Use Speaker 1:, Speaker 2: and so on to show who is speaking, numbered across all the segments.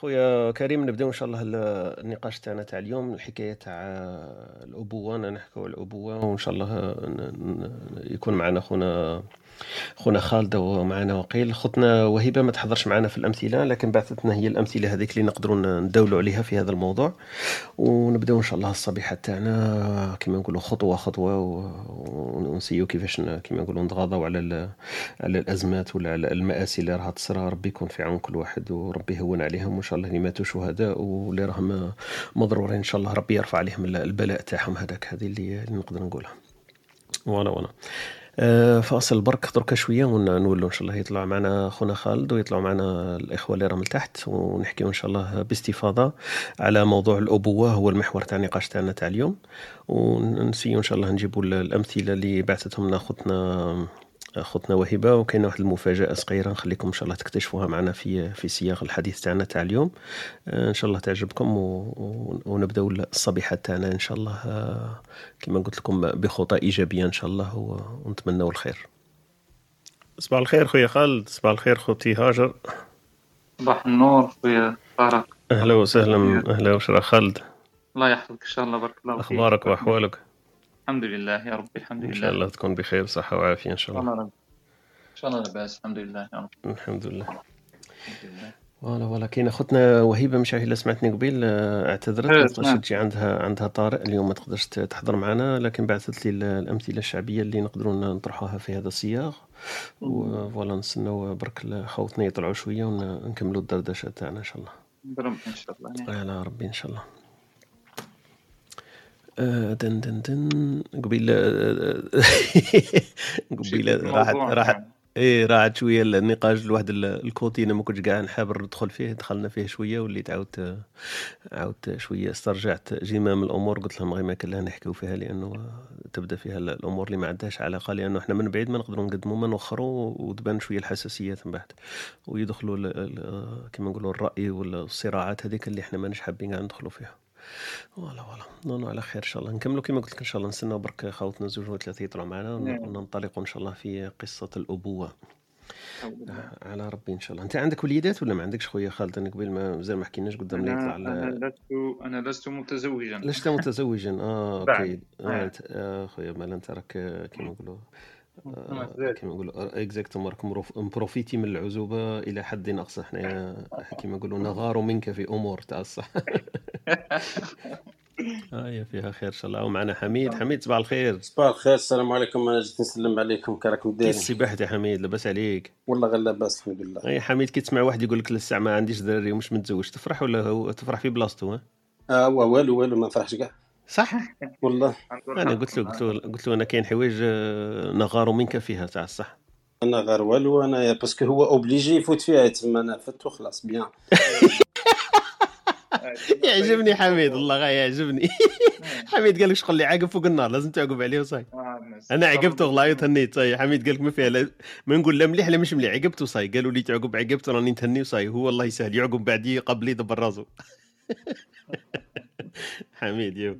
Speaker 1: خويا كريم نبداو إن شاء الله ال- النقاش تاعنا تاع اليوم الحكاية تاع الأبوة أنا نحكوا على الأبوة وإن شاء الله يكون معنا خونا خونا خالد ومعنا وقيل. خوتنا وهبه ما تحضرش معنا في الأمثلة لكن بعثت لنا هي الأمثلة هذيك اللي نقدروا نداولوا عليها في هذا الموضوع. ونبداو إن شاء الله الصبيحة تاعنا كما نقولوا خطوة خطوة ونسيو كيفاش كما نقولوا نتغاضوا على على الأزمات ولا على المآسي اللي راها تصرى. ربي يكون في عون كل واحد وربي يهون عليهم شاء الله اللي ماتوا شهداء واللي راهم مضرورين إن شاء الله ربي يرفع عليهم البلاء تاعهم هذاك هذه اللي, نقدر نقولها. وأنا وأنا. آه، فاصل برك دركا شوية ونولوا إن شاء الله يطلع معنا خونا خالد ويطلعوا معنا الإخوة اللي راهم لتحت ونحكيو إن شاء الله باستفاضة على موضوع الأبوة هو المحور تاع النقاش تاعنا تاع اليوم. ونسيو إن شاء الله نجيبوا الأمثلة اللي بعثتهم لنا خوتنا خوتنا وهبة وكاينه واحد المفاجأة صغيرة نخليكم إن شاء الله تكتشفوها معنا في في سياق الحديث تاعنا تاع اليوم. آه، إن شاء الله تعجبكم. ونبداو الصبيحة تاعنا إن شاء الله آه، كما قلت لكم بخطى إيجابية إن شاء الله. ونتمنوا الخير. صباح الخير خويا خالد صباح الخير خوتي هاجر.
Speaker 2: صباح النور خويا طارق
Speaker 1: أهلا وسهلا أهلا وسهلا خالد.
Speaker 2: الله يحفظك إن شاء الله بارك الله فيك.
Speaker 1: أخبارك وأحوالك؟
Speaker 2: الحمد لله يا ربي الحمد
Speaker 1: إن
Speaker 2: لله.
Speaker 1: شاء الله تكون بخير وصحه وعافية إن شاء
Speaker 2: ان
Speaker 1: الله
Speaker 2: إن شاء الله لا باس الحمد لله يا رب.
Speaker 1: الحمد لله.
Speaker 2: الحمد لله.
Speaker 1: voilà voilà كاينة خوتنا وهيبة مش عارف إلا سمعتني قبيل آه، اعتذرت
Speaker 2: إيه،
Speaker 1: ما تقدرش
Speaker 2: سمعت.
Speaker 1: تجي عندها عندها طارئ اليوم ما تقدرش تحضر معنا لكن بعثت لي ال- الأمثلة الشعبية اللي نقدروا نطرحوها في هذا السياق. و voilà نستناو برك خوتنا يطلعوا شوية ونكملوا الدردشة تاعنا إن شاء الله.
Speaker 2: برب إن شاء الله يعني.
Speaker 1: على ربي إن شاء الله. دن دن دن. قبيل آه، قبيل راحت راحت
Speaker 2: يعني.
Speaker 1: إيه راحت شوية النقاش لواحد ال- ال côté أنا ما كنتش كاع نحاب ندخل فيه دخلنا فيه شوية وليت عاودت عاودت شوية استرجعت جمام الأمور. قلت لهم غير ما كان لها نحكيو فيها لأنه تبدأ فيها ال- الأمور اللي ما عندهاش علاقه لأنه إحنا من بعيد ما نقدروا نقدموا ما نوخروا وتبان شوية الحساسيات من بعد. ويدخلوا كما نقولوا الرأي والصراعات هذيك اللي إحنا ماناش حابين ندخلوا فيها. voilà voilà. non non على خير إن شاء الله. نكملوا كما قلت لك إن شاء الله. نستناو برك خوتنا زوج ولا ثلاثة يطلعوا معنا
Speaker 2: نعم.
Speaker 1: وننطلقوا إن شاء الله في قصة
Speaker 2: الأبوة. لله.
Speaker 1: على ربي إن شاء الله. أنت عندك وليدات ولا ما عندكش خويا خالد؟ أنا قبل ما مازال ما حكيناش قدام لا يطلع
Speaker 2: أنا لست أنا لست متزوجا.
Speaker 1: لست متزوجا. آه. OK.
Speaker 2: آه.
Speaker 1: أنت- آه، خويا مال أنت راك آه، كيما نقولوا آه،
Speaker 2: ما زال.
Speaker 1: كيما نقولوا exactement راك مروف- م profité من العزوبة إلى حد اقصى حنايا كيما نقولوا نغار منك في أمور تاع الصح يا فيها خير إن شاء الله. ومعنا حميد. حميد صباح الخير.
Speaker 3: صباح الخير السلام عليكم. أنا جيت نسلم عليكم كي راكم
Speaker 1: كي
Speaker 3: دايرين
Speaker 1: الصباح يا حميد لاباس عليك.
Speaker 3: والله غير لاباس الحمد لله.
Speaker 1: أي حميد كي تسمع واحد يقول لك لسه ما عنديش دراري ومش متزوج تفرح ولا هو؟ تفرح في بلاصتو ها؟
Speaker 3: آه هو والو والو ما نفرحش كاع.
Speaker 1: صح؟
Speaker 3: والله.
Speaker 1: أنا قلت له قلت له قلت له أنا كاين حوايج آه، نغار منك فيها تاع الصح.
Speaker 3: أنا غير والو أنا parce que هو obligé يفوت فيها تما أنا فت وخلاص bien.
Speaker 1: يعجبني حميد والله غا يعجبني. حميد قال لك شغل اللي عاقب فوق النار لازم تعقب عليه وصاي. أنا عقبته والله تهنيت صاي حميد قال لك ما فيها لا ما نقول لا مليح لا مش مليح عقبته صاي قالوا لي تعقب عقبته راني نتهني وصاي. هو الله يسهل يعقب بعدي قبلي دبر راسه. حميد يو.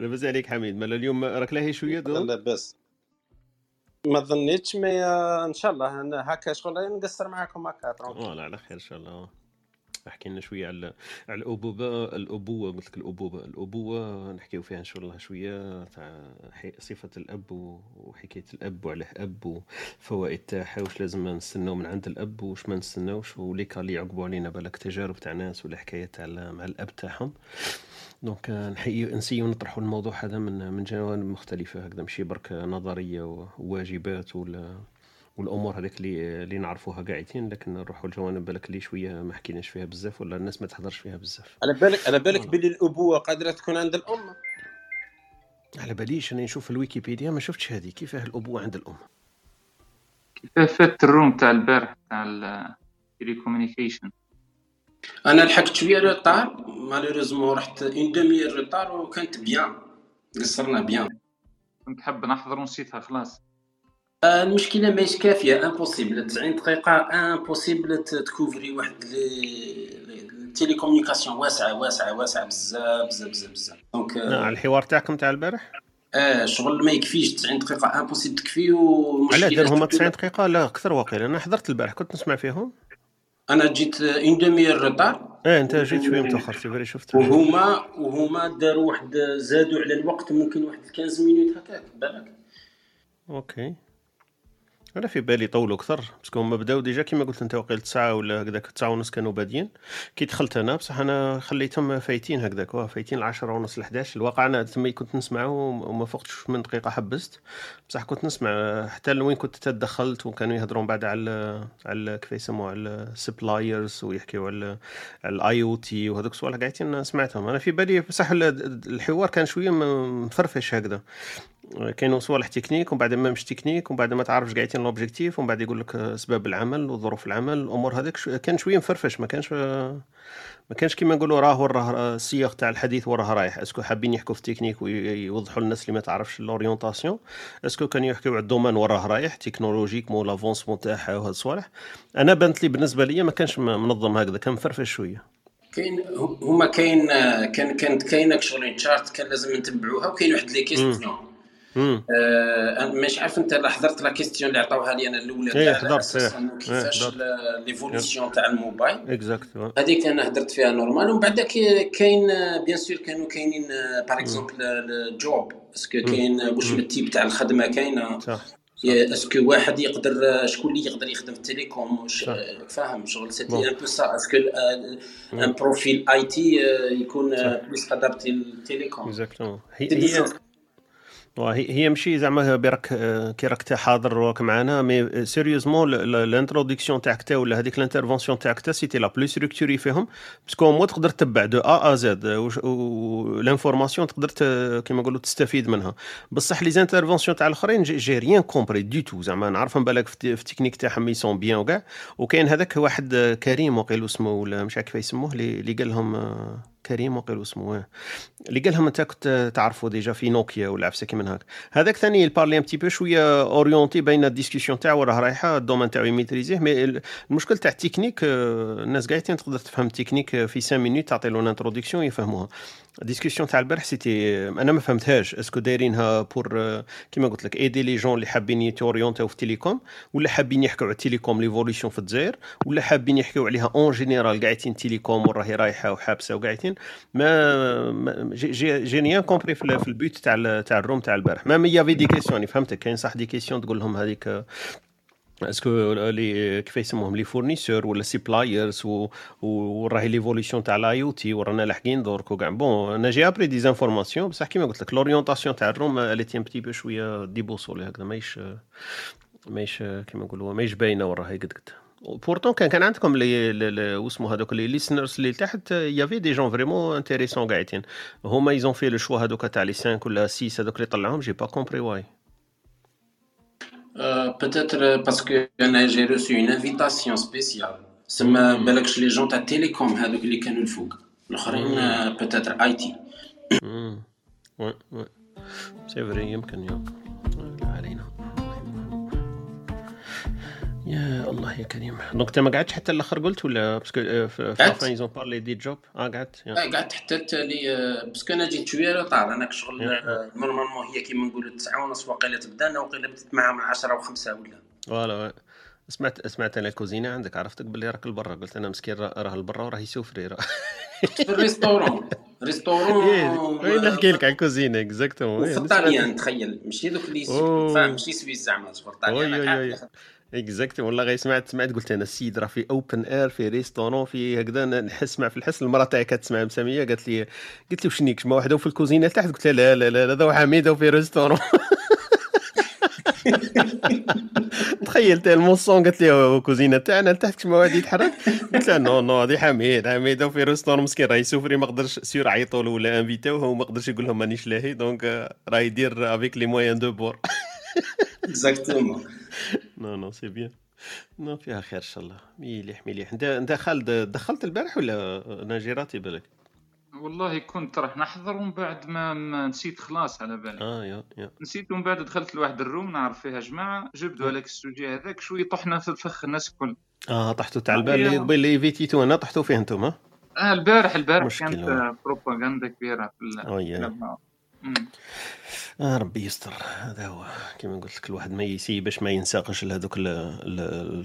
Speaker 1: لاباس عليك حميد. مالا اليوم راك لاهي
Speaker 3: شوية
Speaker 1: دول
Speaker 3: لاباس. ما ظنيتش mais إن شاء الله أنا هكا شغل نقصر معاكم هكا.
Speaker 1: والله على خير إن شاء الله. احكي لنا شوية على على الأبوة الابوه لك الابوه الأبوة نحكيو فيها إن شاء الله شوية تاع صفة الأب وحكاية الأب وعلاه أب والفوائد تاعها واش لازم نستناو من عند الأب واش ما نستناوش وليك اللي يعقبوا علينا بالك تجارب تاع ناس ولا حكايات تاع مع الأب تاعهم. donc نحيي نسيو نطرحوا الموضوع هذا من من جوانب مختلفة هكذا ماشي برك نظرية وواجبات ولا والأمور هذيك اللي اللي نعرفوها قاعدين لكن نروحوا لجوانب بالك اللي شوية ما حكيناش فيها بزاف ولا الناس ما تحضرش فيها بزاف.
Speaker 3: على بالك على بالك. بلي الأبوة قادرة تكون عند الأم؟
Speaker 1: على باليش أنا نشوف الويكيبيديا ما شفتش هذه. كيفاه الأبوة عند الأم؟
Speaker 2: كيف فات ال room تاع البارح تاع ال
Speaker 3: télécommunication أنا لحقت شوية retard malheureusement رحت une demi retard وكانت bien قصرنا bien.
Speaker 2: كنت حاب نحضر ونسيتها خلاص.
Speaker 3: المشكلة ماهيش كافية impossible 90 دقيقة impossible ت couvrir واحد ال télécommunication واسعة واسعة واسعة بزاف بزاف بزاف بزاف. donc
Speaker 1: آه، الحوار تاعكم تاع البارح؟
Speaker 3: آه شغل ما يكفيش 90 دقيقة impossible تكفي
Speaker 1: علاه
Speaker 3: ومشكله
Speaker 1: دار هما 90 دقيقة؟ لا أكثر واقيلا. أنا حضرت البارح كنت نسمع فيهم.
Speaker 3: أنا جيت une demi-heure retard
Speaker 1: آه أنت جيت شوية متاخر c'est vrai شفت.
Speaker 3: وهما وهما داروا واحد زادوا على الوقت ممكن واحد 15 minutes هكاك بالك؟
Speaker 1: OK. أنا في بالي طولوا أكثر parce que هما بداو déjà كيما قلت أنت وقيل تسعة ولا هكذاك تسعة ونص كانوا بادين. كي دخلت أنا بصح أنا خليتهم فايتين هكذاك واه فايتين العشرة ونص ل 11 الواقع أنا تما كنت نسمعه وما فقتش من دقيقة حبست. بصح كنت نسمع حتى لوين كنت تدخلت وكانوا يهضرون بعد على على كيف يسموها على ال suppliers ويحكيو على ال IoT وهذوك الصوالح قاعدين سمعتهم. أنا في بالي بصح ال- الحوار كان شوية مفرفش هكذا. كاينوا صوالح تكنيك ومن بعد ما مش تكنيك ومن بعد ما تعرفش قاعدين l'objectif ومن بعد يقول لك اسباب العمل وظروف العمل. الأمور هذيك شو- كان شوية مفرفش ما كانش ما كانش كيما نقولوا راه راه السياق تاع الحديث وراه رايح. est-ce que حابين يحكوا في تكنيك ويوضحوا للناس اللي ما تعرفش l'orientation est-ce que كانوا يحكوا على ال domaine وراه رايح technologiquement l'avancement تاعها وهاد الصوالح. أنا بانت لي بالنسبة لي ما كانش منظم هكذا كان مفرفش شوية.
Speaker 3: كاين هما كاين كان كانت كاينة شغل charte كان لازم نتبعوها وكاين واحد les
Speaker 1: questions
Speaker 3: آه مش عارف أنت حضرت la question اللي عطاوها لي أنا الأولى
Speaker 1: إيه،
Speaker 3: تاع
Speaker 1: حضرت، إيه.
Speaker 3: كيفاش
Speaker 1: إيه،
Speaker 3: l'évolution تاع الموبايل.
Speaker 1: exact
Speaker 3: هذيك أنا هدرت فيها normal ومن بعد كاين bien sûr كانوا كاينين par exemple ال job est-ce que كاين واش ال type تاع الخدمة
Speaker 1: كاينة
Speaker 3: est-ce que واحد يقدر شكون اللي يقدر يخدم في ال
Speaker 1: télécom.
Speaker 3: فاهم شغل. c'était un peu ça est-ce que un profil IT يكون plus adapté لل
Speaker 1: télécom؟ exactement هي ماشي زعما برك آه، كي راك حاضر وراك معانا mais sérieusement ال introduction تاعك تا ولا هذيك ال intervention تاعك تا c'était la plus structurée فيهم parce que مو تقدر تتبع de A à Z وال information تقدر كيما نقولوا تستفيد منها. بصح لي les interventions تاع الآخرين j'ai- rien compris du tout زعما نعرفهم بالك في الت- في التكنيك تاعهم ils sont bien وكاع. وكاين هذاك واحد آه، كريم وقيل اسمه ولا مش عارف كيف يسموه اللي اللي قال لهم آه، كريم وقيل اسمه آه. اللي قال لهم انت كنت تعرفوا déjà في نوكيا ولا عفسه كيما هاك. هذاك ثاني يبارلي un peu شوية orienté بين ال discussion تاعو راه رايحة ال domaine تاعو يميتريزيه mais ال- المشكل تاع التكنيك الناس قاعدين تقدر تفهم التكنيك في 5 minutes تعطي له introduction يفهموها. ال discussion تاع البارح c'était أنا ما فهمتهاش. est-ce que دايرينها pour كيما قلت لك aider les jeunes اللي حابين يتوريونتاو في ال télécom ولا حابين يحكوا على ال télécom l'évolution في الجزائر ولا حابين يحكوا عليها en général قاعدين télécom وراهي رايحة وحابسة وقاعدين. ما ما- j'ai j'ai j'ai rien compris في في ال but تاع تاع ال room تاع البارح. même y avait des questions فهمتك. كاين صح des questions تقول لهم هذيك est-ce que les كيف يسموهم les fournisseurs ولا suppliers و- وراهي l'évolution تاع ال IoT ورانا لاحقين درك وكاع. bon أنا j'ai appris des informations بصح كيما قلت لك l'orientation تاع ال room elle était un petit peu شوية déboussolée هكذا. ماهيش ماهيش كيما نقولوا ماهيش باينة وراها قد قد. pourtant كان كان عندكم les واسمو هذوك les listeners اللي تحت y avait des gens vraiment intéressants قاعدين. هما ils ont fait le choix هذوك تاع les 5 ولا 6 هذوك اللي طلعهم j'ai pas compris why
Speaker 3: peut-être parce que أنا j'ai reçu une invitation spéciale سما بالكش les gens تاع ال télécom هذوك اللي كانوا الفوق الاخرين peut-être اي تي
Speaker 1: امم oui oui c'est vrai يمكن يا لا علينا يا الله يا كريم. donc انت ما قعدتش حتى الآخر قلت ولا؟ parce que آه، في في.
Speaker 3: la
Speaker 1: fin ils ont parlé des jobs آه قعدت.
Speaker 3: آه، قعدت حتى التالي آه، parce que أنا جيت شوية retard أنا شغل آه، normalement هي كيما نقولوا التسعة ونص وقيلة تبدا أنا وقيلة بديت معاهم العشرة وخمسة ولا.
Speaker 1: voilà. سمعت سمعت أنا الكوزينة عندك عرفتك باللي راك لبرا قلت أنا مسكين راه لبرا وراه يسوفري راه
Speaker 3: في ال restaurant.
Speaker 1: restaurant وين نحكي لك على الكوزينه exactement
Speaker 3: وفي الطاليان تخيل ماشي دوك اللي. فاهم ماشي suisse زعما شغل طاليان
Speaker 1: exactly والله غير سمعت سمعت قلت أنا السيد راه في open air في restaurant في هكذا نحس مع في الحس المراه تاعي كتسمع مسامية قالت لي قلت له شنيك ما وحده في الكوزينة تحت قلت لها لا لا لا هذا حميده في restaurant تخيلت الموسون قالت لي كوزينة تاعنا لتحت كما واحد يتحرك؟ قلت لها non non هذه حميد حميده في restaurant مسكين راه يسوفري ما قدرش سير عيطوا له ولا انفيتاوه وما قدرش يقول لهم مانيش لاهي donc راه يدير avec les moyens du bord
Speaker 3: exactement
Speaker 1: non non c'est bien. non فيها خير إن شاء الله. مليح مليح انت انت خالد دخلت البارح ولا أنا جيراتي بالك؟
Speaker 2: والله كنت راح نحضر ومن بعد ما, ما نسيت خلاص على بالي.
Speaker 1: آه يا يا.
Speaker 2: نسيت ومن بعد دخلت لواحد ال room نعرف فيها جماعة. جبدوا هذاك ال sujet هذاك شوية طحنا في الفخ الناس الكل.
Speaker 1: آه طحتوا تاع البال. اللي قبيل اللي فيتيتو أنا طحتوا فيه أنتم ها
Speaker 2: آه البارح البارح. كانت بروباغندا كبيرة في
Speaker 1: آه ربي يستر. هذا هو كما قلت لك الواحد ما يسي باش ما ينساقش لهذوك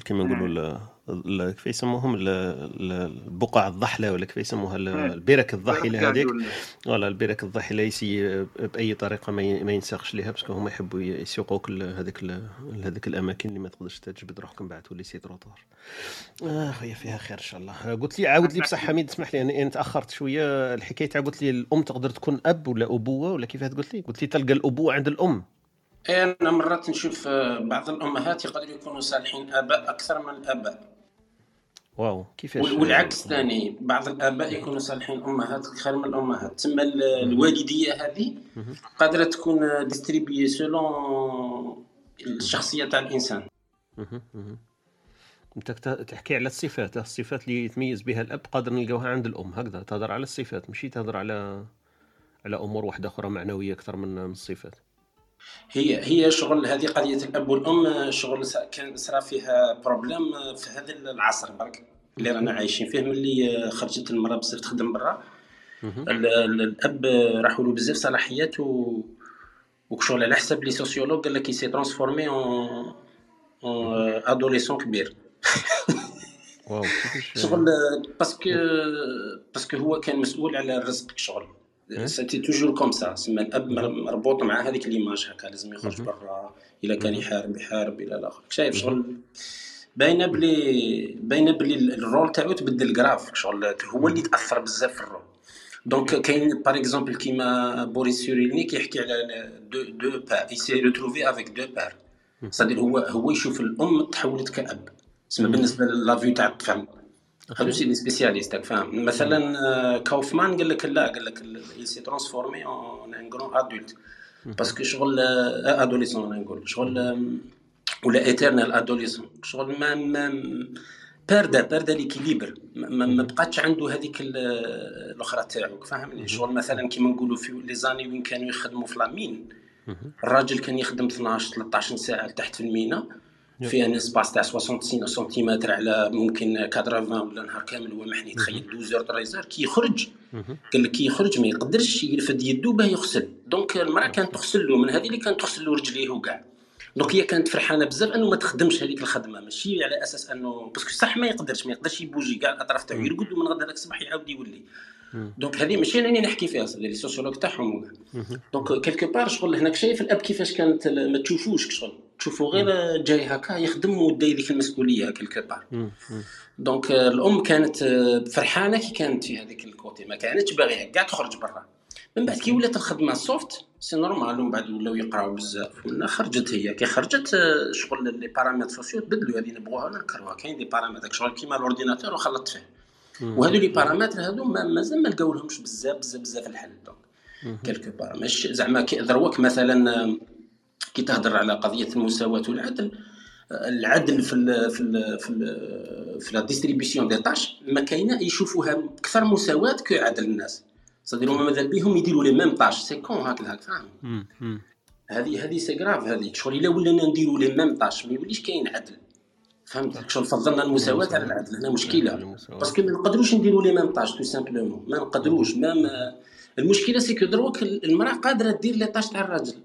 Speaker 1: كما نقولوا ال- كيف يسموهم؟ ال- ال- البقع الضحلة ولا كيف يسموها؟
Speaker 2: مم.
Speaker 1: البرك
Speaker 2: الضحلة
Speaker 1: هذيك. voilà البرك الضحلة يسي بأي طريقة ما ينساقش ليها parce que هما يحبوا يسوقوك ل- هذيك ال- لهذيك الأماكن اللي ما تقدرش تجبد روحك من بعد تولي c'est trop tard آه خويا فيها خير إن شاء الله. قلت لي عاود لي بصح حميد اسمح لي أنا أنا تأخرت شوية. الحكاية تاع قلت لي الأم تقدر تكون أب ولا أبوة ولا كيف قلت لي؟ قلت لي تلقى الأبوة عند الأم.
Speaker 3: إيه، أنا مرات نشوف بعض الأمهات يقدروا يكونوا صالحين أباء أكثر من الأباء.
Speaker 1: واو. كيفاش؟
Speaker 3: وال- والعكس ثاني بعض الآباء يكونوا صالحين امهات خير من الأمهات. تسمى ال- الوالدية هذه قادرة تكون distribuée selon الشخصية تاع
Speaker 1: الإنسان. أنت تحكي على الصفات الصفات اللي يتميز بها الأب قادر نلقاوها عند الأم هكذا. تهضر على الصفات ماشي تهضر على على أمور واحدة أخرى معنوية أكثر من الصفات.
Speaker 3: هي هي شغل هذه قضية الأب والأم شغل كان صرا فيها problème في هذا العصر برك اللي رانا عايشين فيه ملي خرجت المراه بزاف تخدم برا. الأب راحوا له بزاف صلاحيات و وشغل على حسب les sociologues قال لك s'est transformé en en adolescent كبير.
Speaker 1: waouh
Speaker 3: شغل parce que parce que هو كان مسؤول على الرزق شغل. c'était toujours comme ça سما الاب مر- مربوط مع هذيك l'image هكا لازم يخرج
Speaker 1: مهم.
Speaker 3: برا. إلا كان يحارب يحارب إلى الآخر. شايف شغل باينة بلي باينة بلي ال rôle تاعو تبدل كراف شغل هو اللي تأثر بزاف في ال rôle. donc كاين par exemple كيما بوريس سيرولنيك كيحكي على deux deux pères il s'est retrouvé avec deux pères c'est-à-dire هو هو يشوف الأم تحولت كأب. تسمى بالنسبة la vue تاع الطفل. هادو c'est des spécialistes فاهم؟ مثلا آه، كاوفمان قال لك لا قال لك il s'est transformé en un grand adulte. parce que شغل آه، adolescent نقول. شغل ولا éternel adolescent شغل ما ما perd perd l'équilibre ما, بقاتش عنده هذيك ال- الأخرى تاعو. فاهمني شغل مثلا كيما نقولوا في les années وين كانوا يخدموا في la mine الراجل كان يخدم 12 13 ساعة تحت في المينا. فيها un espace تاع 60 سنتيمتر على ممكن 80 ولا نهار كامل هو محني تخيل 12 13 كي يخرج قال لك كي يخرج ما يقدرش يرفد يدو باه يغسل donc المراه كانت تغسل له من هذه اللي كانت تغسل له رجليه وكاع donc هي كانت فرحانه بزاف انه ما تخدمش هذيك الخدمه ماشي على أساس انه parce que صح ما يقدرش ما يقدرش يبوجي كاع الاطراف تاعو يرقد ومن غدا داك الصباح يعاود يولي donc هذه ماشي راني نحكي فيها صدق les sociologues تاعهم donc quelque part شغل هناك شايف الاب كيفاش كانت ما تشوفوش شغل تشوفوا غير جاي هكا يخدم ودا يديك المسؤولية quelque part donc الأم كانت آه، فرحانة كي كانت في هذيك ال côté. ما كانتش باغية كاع تخرج برا. من بعد كي ولات الخدمة soft c'est normal ومن بعد ولاو يقراو بزاف. ولا خرجت هي. كي خرجت آه، شغل les paramètres sociaux تبدلوا هذه نبغوها ولا نكرهوها. كاين des paramètres شغل كيما ال ordinateur وخلطت فيه. وهذو les paramètres هذو ما- مازال ما لقاو لهمش بزاف بزاف بزاف الحل. donc quelque part مش زعما كي مثلا آه، كي تهضر على قضية المساواه والعدل العدل في ال في ال في ال في la distribution des tâches ما كاينة يشوفوها أكثر مساواة كعدل الناس. c'est-à-dire هما ماذا بيهم يديروا les mêmes tâches c'est comme هاك فاهم؟ هذه هذه c'est grave هذه شغل. إلا ولينا نديروا les mêmes tâches ما يوليش كاين عدل. فهمت؟ شغل فضلنا المساواة على العدل هنا مشكلة.
Speaker 1: parce
Speaker 3: que ما نقدروش نديروا les mêmes tâches tout simplement ما نقدروش ما, ما. المشكلة c'est que دروك المرأة قادرة دير les tâches تاع الراجل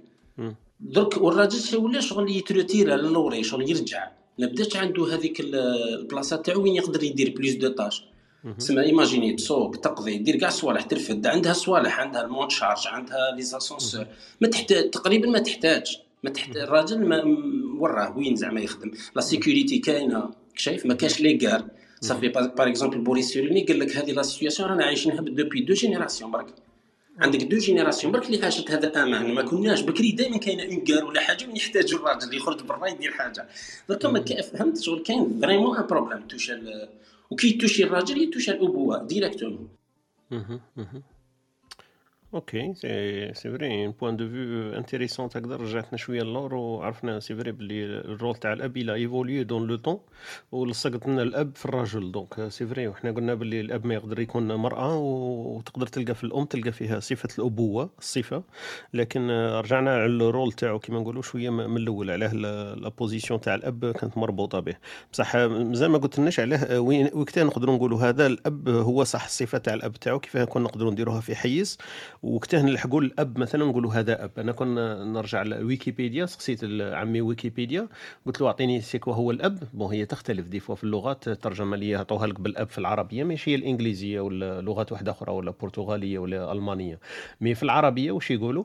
Speaker 3: درك والراجل ولا شغل يتروتير على اللوري شغل يرجع. ما بداش عنده هذيك ال- البلاصة تاعو وين يقدر يدير plus de tâches. تسمى imagine تسوق تقضي دير كاع صوالح ترفد عندها صوالح عندها ال monte-charge عندها les ascenseurs. ما تحتاج تقريبا ما تحتاج. ما تحتاج الراجل ما وراه وين زعما يخدم. la sécurité كاينة. شايف؟ ما كاش les guerres ça fait par exemple بوريس سيرولنيك قال لك هذه la situation رانا عايشينها depuis deux générations برك. عندك deux générations برك اللي عاشت هذا أمان ما كناش بكري دائما كاينة une guerre ولا حاجة وين يحتاجوا الراجل اللي يخرج برا يدير حاجة. درك ما فهمت شغل كاين vraiment un problème touche ال- وكي توشي الراجل يتوشى الأبوة directement.
Speaker 1: ok c'est c'est vrai un point de vue intéressant تقدر رجعتنا شوية للور وعرفنا c'est vrai بلي ال rôle تاع الاب il a évolué dans le temps ولصقت لنا الاب في الرجل donc c'est vrai وحنا قلنا بلي الاب ما يقدر يكون مراه وتقدر تلقى في الام تلقى فيها صفه الابوه الصفه لكن رجعنا على ال rôle تاعو كيما نقولوا شوية من الأول علاه la position تاع الاب كانت مربوطه به بصح مازال ما قلت لناش علاه وين وقتها نقدروا نقولوا هذا الاب هو صح الصفه تاع الاب تاعو كيفاه كنا نقدروا نديروها في حيز وقتها نلحقوا الاب مثلا نقولوا هذا أب. أنا كنا نرجع لويكيبيديا سقسيت عمي ويكيبيديا قلت له أعطيني c'est quoi هو الأب. bon هي تختلف des fois في اللغات. الترجمة اللي يعطوها لك بالأب في العربية ماشي هي الإنجليزية ولا لغات واحدة أخرى ولا برتغالية ولا ألمانية. mais في العربية واش يقولوا؟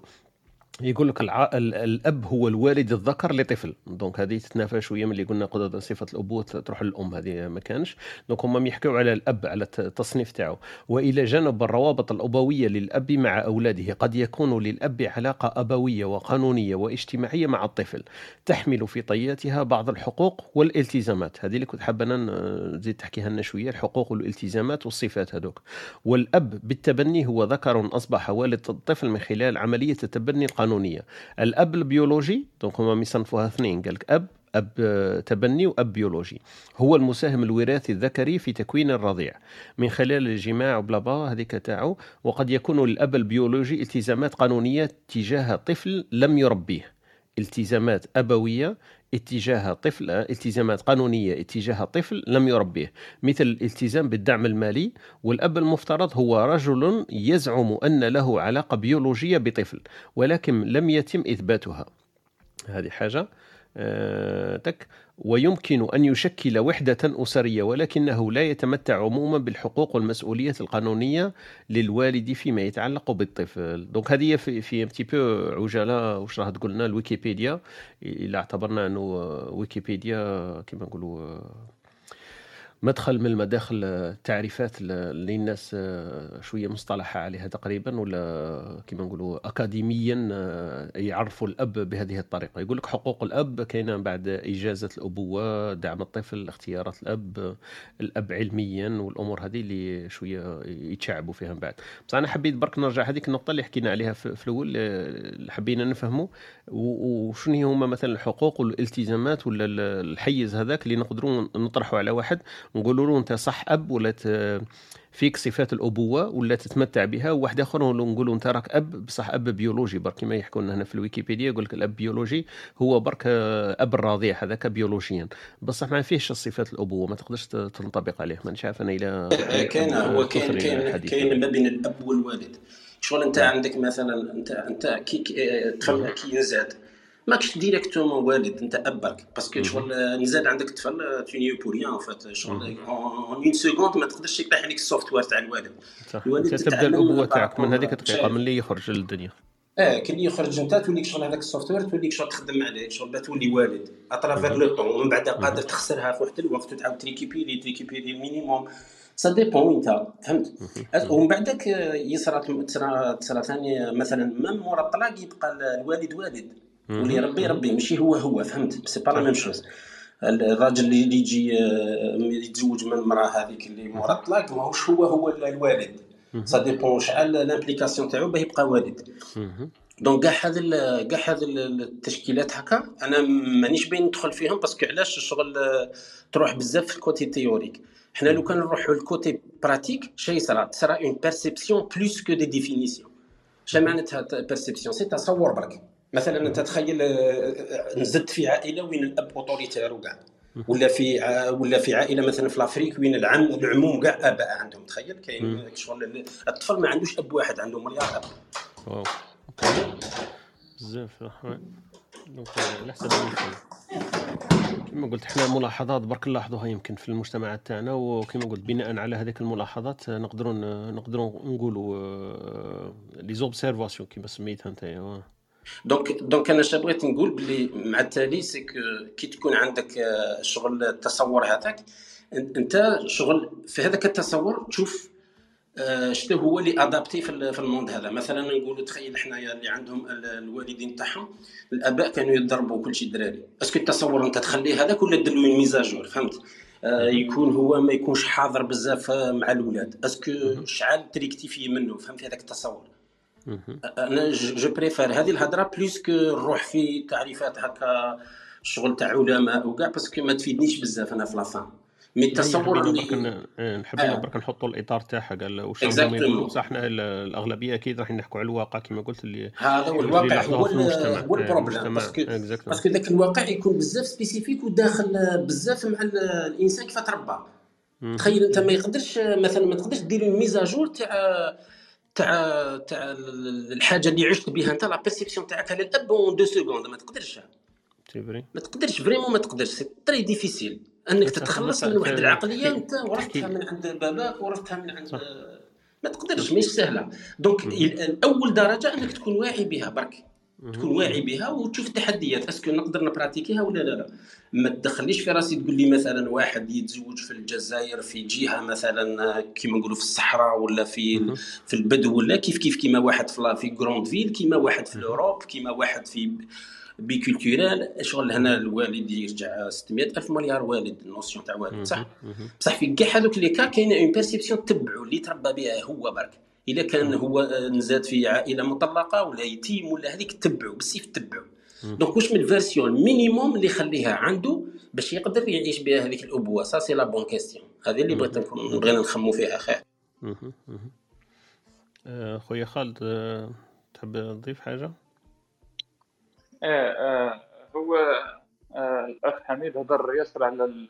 Speaker 1: يقول لك الع... الأب هو الوالد الذكر لطفل. donc هذه تتنافى شوية من اللي قلنا قدر صفة الأبوة تروح للأم هذه ما كانش. donc هما يحكوا على الأب على التصنيف تاعو. وإلى جانب الروابط الأبوية للأب مع أولاده قد يكون للأب علاقة أبوية وقانونية واجتماعية مع الطفل. تحمل في طياتها بعض الحقوق والالتزامات. هذه اللي كنت حابة نزيد تحكيها لنا شوية الحقوق والالتزامات والصفات هذوك. والأب بالتبني هو ذكر أصبح والد الطفل من خلال عملية التبني القانونيه الأب البيولوجي donc هما يصنفوها اثنين قال لك أب أب تبني وأب بيولوجي. هو المساهم الوراثي الذكري في تكوين الرضيع. من خلال الجماع و blabla هذيك تاعو. وقد يكون للاب البيولوجي التزامات قانونية تجاه طفل لم يربيه. التزامات أبوية اتجاه طفل التزامات قانونية اتجاه طفل لم يربيه. مثل الالتزام بالدعم المالي والأب المفترض هو رجل يزعم أن له علاقة بيولوجية بطفل ولكن لم يتم إثباتها. هذه حاجة. آه، تك. ويمكن أن يشكل وحدة أسرية ولكنه لا يتمتع عموما بالحقوق والمسؤولية القانونية للوالد فيما يتعلق بالطفل. donc هذه في في un peu عجالة واش راه تقول لنا؟ الويكيبيديا. إلا اعتبرنا أنه ويكيبيديا كما نقولوا مدخل من المداخل التعريفات اللي الناس آه، شوية مصطلحة عليها تقريبا ولا كما نقولوا اكاديميا آه، يعرفوا الأب بهذه الطريقة. يقول لك حقوق الأب كاينة بعد إجازة الأبوة دعم الطفل اختيارات الأب الأب علميا والأمور هذه اللي شوية يتشعبوا فيها من بعد. بس أنا حبيت برك نرجع هذيك النقطة اللي حكينا عليها في الأول حبينا نفهموا وشنو هما مثلا الحقوق والالتزامات ولا الحيز هذاك اللي نقدروا نطرحوا على واحد. نقولوا له أنت صح أب ولا فيك صفات الأبوة ولا تتمتع بها وواحد آخر نقولوا أنت راك أب بصح أب بيولوجي. برك كما يحكوا لنا هنا في الويكيبيديا يقول لك الأب بيولوجي هو برك أب الرضيع هذاك بيولوجيا. بصح ما فيهش صفات الأبوة ما تقدرش تنطبق عليه ما عارف أنا إلى
Speaker 3: كاين هو كاين كاين كاين ما بين الأب والوالد. شغل أنت عندك مثلا انت أنت كي تفهم كي يزاد ماكش directement والد أنت ابك parce que شغل نزاد عندك طفل tout nu pour rien فات شغل en en seconde ما تقدرش يطيح عليك ال software تاع الوالد.
Speaker 1: الوالد تبدأ الأبوة تاعك من هذيك الدقيقة من اللي يخرج للدنيا.
Speaker 3: آه كي يخرج أنت توليك شغل هذاك ال software توليك شغل تخدم عليه شغل تولي والد. à travers le temps ومن بعد قادر تخسرها في واحد الوقت وتعاود ت récupérer ت récupérer ال minimum ça dépend انت فهمت؟ ومن بعدك يصرى تصرى ثاني مثلا même مورا الطلاق يبقى الوالد والد. واللي يربي يربي ماشي هو هو فهمت؟ c'est pas la même chose الراجل اللي يجي يتزوج من المرأة هذيك اللي مورا الطلاق ماهوش هو هو الوالد. ça dépend شحال l'implication تاعو باه يبقى والد. donc كاع هذا كاع هذا التشكيلات هكا أنا مانيش باين ندخل فيهم parce que علاش الشغل تروح بزاف في ال côté théorique. حنا لو كان نروحوا لل côté pratique شي يصرى تصرى une perception plus que des définitions شنو معناتها perception c'est تصور برك مثلا أنت تخيل نزلت في عائلة وين الأب autoritaire وكاع ولا في ولا في عائلة مثلا في l'Afrique وين العم العموم كاع اباء عندهم. تخيل كاين شغل الطفل ما عندوش أب واحد عنده مليار أب.
Speaker 1: بزاف donc على حسب كما قلت إحنا ملاحظات برك نلاحظوها يمكن في المجتمعات تاعنا. وكما قلت بناء على هذيك الملاحظات نقدروا نقدروا نقولوا les observations كما سميتها انت
Speaker 3: donc donc أنا اش بغيت نقول بلي مع التالي c'est que تكون عندك شغل التصور هذاك انت شغل في هذاك التصور تشوف شنو هو اللي adapté في ال monde هذا مثلا نقولوا تخيل حنايا اللي عندهم الوالدين تاعهم الاباء كانوا يضربوا كل شيء الدراري est-ce que التصور انت تخليه هذاك ولا دير له mise à jour فهمت يكون هو ما يكونش حاضر بزاف مع الاولاد est-ce que شحال ت rectifier منه فهمت هذاك التصور. أنا je préfère هذه الهضرة plus que نروح في تعريفات هكا الشغل تاع علماء وكاع parce que ما تفيدنيش بزاف أنا في la fin
Speaker 1: mais التصور
Speaker 3: اللي
Speaker 1: ن- آه، حبينا
Speaker 3: آه.
Speaker 1: برك نحطوا الإطار تاعها قال واش
Speaker 3: Exactement.
Speaker 1: راهم يقولوا بصح حنا ال- الأغلبية أكيد راح نحكوا على الواقع كما قلت اللي
Speaker 3: هذا هو الواقع هو هو
Speaker 1: ال
Speaker 3: problème
Speaker 1: parce
Speaker 3: que
Speaker 1: parce
Speaker 3: que ذاك الواقع يكون بزاف spécifique وداخل بزاف مع ال- الإنسان كيف تربى. تخيل أنت ما يقدرش مثلا ما تقدرش دير mise à jour تاع تاع تاع ال- الحاجة اللي عشت بها أنت la perception تاعك على الأب en deux secondes ما تقدرش. ما تقدرش vraiment ما تقدرش. c'est très difficile
Speaker 1: أنك
Speaker 3: تتخلص من واحد
Speaker 1: العقلية
Speaker 3: أنت ورثتها من عند باباك ورثتها من عند. ما تقدرش ماهيش سهلة. donc اول درجة أنك تكون واعي بها برك. تكون واعي بها وتشوف التحديات est-ce que نقدر ن pratiquer ها ولا لا؟ لا. ما تدخليش في راسي تقول لي مثلا واحد يتزوج في الجزائر في جهة مثلا كيما نقولوا في الصحراء ولا في. في البدو ولا كيف كيف كيما واحد في في grande ville كيما واحد في ال Europe كيما واحد في biculturel شغل هنا الوالد يرجع 600 ألف مليار والد ال notion تاع والد صح. بصح في كاع هذوك لي كا كاينة une perception تبعو اللي تربى بها هو برك. إلا كان هو آه، نزاد في عائلة مطلقة ولا يتيم ولا هذيك تبعو بالسيف تبعو. donc واش من ال version minimum اللي يخليها عنده باش يقدر يعيش بها هذيك الأبوة؟ ça c'est la bonne question هذه اللي بغيت نكون بغينا نخمو فيها خير.
Speaker 1: آه، خويا خالد آه، تحب تضيف حاجة؟
Speaker 4: آه، هو آه، الأخ حميد هضر ياسر على ال-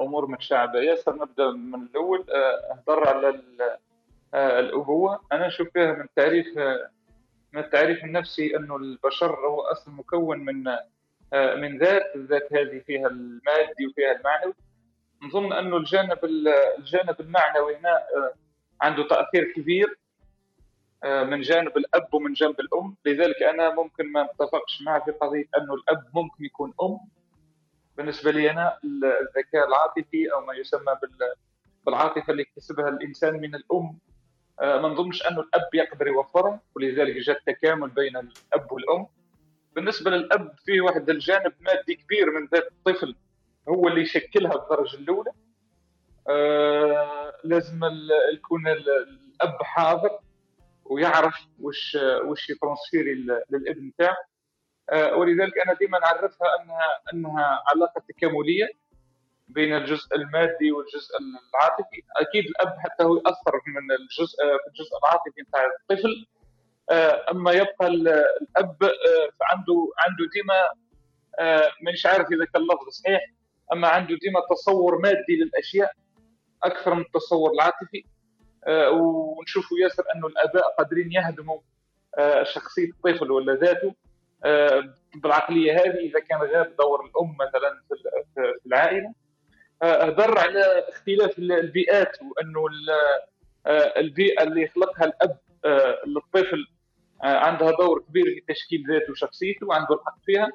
Speaker 4: أمور متشعبة ياسر نبدأ من الأول. آه، هضر على آه، الأبوة. أنا نشوف فيها من تعريف آه، من التعريف النفسي أنه البشر هو أصلا مكون من آه، من ذات الذات هذه فيها المادي وفيها المعنوي. نظن أنه الجانب ال- الجانب المعنوي هنا عنده تأثير كبير من جانب الأب ومن جانب الأم. لذلك أنا ممكن ما أتفقش معه في قضية أنه الأب ممكن يكون أم. بالنسبة لي أنا ال- الذكاء العاطفي أو ما يسمى بال- بالعاطفة اللي يكتسبها الإنسان من الأم ما نظنش أنه الأب يقدر يوفرها ولذلك جاء التكامل بين الأب والأم. بالنسبة للأب فيه واحد الجانب مادي كبير من ذات الطفل هو اللي يشكلها بالدرجه الأولى. آه، لازم يكون ال- الأب حاضر ويعرف وش وش يترانسفيري لل- للابن تاعه. آه، ولذلك أنا ديما نعرفها انها أنها علاقة تكاملية. بين الجزء المادي والجزء العاطفي. أكيد الأب حتى هو ياثر من الجزء في الجزء العاطفي نتاع الطفل. آه، أما يبقى ال- الأب آه، عنده عنده ديما آه، مش عارف إذا كان اللفظ صحيح. أما عنده ديما تصور مادي للأشياء أكثر من التصور العاطفي. ونشوفوا ياسر أنه الآباء قادرين يهدموا شخصية الطفل ولا ذاته. بالعقلية هذه إذا كان غاب دور الأم مثلا في العائلة. آه، هدر على اختلاف ال- البيئات وأنه آه، البيئة اللي يخلقها الأب آه، للطفل آه، عندها دور كبير في تشكيل ذاته وشخصيته وعنده الحق فيها.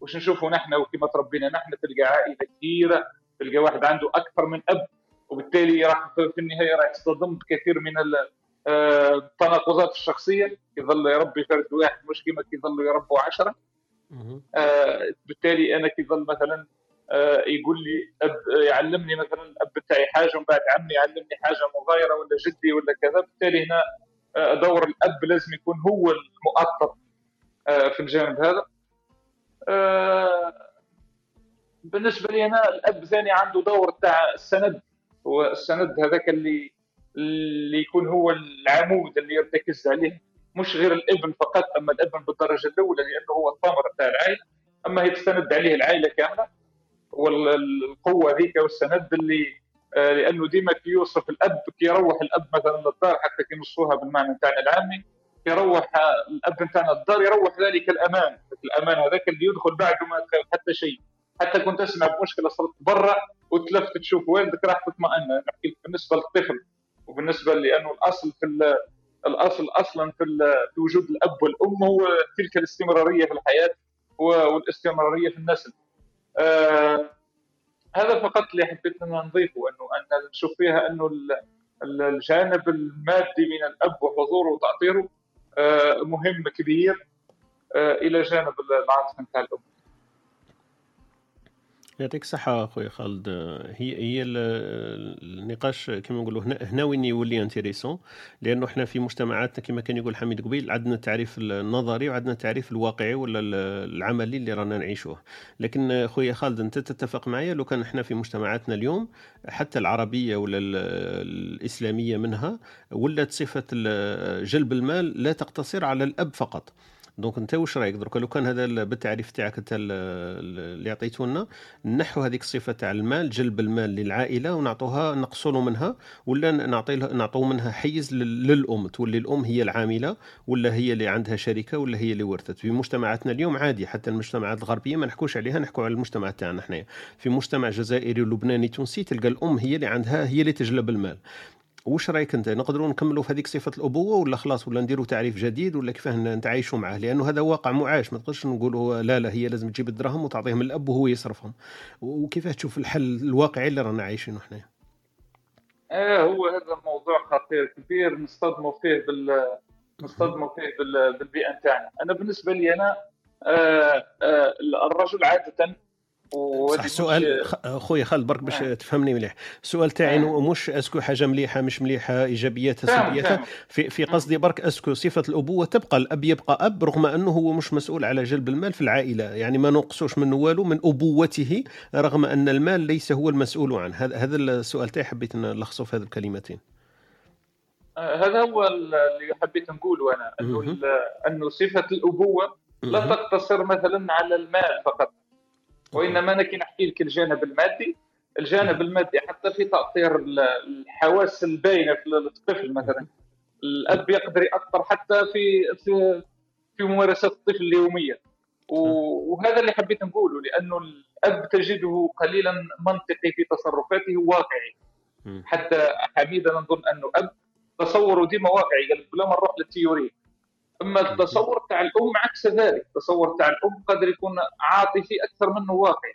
Speaker 4: وش نشوفوا نحن وكما تربينا نحن تلقى عائلة كبيرة تلقى واحد عنده أكثر من أب وبالتالي راح في النهاية راح يصطدم بكثير من ال- آه، التناقضات الشخصية. يظل يربي فرد واحد مش كما كيظلوا يربوا عشرة.
Speaker 1: مهم.
Speaker 4: آه، بالتالي أنا كيظل مثلا آه، يقول لي أب يعلمني مثلا الاب بتاعي حاجة ومن بعد عمي يعلمني حاجة مغايرة ولا جدي ولا كذا بالتالي هنا آه، دور الأب لازم يكون هو المؤطر آه، في الجانب هذا. آه، بالنسبة لي أنا الأب ثاني عنده دور تاع السند هو السند هذاك اللي اللي يكون هو العمود اللي يرتكز عليه مش غير الإبن فقط أما الإبن بالدرجة الأولى لأنه هو الثمر تاع العائلة أما هي تستند عليه العائلة كاملة. والقوة ذيك والسند اللي آه، لأنه ديما كي يوصف الأب كي يروح الأب مثلا للدار حتى كي نصوها بالمعنى تاعنا العامي يروح آه، الأب نتاعنا للدار يروح ذلك الأمان الامان هذاك اللي يدخل بعده ما حتى شيء حتى كنت أسمع بمشكلة صارت برا وتلفت تشوف والدك راح تطمئن نحكي بالنسبة للطفل وبالنسبة لأنه الأصل في ال- الأصل أصلا في في وجود الأب والأم هو تلك الاستمرارية في الحياة والاستمرارية في النسل. آه هذا فقط اللي حبيت ان نضيفه إنه أن نشوف فيها إنه ال- ال- الجانب المادي من الأب وحضوره وتعطيره آه مهم كبير آه إلى جانب العاطفة نتاع الأم.
Speaker 1: يعطيك الصحة أخويا خالد. هي هي النقاش كما نقولوا هنا هنا وين يولي intéressant لأنه إحنا في مجتمعاتنا كما كان يقول حميد قبيل عندنا التعريف النظري وعندنا التعريف الواقعي ولا العملي اللي رانا نعيشوه. لكن أخويا خالد أنت تتفق معي لو كان إحنا في مجتمعاتنا اليوم حتى العربية ولا الإسلامية منها ولات صفة جلب المال لا تقتصر على الأب فقط. donc انت واش رايك؟ درك لو كان هذا بالتعريف تاعك انت اللي عطيته لنا نحو هذيك الصفة تاع المال جلب المال للعائلة ونعطوها نقصوا منها ولا نعطي نعطوا منها حيز للأم تولي الأم هي العاملة ولا هي اللي عندها شركة ولا هي اللي ورثت؟ في مجتمعاتنا اليوم عادي حتى المجتمعات الغربية ما نحكوش عليها نحكوا على المجتمع تاعنا حنايا. في مجتمع جزائري ولبناني تونسي تلقى الأم هي اللي عندها هي اللي تجلب المال. واش رأيك أنت؟ نقدروا نكملوا في هذيك صفة الأبوة ولا خلاص ولا نديروا تعريف جديد ولا كيفاه نتعايشوا معاه لأنه هذا واقع معاش. ما تقدرش نقولوا لا لا هي لازم تجيب الدراهم وتعطيهم الأب وهو يصرفهم. وكيفاه تشوف الحل الواقعي اللي رانا عايشينه إحنا
Speaker 4: آه هو هذا موضوع خطير كبير. نصطدموا فيه بال نصطدموا فيه بال... بالبيئة نتاعنا. أنا بالنسبة لي أنا آه آه الرجل عادة
Speaker 1: صح السؤال خويا خالد برك باش آه. تفهمني مليح. السؤال تاعي آه. مش est-ce que حاجة مليحة مش مليحة ايجابياتها سلبياتها في في قصدي برك est-ce que صفة الأبوة تبقى الأب يبقى أب رغم أنه هو مش مسؤول على جلب المال في العائلة. يعني ما نقصوش منه والو من أبوته رغم أن المال ليس هو المسؤول عنه. هذا هذا السؤال تاعي حبيت نلخصه في هذه الكلمتين.
Speaker 4: آه، هذا هو اللي حبيت نقوله أنا. أنه أنه صفة الأبوة لا تقتصر مثلا على المال فقط. وإنما أنا كي نحكي لك الجانب المادي الجانب المادي حتى في تاثير الحواس الباينة في الطفل مثلا. الأب يقدر ياثر حتى في في في ممارسات الطفل اليومية. وهذا اللي حبيت نقوله لأنه الأب تجده قليلا منطقي في تصرفاته واقعي حتى حميد أنا نظن أنه أب تصوره ديما واقعي قال لما نروح للتيوري. أما التصور تاع الأم عكس ذلك. التصور تاع الأم قدر يكون عاطفي أكثر منه واقعي.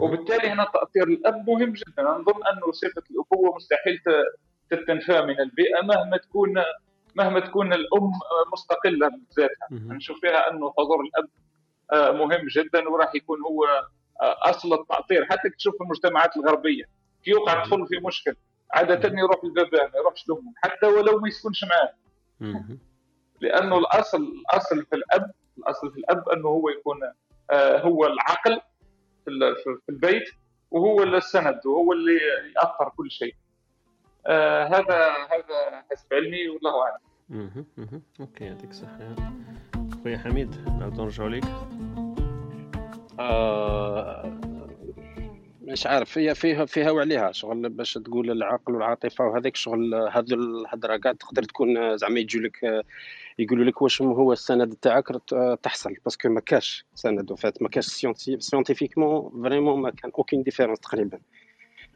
Speaker 4: وبالتالي هنا تأثير الأب مهم جدا. نظن انه صفه الابوه مستحيل تتنفى من البيئة مهما تكون مهما تكون الأم مستقلة بذاتها نشوف فيها أنه حضور الأب آه، مهم جدا وراح يكون هو آه، أصل التاثير حتى تشوف في المجتمعات الغربية كي يوقع طفل في مشكل عادة يروح لباباه ما يروحش لأمه حتى ولو ما يسكنش معاه. لأنه الاصل الأصل في الاب الأصل في الأب أنه هو يكون آه، هو العقل في البيت وهو السند وهو اللي يأثر كل شيء. آه هذا هذا حسب علمي والله أعلم.
Speaker 1: أها okay يعطيك الصحة. خويا حميد نعاودو نرجعوا ليك
Speaker 3: آه مش عارف هي فيها فيها وعليها شغل باش تقول العقل والعاطفة وهذاك شغل هذو الهضره كاع تقدر تكون زعما يجوا لك يقولوا لك واش هو السند تاعك تحصل parce que ما كاش سند وفات ما كاش scientifiquement vraiment ما كان aucune différence تقريبا.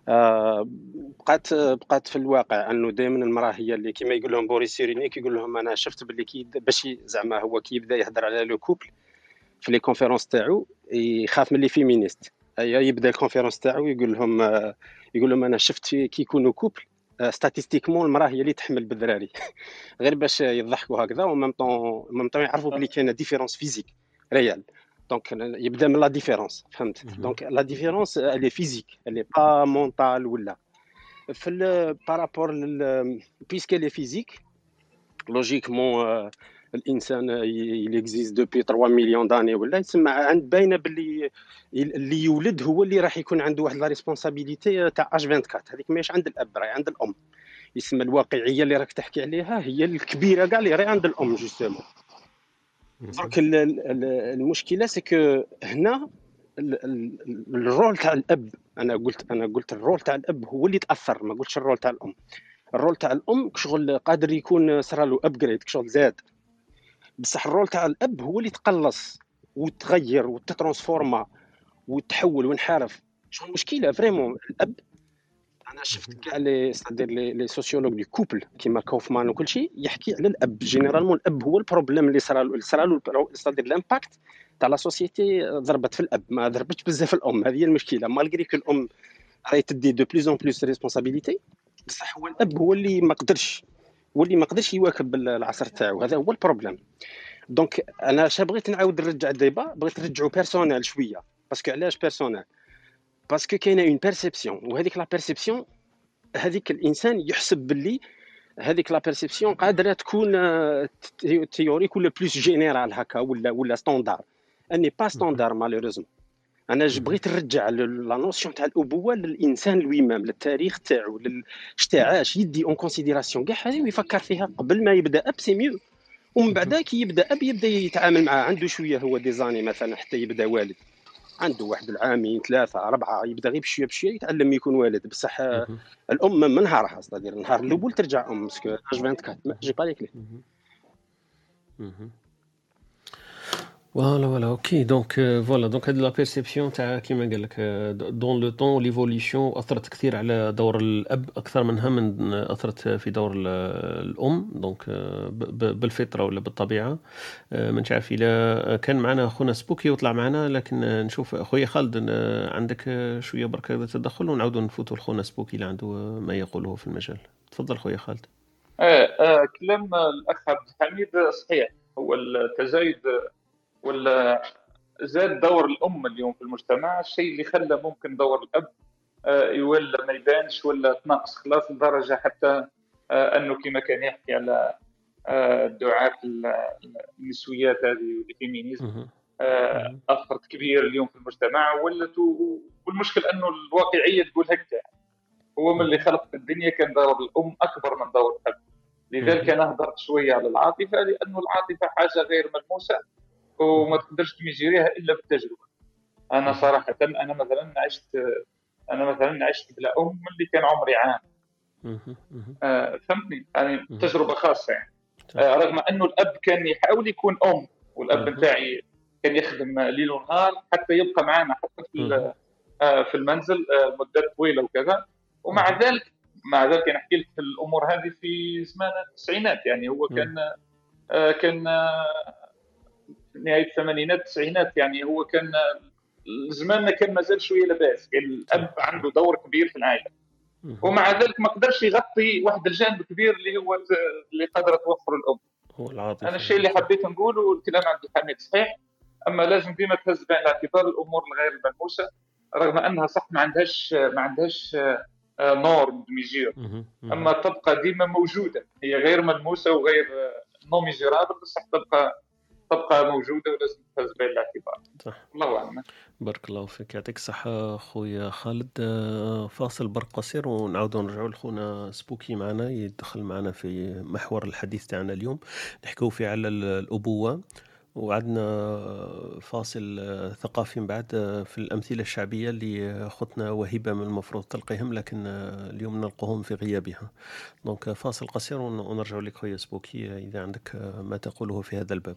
Speaker 3: آه بقات بقات في الواقع أنه دائما المرأة هي اللي كيما يقول لهم بوريس سيريني كيقول لهم أنا شفت باللي كي باش زعما هو كي يبدا يهضر على le couple في les conférences تاعو يخاف من les féministes يبدأ ال conférence تاعو يقول لهم يقول لهم أنا شفت كي يكونوا couple statistiquement المرأة هي اللي تحمل بالدراري. غير باش يضحكوا هكذا و même temps même temps يعرفوا بلي كاينة différence physique ريال دونك يبدأ من لا ديفيرونس فهمت؟ دونك لا ديفيرونس الي فيزيك الي با مونطال ولا. في بارابور بيسكي لي فيزيك لوجيكمون الإنسان اللي اكزيست دوبي 3 مليون داني ولا يسمى عند باينة باللي اللي يولد هو اللي راح يكون عنده واحد لا ريسبونسابيلتي تاع اش 24 هذيك ماهيش عند الأب راهي عند الأم. يسمى الواقعية اللي راك تحكي عليها هي الكبيرة كاع اللي راهي عند الأم جوستومون. donc المشكلة c'est que هنا ال rôle تاع الأب أنا قلت أنا قلت ال rôle تاع الأب هو اللي تأثر ما قلتش ال rôle تاع الأم. ال rôle تاع الأم شغل قادر يكون صرا له upgrade شغل زاد. بصح ال rôle تاع الأب هو اللي تقلص وتغير وتترانسفورما وتحول وانحرف شو المشكلة؟ vraiment الأب أنا شفت كاع لي c'est-à-dire les les sociologues des couples كيما كوفمان وكل شيء يحكي على الأب. généralement الأب هو ال problème اللي صرا له صرا له c'est-à-dire l'impact تاع la société ضربت في الأب. ما ضربتش بزاف الأم. هذه هي المشكلة. malgré que الأم راهي تدي de plus en plus responsabilité بصح هو الأب هو اللي ما قدرش واللي ما قدرش يواكب العصر تاعو هذا هو ال problème donc أنا اش بغيت نعاود نرجع ال débat بغيت نرجعو personnel شوية. parce que علاش personnel parce que كاينة une perception وهذيك la perception هذيك الإنسان يحسب باللي هذيك لا بيرسيبسيون قادرة تكون تيوريك ولا بلوس جينيرال هكا ولا ولا ستوندار اني با ستوندار مالوريزمون أنا بغيت نرجع لا نوسيون تاع الأبوة للإنسان لويمام للتاريخ تاعو عاش يدي اون كونسيديراسيون كاع هذه ويفكر فيها قبل ما يبدأ أب سي ميو ومن بعد كي يبدأ أب يبدأ يتعامل معاه عنده شوية هو ديزاني مثلا حتى يبدأ والد. عنده واحد العامين ثلاثة أربعة يبدأ غير بشوية بشوية يتعلم يكون والد. بصح الأم من نهارها صدر النهار الأول ترجع أم parce que 24 j'ai pas
Speaker 1: voilà voilà okay donc voilà donc هاد la perception تاع كيما قال لك dans le temps l'évolution اثرت كثير على دور الاب أكثر منها من اثرت في دور الام donc بالفطره ولا بالطبيعه ما عارف الا كان معنا اخونا سبوكي وطلع معنا لكن نشوف اخويا خالد عندك شوية برك تدخل ونعاودوا نفوتوا لخونا سبوكي اللي عنده ما يقوله في المجال تفضل خويا خالد
Speaker 4: آه, آه كلام الاخ عبد الحميد صحيح هو التزايد ولا زاد دور الأم اليوم في المجتمع الشيء اللي خلى ممكن دور الأب آه، يولى ما يبانش ولا تنقص خلاص لدرجة حتى آه، أنه كما كان يحكي على آه، دعاة النسويات هذه وال féminisme أثرت كبير اليوم في المجتمع ولت والمشكل أنه الواقعية تقول هكذا. هو من اللي خلق الدنيا كان دور الأم أكبر من دور الأب. لذلك أنا هدرت شوية على العاطفة لأنه العاطفة حاجة غير ملموسة. وما تقدرش تميجيريها إلا بالتجربة. أنا صراحة أنا مثلا عشت أنا مثلا عشت بلا أم اللي كان عمري عام. آه فهمتني؟ يعني تجربة خاصة يعني. آه رغم أنه الأب كان يحاول يكون أم والأب نتاعي كان يخدم ليل ونهار حتى يبقى معنا حتى في آه في المنزل آه مدات طويلة وكذا. ومع ذلك مع ذلك أنا أحكي لك الأمور هذه في زمان التسعينات يعني. هو كان آه كان نهاية الثمانينات التسعينات يعني هو كان زماننا كان مازال شوية لاباس. كان الأب عنده دور كبير في العائلة. ومع ذلك ما قدرش يغطي واحد الجانب كبير اللي هو اللي قادره توفر الام
Speaker 1: هو العاطفة.
Speaker 4: أنا الشيء اللي حبيت نقوله الكلام عبد الحميد صحيح. أما لازم ديما تهز بعين الاعتبار الأمور الغير الملموسه رغم أنها صح ما عندهاش ما عندهاش leur mesure أما تبقى ديما موجودة. هي غير ملموسة وغير non mesurable بصح تبقى تبقى موجودة ولازم تهز بعين الاعتبار. صح. الله أعلم.
Speaker 1: بارك الله فيك. يعطيك الصحة خويا خالد. آه، فاصل برك قصير ونعاودوا نرجعوا لخونا سبوكي معنا يدخل معنا في محور الحديث تاعنا اليوم. نحكيو فيه على الأبوة. وعندنا فاصل آه، ثقافي من بعد آه، في الأمثلة الشعبية اللي خطنا وهبة من المفروض تلقيهم لكن اليوم نلقوهم في غيابها. donc فاصل قصير ونرجع لك خويا سبوكي إذا عندك ما تقوله في هذا الباب.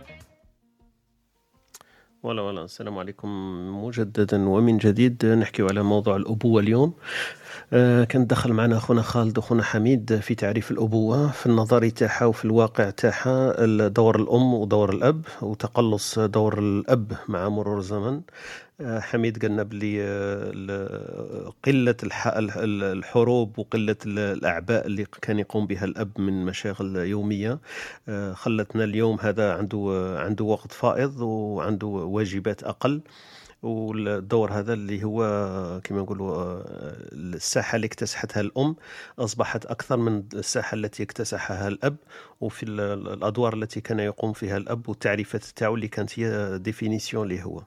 Speaker 1: ولا ولا. السلام عليكم مجددا ومن جديد. نحكي على موضوع الأبوة اليوم. آه، كان دخل معنا أخونا خالد وأخونا حميد في تعريف الأبوة في النظري تاعها وفي الواقع تاعها دور الأم ودور الأب وتقلص دور الأب مع مرور الزمن. حميد قالنا بلي آه، قلة الحروب وقلة الأعباء اللي كان يقوم بها الأب من مشاغل يومية. خلتنا اليوم هذا عنده عنده وقت فائض وعنده واجبات أقل. والدور هذا اللي هو كما نقولوا آه، الساحة اللي اكتسحتها الأم أصبحت أكثر من الساحة التي اكتسحها الأب. وفي الأدوار التي كان يقوم فيها الأب والتعريفات تاعو اللي كانت هي définition اللي هو.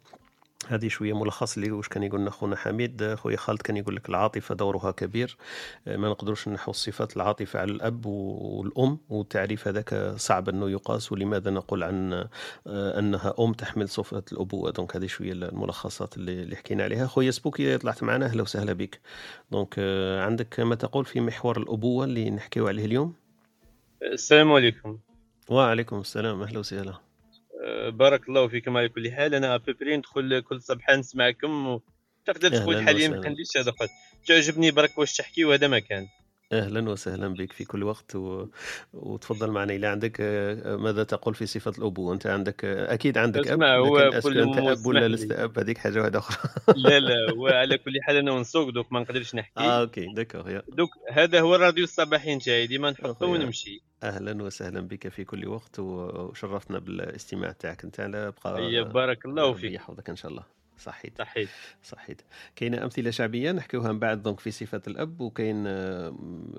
Speaker 1: هذه شوية ملخص اللي واش كان يقول لنا خونا حميد. خويا خالد كان يقول لك العاطفة دورها كبير. ما نقدروش نحو صفات العاطفة على الأب والأم والتعريف هذاك صعب إنه يقاس ولماذا نقول عن آه، أنها أم تحمل صفات الابوه donc هذه شوية الملخصات اللي, اللي حكينا عليها. خويا سبوكي طلعت معنا أهلا وسهلا بك. دونك آه، عندك ما تقول في محور الأبوة اللي نحكيو عليه اليوم؟
Speaker 5: السلام عليكم.
Speaker 1: وعليكم السلام أهلا وسهلا.
Speaker 5: بارك الله فيكم على كل حال. أنا ابيبري ندخل كل صباح نسمعكم. و تقدر تقول حاليا ما عنديش هذا تعجبني برك واش تحكي وهذا ما كان.
Speaker 1: أهلا وسهلا بك في كل وقت و... وتفضل معنا. إلى عندك آه، ماذا تقول في صفة الابوه انت عندك آه، أكيد عندك
Speaker 5: أب هو
Speaker 1: لكن انت اب ولا لست أب؟ هذيك حاجة واحدة أخرى.
Speaker 5: لا لا هو على كل حال أنا ونسوق دوك ما نقدرش
Speaker 1: آه
Speaker 5: نحكي
Speaker 1: أوكي داكوغ يا.
Speaker 5: دوك هذا هو الراديو الصباحي نتاعي ديما نحطه ونمشي.
Speaker 1: أهلا وسهلا بك في كل وقت وشرفتنا بالاستماع تاعك. أنت لا بقى
Speaker 5: يا بارك الله فيك.
Speaker 1: يحفظك إن شاء الله. صحيت.
Speaker 5: صحيت.
Speaker 1: صحيت. كاينة أمثلة شعبية نحكيوها من بعد دونك في صفة الأب وكاين آه،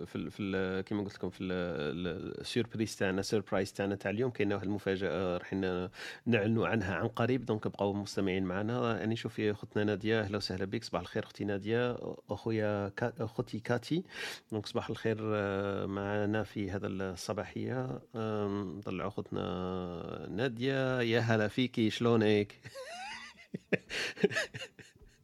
Speaker 1: في ال في ال كيما قلت لكم في السيربريز تاعنا سيربرايز تاعنا تاع اليوم كاينة واحد المفاجأة راح نعلنوا عنها عن قريب donc بقاو مستمعين معنا. راني نشوف في أختنا نادية أهلا وسهلا بك صباح الخير أختي نادية. أخويا كا أختي كاتي. donc صباح الخير آه، معنا في هذا الصباحية. نطلعوا أختنا نادية. يا هلا فيكي شلونك؟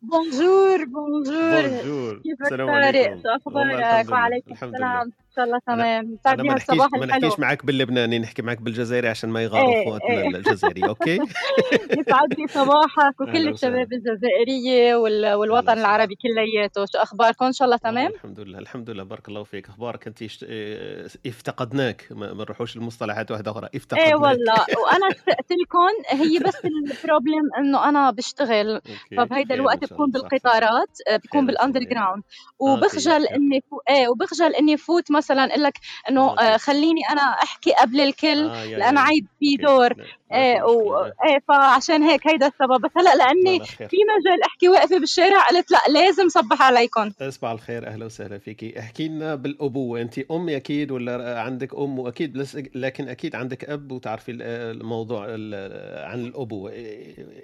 Speaker 6: bonjour
Speaker 1: bonjour
Speaker 6: bonjour
Speaker 1: السلام عليكم
Speaker 6: شو
Speaker 1: أخبارك
Speaker 6: وعليكم السلام شاء الله تمام.
Speaker 1: نحكيش
Speaker 6: الصباح
Speaker 1: ما نحكيش معك باللبناني نحكي معك بالجزائري عشان ما يغاروا
Speaker 6: إيه.
Speaker 1: اخواتنا
Speaker 6: إيه
Speaker 1: الجزائري okay؟
Speaker 6: يسعد لي صباحك وكل الشباب
Speaker 1: أهلا
Speaker 6: والوطن العربي كلياته. شو أخباركم؟ إن شاء الله تمام؟
Speaker 1: الحمد لله الحمد لله بارك الله فيك. أخبارك أنت؟ شت... آه، افتقدناك. ما نروحوش المصطلحات واحدة أخرى.
Speaker 6: إيه
Speaker 1: افتقدناك.
Speaker 6: والله. وأنا اشتقت لكم هي بس ال problem إنه أنا
Speaker 1: بشتغل.
Speaker 6: فبهيدا الوقت بكون بالقطارات آه، بكون
Speaker 1: بال
Speaker 6: under
Speaker 1: الله. ground
Speaker 6: وبخجل إني. إيه وبخجل إني فوت مثلا أقول لك
Speaker 1: إنه
Speaker 6: آه،
Speaker 1: فيش
Speaker 6: خليني أنا أحكي قبل الكل
Speaker 1: لأن يا
Speaker 6: عيب في دور.
Speaker 1: في
Speaker 6: إيه و... إيه فعشان هيك هيدا السبب. بس هلأ
Speaker 1: لا
Speaker 6: لاني في مجال أحكي واقفة بالشارع قلت لأ لازم صبح عليكم.
Speaker 1: صباح الخير أهلا وسهلا فيكي. احكي لنا بالأبوة. انت أم أكيد ولا عندك أم؟ وأكيد بس لكن أكيد عندك أب وتعرفي ال- الموضوع ال- عن الأبوة.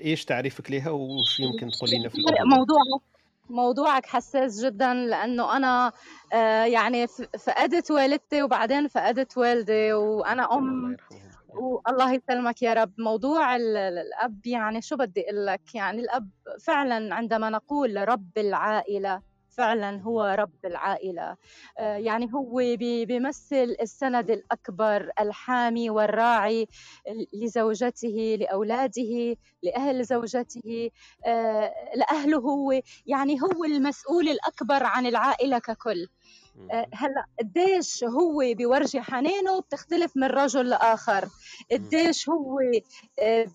Speaker 1: إيش تعريفك لها وش يمكن تقولي في
Speaker 6: طارق
Speaker 1: الأبوة؟
Speaker 6: موضوعك موضوعك حساس جدا لأنه أنا آه، يعني فقدت والدتي وبعدين فقدت والدي وأنا
Speaker 1: أم
Speaker 6: والله يسلمك يا رب. موضوع ال- ال- الأب يعني شو بدي أقول لك؟ يعني الأب فعلا عندما نقول رب العائلة فعلا هو رب العائلة آه، يعني هو بي- بيمثل السند الأكبر الحامي والراعي لزوجته لأولاده لأهل زوجته آه، لأهله هو يعني هو المسؤول الأكبر عن العائلة ككل آه،. هلأ قديش هو بيورجي حنانه بتختلف من رجل
Speaker 1: لآخر.
Speaker 6: قديش هو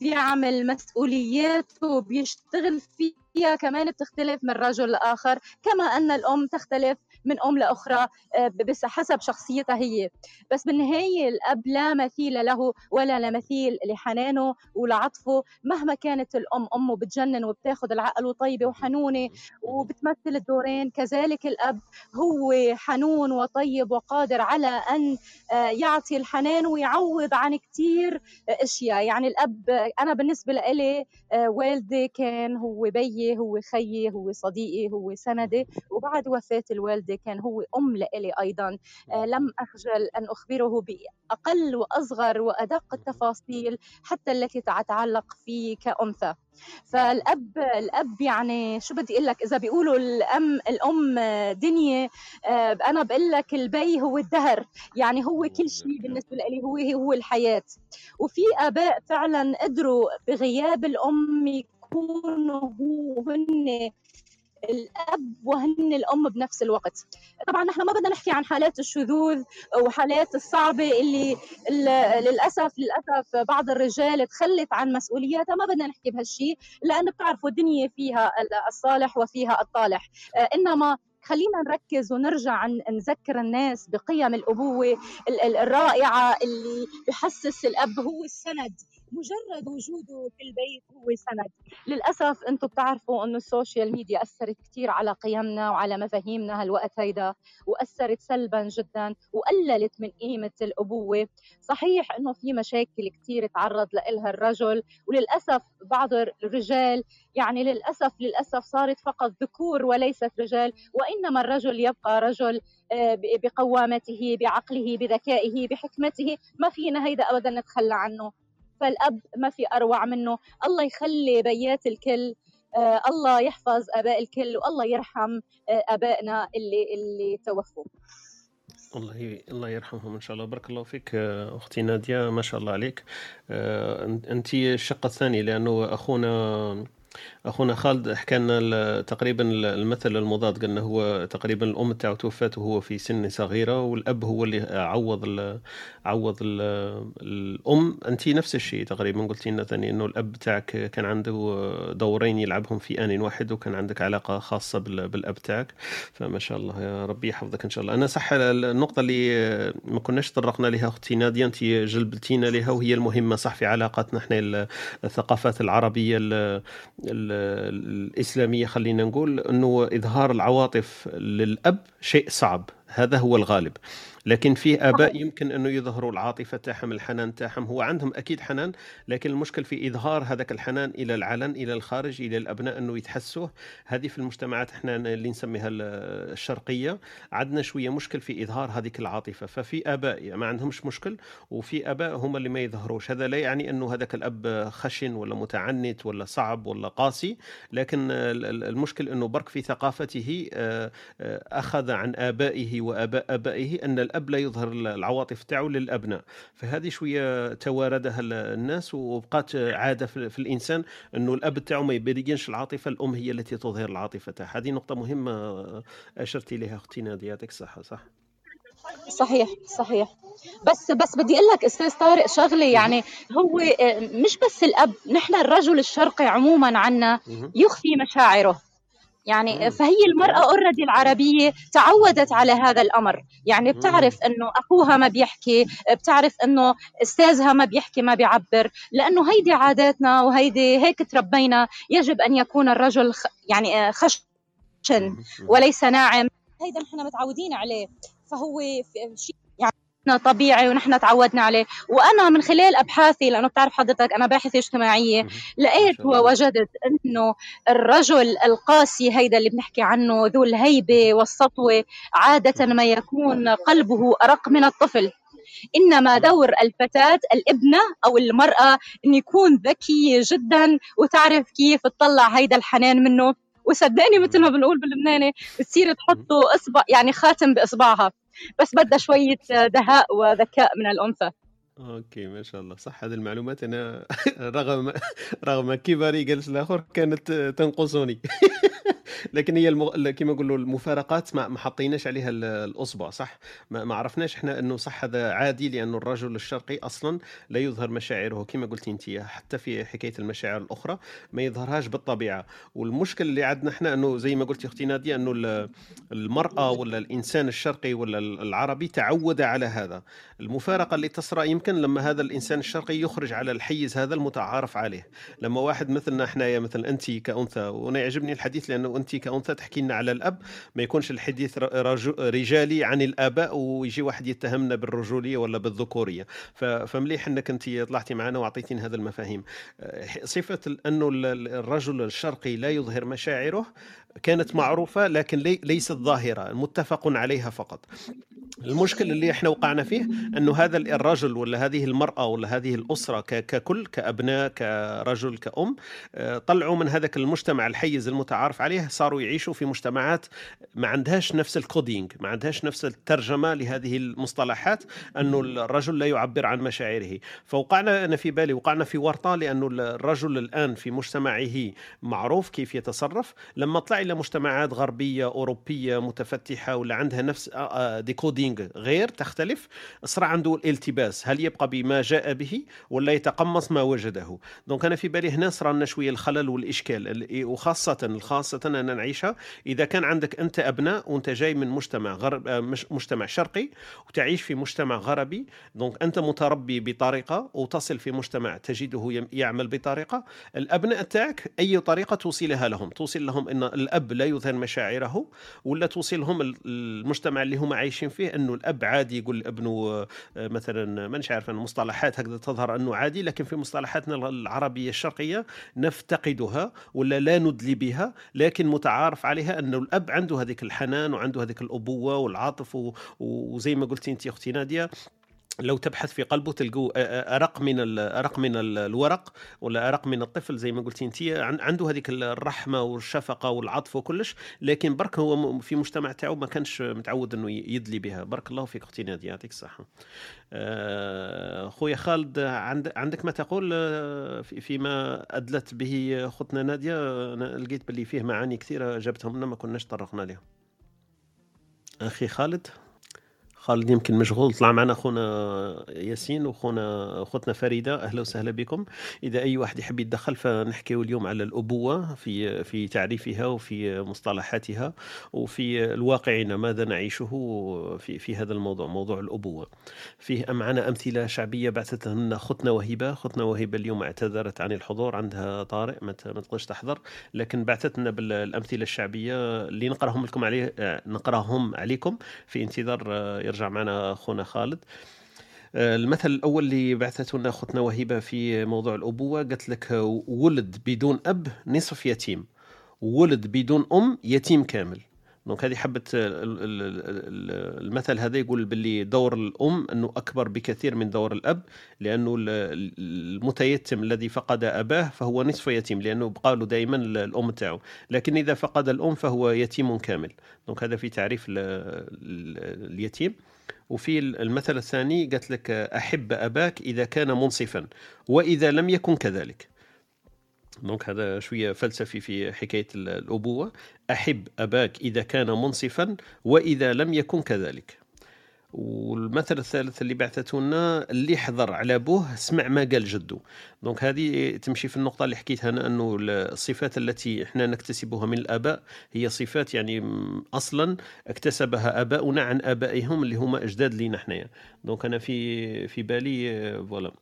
Speaker 6: بيعمل مسؤولياته وبيشتغل فيها كمان بتختلف من رجل لآخر كما أن الأم تختلف من أم لأخرى آه، بس حسب شخصيتها هي بس بالنهاية الأب لا مثيل له ولا لا مثيل لحنانه ولعطفه مهما كانت الأم أمه بتجنن وبتاخذ العقل وطيبة وحنونة
Speaker 1: مهم.
Speaker 6: وبتمثل الدورين كذلك الأب هو حنون وطيب وقادر على أن آه، يعطي الحنان ويعوض عن كثير أشياء يعني الأب آه، أنا بالنسبة لإلي والدي كان هو بيي هو خيي هو صديقي هو سندي. وبعد وفاة الوالدة كان هو أم لإلي أيضا. آه، لم أخجل أن أخبره بأقل وأصغر وأدق التفاصيل حتى التي تتعلق في كأنثى. فالأب الأب يعني شو بدي أقول لك؟ إذا بيقولوا الأم الأم دنيا آه، أنا بقول لك البي هو الدهر. يعني هو كل شيء. بالنسبة لي هو هو الحياة. وفي آباء فعلا قدروا بغياب الأم يكونوا هو هن الأب وهن الأم بنفس الوقت. طبعا نحن ما بدنا نحكي عن حالات الشذوذ وحالات الصعبة اللي ال- للاسف للأسف بعض الرجال تخلت عن مسؤولياتها. ما بدنا نحكي بهالشيء لأنه بتعرفوا الدنيا فيها الصالح وفيها الطالح. آه، إنما خلينا نركز ونرجع نذكر الناس بقيم الأبوة ال- ال- الرائعة اللي بحسس الأب هو السند. مجرد وجوده في البيت هو سند. للأسف أنتم بتعرفوا أنه ال social media أثرت كثير على قيمنا وعلى مفاهيمنا هالوقت هيدا وأثرت سلبا جدا وقللت من قيمة الأبوة. صحيح أنه في مشاكل كثير تعرض لها الرجل وللأسف بعض الرجال يعني للأسف للأسف صارت فقط ذكور وليست رجال وإنما الرجل يبقى رجل آه، بقوامته بعقله بذكائه بحكمته. ما فينا هيدا أبدا نتخلى عنه. فالأب ما في أروع منه. الله يخلي بيات الكل آه، الله يحفظ آباء الكل والله يرحم آه، آبائنا اللي اللي توفوا.
Speaker 1: الله الله يرحمهم إن شاء الله. بارك الله فيك آه، أختي نادية. ما شاء الله عليك. آه، انت الشق الثاني لأنه أخونا أخونا خالد حكى لنا تقريبا ال- المثل المضاد قالنا هو تقريبا الأم تاعو توفات وهو في سن صغيرة والأب هو اللي عوض ال عوض ال الأم. انت نفس الشيء تقريبا قلتي لنا ثاني إنه الأب تاعك كان عنده دورين يلعبهم في آن واحد وكان عندك علاقة خاصة بال- بالأب تاعك فما شاء الله يا ربي يحفظك إن شاء الله. أنا صح النقطة اللي ما كناش طرقنا لها أختي نادية انت جلبتينا لها وهي المهمة صح في علاقاتنا إحنا ال- الثقافات العربية ال- ال- الإسلامية خلينا نقول أنه إظهار العواطف للأب شيء صعب. هذا هو الغالب. لكن في آباء يمكن أنه يظهروا العاطفة تاعهم الحنان تاعهم. هو عندهم أكيد حنان لكن المشكل في إظهار هذاك الحنان إلى العلن إلى الخارج إلى الأبناء أنه يتحسوه. هذه في المجتمعات إحنا اللي نسميها ال- الشرقية. عندنا شوية مشكل في إظهار هذيك العاطفة. ففي آباء ما عندهمش مشكل وفي آباء هم اللي ما يظهروش. هذا لا يعني أنه هذاك الأب خشن ولا متعنت ولا صعب ولا قاسي لكن ال- ال- المشكل أنه برك في ثقافته آه، آه، أخذ عن آبائه واباء أبائه أن الأب لا يظهر العواطف تاعو للأبناء. فهذه شوية تواردها ال- الناس وبقات عادة في الإنسان أنه الأب تاعو ما يبينش العاطفة الأم هي التي تظهر العاطفه تاعها هذه نقطة مهمة اشرتي إليها أختي نادية يعطيك الصحة صح؟
Speaker 6: صحيح صحيح. بس بس بدي أقول لك أستاذ طارق شغلة يعني هو آه، مش بس الأب نحن الرجل الشرقي عموما عنا. يخفي مشاعره. يعني. فهي المرأة اوريدي العربية تعودت على هذا الأمر. يعني بتعرف إنه أخوها ما بيحكي بتعرف إنه أستاذها ما بيحكي ما بيعبر. لأنه هيدي عاداتنا وهيدي هيك تربينا يجب أن يكون الرجل يعني آه، خشن. وليس ناعم. هيدا نحن متعودين عليه. فهو شيء طبيعي ونحن تعودنا عليه. وأنا من خلال أبحاثي لأنه بتعرف حضرتك أنا باحثة
Speaker 1: اجتماعية.
Speaker 6: لقيت. ووجدت إنه الرجل القاسي هيدا اللي بنحكي عنه ذو الهيبة والسطوة عادة ما يكون قلبه أرق من الطفل. إنما دور الفتاة الابنة أو المرأة إن يكون ذكيه جدا وتعرف كيف تطلع هيدا الحنان منه. وصدقني مثل ما بنقول باللبناني بتصير تحطه اصبع يعني خاتم بإصبعها. بس بدها شوية دهاء وذكاء من الأنثى.
Speaker 1: أوكي ما شاء الله. صح هذه المعلومات أنا رغم رغم كبري جالس الآخر كانت تنقصني. لكن هي المغ... كما نقولوا المفارقات ما حطيناش عليها ال- الاصبع صح؟ ما, ما عرفناش إحنا إنه صح هذا عادي لأنه الرجل الشرقي أصلا لا يظهر مشاعره كما قلتي أنت حتى في حكاية المشاعر الأخرى ما يظهرهاش بالطبيعة. والمشكل اللي عندنا إحنا إنه زي ما قلتي أختي نادية إنه ال- المرأة ولا الإنسان الشرقي ولا العربي تعود على هذا. المفارقة اللي تصرى يمكن لما هذا الإنسان الشرقي يخرج على الحيز هذا المتعارف عليه. لما واحد مثلنا إحنا مثلا أنت كأنثى وأنا يعجبني الحديث لأنه انت كانثى تحكي لنا على الأب ما يكونش الحديث رجالي عن الآباء ويجي واحد يتهمنا بالرجولية ولا بالذكورية. فمليح إنك انت طلعتي معنا واعطيتينا هذه المفاهيم. أه، صفة أنه ال- ال- الرجل الشرقي لا يظهر مشاعره كانت معروفة لكن لي- ليست ظاهرة متفق عليها فقط. المشكل اللي إحنا وقعنا فيه إنه هذا الرجل ولا هذه المرأة ولا هذه الأسرة ككل كأبناء كرجل كأم آه، طلعوا من هذاك المجتمع الحيز المتعارف عليه صاروا يعيشوا في مجتمعات ما عندهاش نفس الكودينج ما عندهاش نفس الترجمة لهذه المصطلحات إنه الرجل لا يعبر عن مشاعره. فوقعنا أنا في بالي وقعنا في ورطة لأنه الرجل الآن في مجتمعه معروف كيف يتصرف. لما طلع إلى مجتمعات غربية أوروبية متفتحة ولا عندها نفس decoding غير تختلف. صار عنده الالتباس هل يبقى بما جاء به ولا يتقمص ما وجده. donc أنا في بالي هنا صار لنا شوية الخلل والإشكال ال- وخاصة خاصة ان نعيشها. إذا كان عندك أنت أبناء وأنت جاي من مجتمع غرب آه، مجتمع شرقي وتعيش في مجتمع غربي donc أنت متربي بطريقة وتصل في مجتمع تجده يعمل بطريقة الأبناء تاعك أي طريقة توصلها لهم؟ توصل لهم إن الأب لا يظهر مشاعره ولا توصلهم ال- المجتمع اللي هم عايشين فيه إنه الأب عادي يقول لابنه آه، مثلا مانيش عارف أنا مصطلحات هكذا تظهر إنه عادي لكن في مصطلحاتنا العربية الشرقية نفتقدها ولا لا ندلي بها لكن متعارف عليها إنه الأب عنده هذيك الحنان وعنده هذيك الأبوة والعاطف وزي ما قلتي انت أختي نادية لو تبحث في قلبه تلقوا أرق من أرق من ال- الورق ولا أرق من الطفل زي ما قلتي انت عن- عنده هذيك الرحمة والشفقة والعطف وكلش لكن برك هو في مجتمع تاعو ما كانش متعود إنه يدلي بها. بارك الله فيك أختي نادية يعطيك الصحة. خويا خالد عند عندك ما تقول؟ في- فيما أدلت به اختنا نادية؟ أنا لقيت باللي فيه معاني كثيرة جابتهم لنا ما كناش طرقنا لها أخي خالد؟ خالد يمكن مشغول طلع معنا اخونا ياسين واخونا اختنا فريدة أهلا وسهلا بكم. إذا أي واحد يحب يتدخل فنحكيو اليوم على الأبوة في في تعريفها وفي مصطلحاتها وفي الواقعنا ماذا نعيشه في في هذا الموضوع موضوع الأبوة. فيه معنا أمثلة شعبية بعثت لنا اختنا وهبه اختنا وهبه اليوم اعتذرت عن الحضور عندها طارئ ما تقدرش تحضر. لكن بعثت لنا بالامثله الشعبية اللي نقراهم لكم عليه آه، نقراهم عليكم في انتظار آه، يرجع معنا أخونا خالد. آه، المثل الأول اللي بعثته لنا أختنا وهبه في موضوع الأبوة قالت لك ولد بدون أب نصف يتيم. ولد بدون أم يتيم كامل. donc هذه ال- المثل هذا يقول باللي دور الأم أنه أكبر بكثير من دور الأب لأنه ال- ال- المتيتم الذي فقد أباه فهو نصف يتيم لأنه بقى له دائما الأم تاعو. لكن إذا فقد الأم فهو يتيم كامل. donc هذا في تعريف ال- ال- اليتيم. وفي المثل الثاني قالت لك أحب أباك إذا كان منصفا وإذا لم يكن كذلك. donc هذا شوية فلسفي في حكاية ال- الأبوة. أحب أباك إذا كان منصفا وإذا لم يكن كذلك. والمثل الثالث اللي بعثته لنا اللي حضر على بوه سمع ما قال جده donc هذه تمشي في النقطة اللي حكيتها أنا أنه الصفات التي إحنا نكتسبها من الآباء هي صفات يعني أصلا اكتسبها آباؤنا عن آبائهم اللي هما أجداد لينا حنايا. donc أنا في في بالي voilà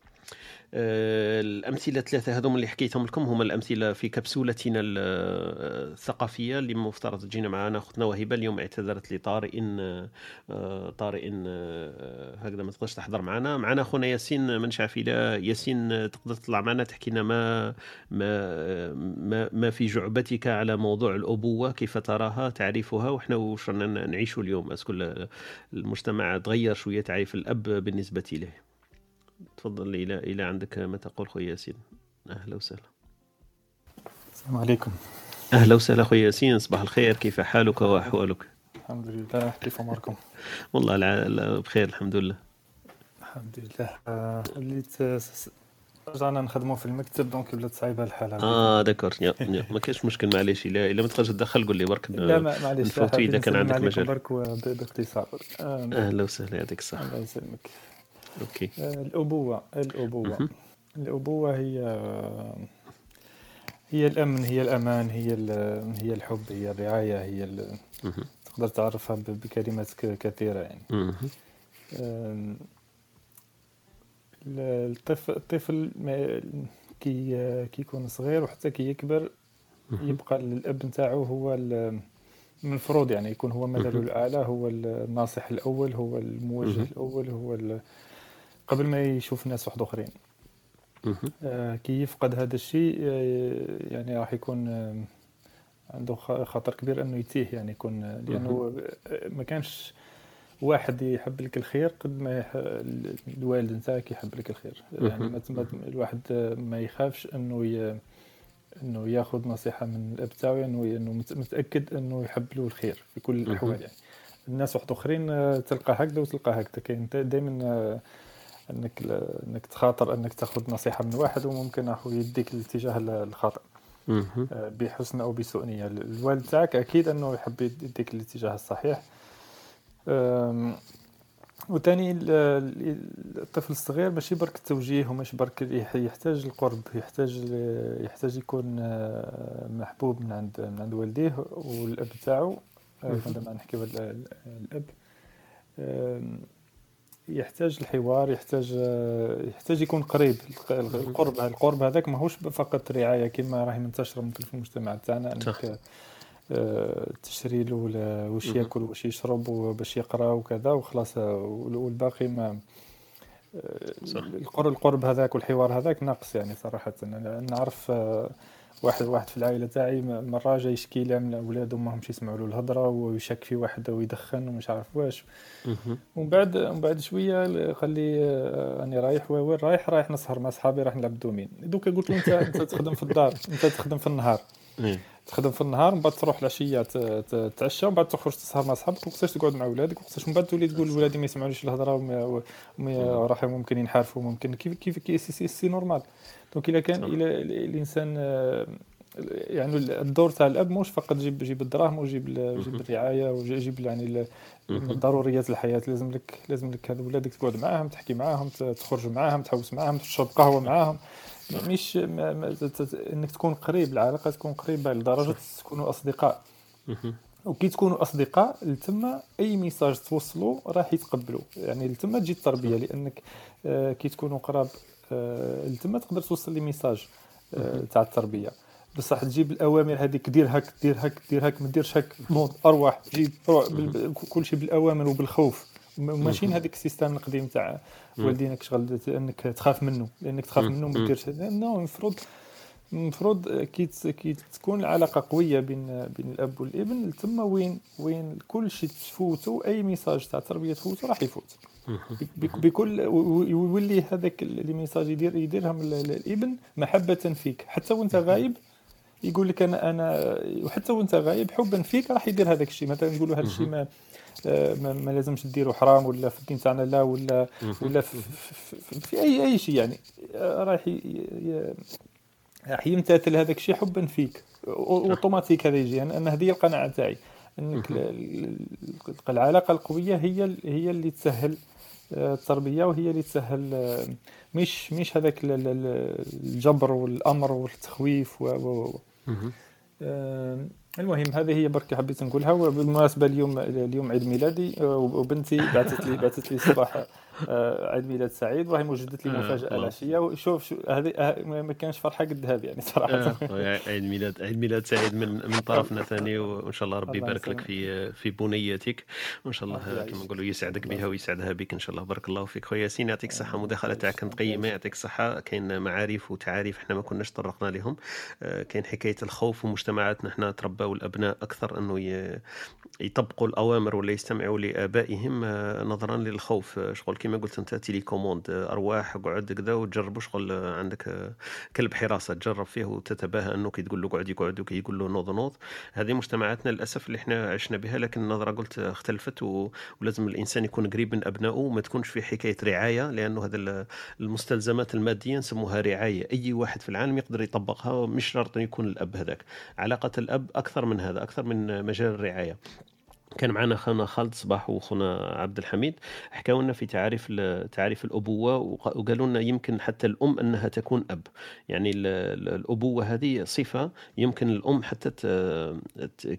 Speaker 1: آه، الأمثلة الثلاثة هذوم اللي حكيتهم لكم هما الأمثلة في كبسولتنا آه، الثقافية اللي مفترض تجينا معنا أختنا وهبة اليوم اعتذرت لطارئ آه، طارئ هكذا ما تقدرش تحضر معنا معنا أخونا ياسين من شعفيلة ياسين تقدر تطلع معنا تحكي لنا ما ما ما ما في جعبتك على موضوع الأبوة؟ كيف تراها؟ تعريفها؟ وإحنا وش رانا نعيشه اليوم؟ أسكو المجتمع تغير شوية تعريف الأب بالنسبة له تفضل إلى إلى عندك ما تقول خويا ياسين. أهلا وسهلا.
Speaker 7: السلام عليكم.
Speaker 1: أهلا وسهلا خويا ياسين صباح الخير. كيف حالك وأحوالك؟
Speaker 7: الحمد لله. كيف أموركم؟
Speaker 1: والله الع... لا، بخير الحمد لله.
Speaker 7: الحمد لله. وليت آه، رجعنا نخدموا في المكتب donc ولات صعيبه الحال هذه.
Speaker 1: آه d'accord ما كاينش مشكل معليش. إلا إلا ما تقدرش تدخل قول لي برك
Speaker 7: لا معليش.
Speaker 1: نفوتوا إذا كان عندك مجال.
Speaker 7: برك باختصار. آه،
Speaker 1: أهلا وسهلا يعطيك الصحة.
Speaker 7: الله يسلمك. okay الأبوة الأبوة
Speaker 1: مهم.
Speaker 7: الأبوة هي هي الأمن هي الأمان هي ال- هي الحب هي الرعاية هي. تقدر تعرفها بكلمات ك- كثيرة يعني الطفل الطفل ما- كي كي يكون صغير وحتى كي يكبر. يبقى الأب نتاعو هو من المفروض يعني يكون هو مثله
Speaker 1: مهم.
Speaker 7: الأعلى هو الناصح الأول هو الموجه
Speaker 1: مهم.
Speaker 7: الأول هو قبل ما يشوف ناس واحد آخرين.
Speaker 1: مهم.
Speaker 7: آه، كي يفقد هذا الشيء آه، يعني راح يكون آه، عنده خطر كبير أنه يتيه يعني يكون لأنه ما كانش واحد يحب لك الخير قد ما الوالد نتاعك يحب لك الخير. يعني الواحد ما يخافش أنه ي... أنه ياخذ نصيحة من الأب تاعو أنه أنه مت- متأكد أنه يحب له الخير في كل. الأحوال. يعني الناس واحد آخرين تلقى هكذا وتلقى هكذا. كاين دائما انك انك تخاطر انك تاخذ نصيحة من واحد وممكن راح يديك الاتجاه الخاطئ. آه، بحسن أو بسوء نية. الوالد تاعك أكيد أنه يحب يديك الاتجاه الصحيح. أم، وتاني ال- ال- الطفل الصغير ماشي برك التوجيه وماشي برك يح- يحتاج القرب يحتاج يحتاج يكون آه، محبوب من عند من عند والديه والأب تاعو. آه،. عندما نحكيو على ال- الأب. يحتاج الحوار يحتاج يحتاج يكون قريب الق- القرب القرب هذاك ماهوش فقط رعاية كما راهي منتشرة ممكن في المجتمع تاعنا. إنك آه، تشري له واش. ياكل واش يشرب وباش يقرأ وكذا وخلاص آه، وال- والباقي ما آه،. القرب القرب هذاك والحوار هذاك ناقص يعني صراحة نعرف واحد واحد في العائلة تاعي مره جاي يشكي لي من ولادو ماهمش يسمعوا له الهضرة ويشك في واحد ويدخن ومش عارف واش. ومن بعد من بعد شوية قال لي آه، راني رايح وين رايح؟ رايح نسهر مع صحابي راح نلعب دومين. دوكا قلت له انت أنت تخدم في الدار أنت تخدم في النهار.
Speaker 1: إيه.
Speaker 7: تخدم في النهار من بعد تروح العشية ت- ت- تعشى ومن بعد تخرج تسهر مع صحابك وقتاش تقعد مع ولادك وقتاش من بعد تولي تقول ولادي ما يسمعونيش الهضرة راح ممكن ينحرفوا ممكن. كيف كيف كيف c'est, c'est, c'est normal. donc إلا كان. إلى الإنسان آه، يعني الدور تاع الأب مش فقط جيب جيب الدراهم وجيب جيب الرعاية وجيب يعني. ضروريات الحياة. لازم لك لازم لك هذو ولادك تقعد معاهم تحكي معاهم تخرج معاهم تحوس معاهم تشرب قهوة معاهم. مش ما ما إنك تكون قريب العلاقة تكون قريبة لدرجة تكونوا
Speaker 1: أصدقاء.
Speaker 7: وكي تكونوا أصدقاء لتما أي message توصلوا راح يتقبلوا. يعني لتما تجي التربية لأنك آه، كي تكونوا قراب آه، لتما تقدر توصل les messages آه، تاع التربية. بصح تجيب الأوامر هذيك دير هك دير هك دير هك ما ديرش هك نوض ارواح جيب روح كل شيء بالأوامر وبالخوف. ماشي هذيك ال système القديم تاع والدينك شغل أنك تخاف منه لأنك تخاف منه ما ديرش. non المفروض المفروض كي تكون العلاقة قوية بين بين الأب والابن تما وين وين كل شيء تفوتوا أي message تاع تربية تفوتوا راح يفوت. بكل ويولي هذاك les messages يدير يديرهم ال- ال- الابن محبة فيك. حتى وانت غايب يقول لك أنا أنا وحتى وانت غايب حبا فيك راح يدير هذاك الشيء. مثلا نقولوا هذا الشيء ما آه، ما, ما لازمش ديروا حرام ولا في الدين تاعنا لا ولا ولا في, في, في, اي أي شيء يعني. آه، راح راح يمتثل هذاك الشيء حبا فيك. أوتوماتيك هذا يجي. أنا أنا هذه القناعة تاعي. أنك ال- ال- العلاقة القوية هي هي اللي تسهل التربية وهي اللي تسهل مش مش هذاك ال- ال- الجبر والأمر والتخويف و, و المهم هذه هي برك حبيت نقولها. وبالمناسبة اليوم اليوم عيد ميلادي آه، وبنتي بعثت لي بعثت لي الصباح آه، عيد ميلاد سعيد وهي وجدت لي
Speaker 1: آه، مفاجأة.
Speaker 7: العشيه وشوف شو هذه ما كانش فرحة قد هذه يعني
Speaker 1: صراحة. عيد ميلاد عيد ميلاد سعيد من من طرفنا ثاني. وإن شاء الله ربي يبارك لك. في في بنيتك. وإن شاء
Speaker 7: الله.
Speaker 1: كما نقولوا يسعدك بها ويسعدها بك إن شاء الله. بارك الله فيك خويا. ياسين يعطيك الصحه المداخله تاعك كانت قيمة يعطيك الصحه كاين معارف وتعاريف إحنا ما كناش طرقنا لهم. كاين حكاية الخوف ومجتمعاتنا إحنا تربوا الابناء أكثر أنه ي- يطبقوا الأوامر ولا يستمعوا لآبائهم آه، نظرا للخوف. آه، شغل كما قلت أنت télécommande آه، أرواح اقعد كذا وتجربوا شغل عندك كلب حراسة تجرب فيه وتتباهى أنه كي تقول له قعد يقعد وكي يقول له نوض نوض. هذه مجتمعاتنا للأسف اللي إحنا عشنا بها لكن النظرة قلت اختلفت. ولازم الإنسان يكون قريب من أبنائه وما تكونش في حكاية رعاية لأنه هذا ال- المستلزمات المادية نسموها رعاية. أي واحد في العالم يقدر يطبقها مش شرط يكون الأب هذاك. علاقة الأب أكثر من هذا أكثر من مجال الرعاية. كان معنا خونا خالد صباح وخونا عبد الحميد. حكاوا لنا في تعريف تعريف الأبوة وق- وقالوا لنا يمكن حتى الأم أنها تكون أب. يعني ال- ال- الأبوة هذه صفة يمكن الأم حتى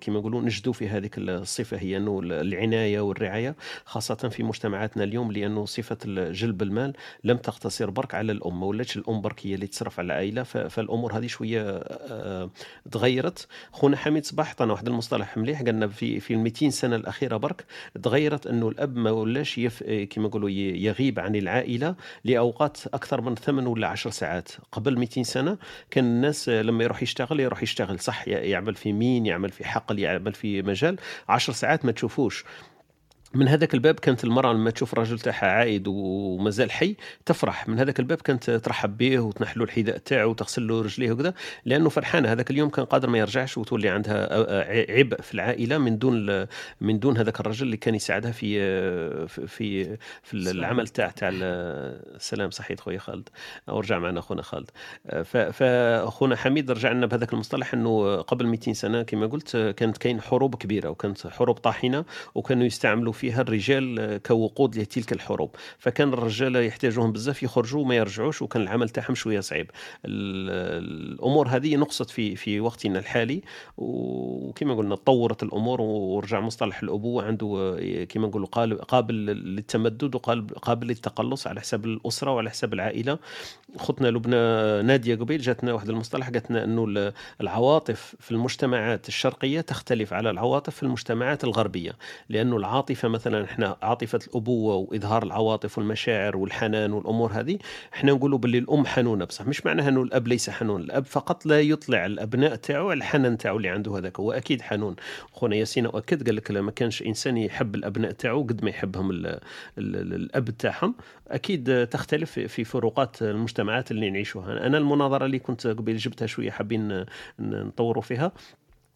Speaker 1: كما يقولون نجدوا في هذه الصفة هي أنه العناية والرعاية خاصة في مجتمعاتنا اليوم لأنه صفة جلب المال لم تقتصر برك على الأم. ما ولاتش الأم برك هي اللي تصرف على العائلة فالأمور هذه شوية آه، تغيرت. خونا حميد صباح عطانا واحد المصطلح مليح قالنا في في ال 200 سنه الأخيرة برك تغيرت أنه الأب ما ولاش يف... كما يقولوا ي- يغيب عن العائلة لأوقات أكثر من 8 ولا 10 ساعات. قبل 200 سنة كان الناس لما يروح يشتغل يروح يشتغل. صح يعمل في مين يعمل في حقل يعمل في مجال. 10 ساعات ما تشوفوش. من هذاك الباب كانت المرأة لما تشوف الرجل تاعها عايد ومازال حي تفرح. من هذاك الباب كانت ترحب به وتنحلو الحذاء تاعو وتغسل له رجليه وكذا لأنه فرحانة. هذاك اليوم كان قادر ما يرجعش وتولي عندها عبء في العائلة من دون من دون هذاك الرجل اللي كان يساعدها في في في, في العمل تاع تاع ال- السلام صحيت خويا خالد. ورجع معنا اخونا خالد. ف- فاخونا حميد رجع لنا بهذاك المصطلح إنه قبل 200 سنة كما قلت كانت كاين حروب كبيرة وكانت حروب طاحنة وكانوا يستعملوا فيها الرجال كوقود لتلك الحروب. فكان الرجال يحتاجوهم بزاف يخرجوا وما يرجعوش وكان العمل تاعهم شوية صعيب. ال- الأمور هذه نقصت في في وقتنا الحالي وكما قلنا تطورت الأمور ورجع مصطلح الأبوة عنده كما نقولوا قابل للتمدد وقابل قابل للتقلص على حساب الأسرة وعلى حساب العائلة. خطنا لبنى نادية قبيل جاتنا واحد المصطلح قالت لنا انه ال- العواطف في المجتمعات الشرقية تختلف على العواطف في المجتمعات الغربية لأنه العاطفة مثلا إحنا عاطفة الأبوة وإظهار العواطف والمشاعر والحنان والأمور هذه إحنا نقولوا باللي الأم حنونه بصح مش معناها إنه الأب ليس حنون الأب فقط لا يطلع الأبناء تاعو على الحنان تاعو اللي عنده هذاك هو أكيد حنون. خونا ياسين اؤكد قال لك ما كانش إنسان يحب الأبناء تاعو قد ما يحبهم ال ال الأب تاعهم أكيد تختلف في فروقات المجتمعات اللي نعيشوها. أنا المناظرة اللي كنت قبل جبتها شوية حابين نطوروا فيها.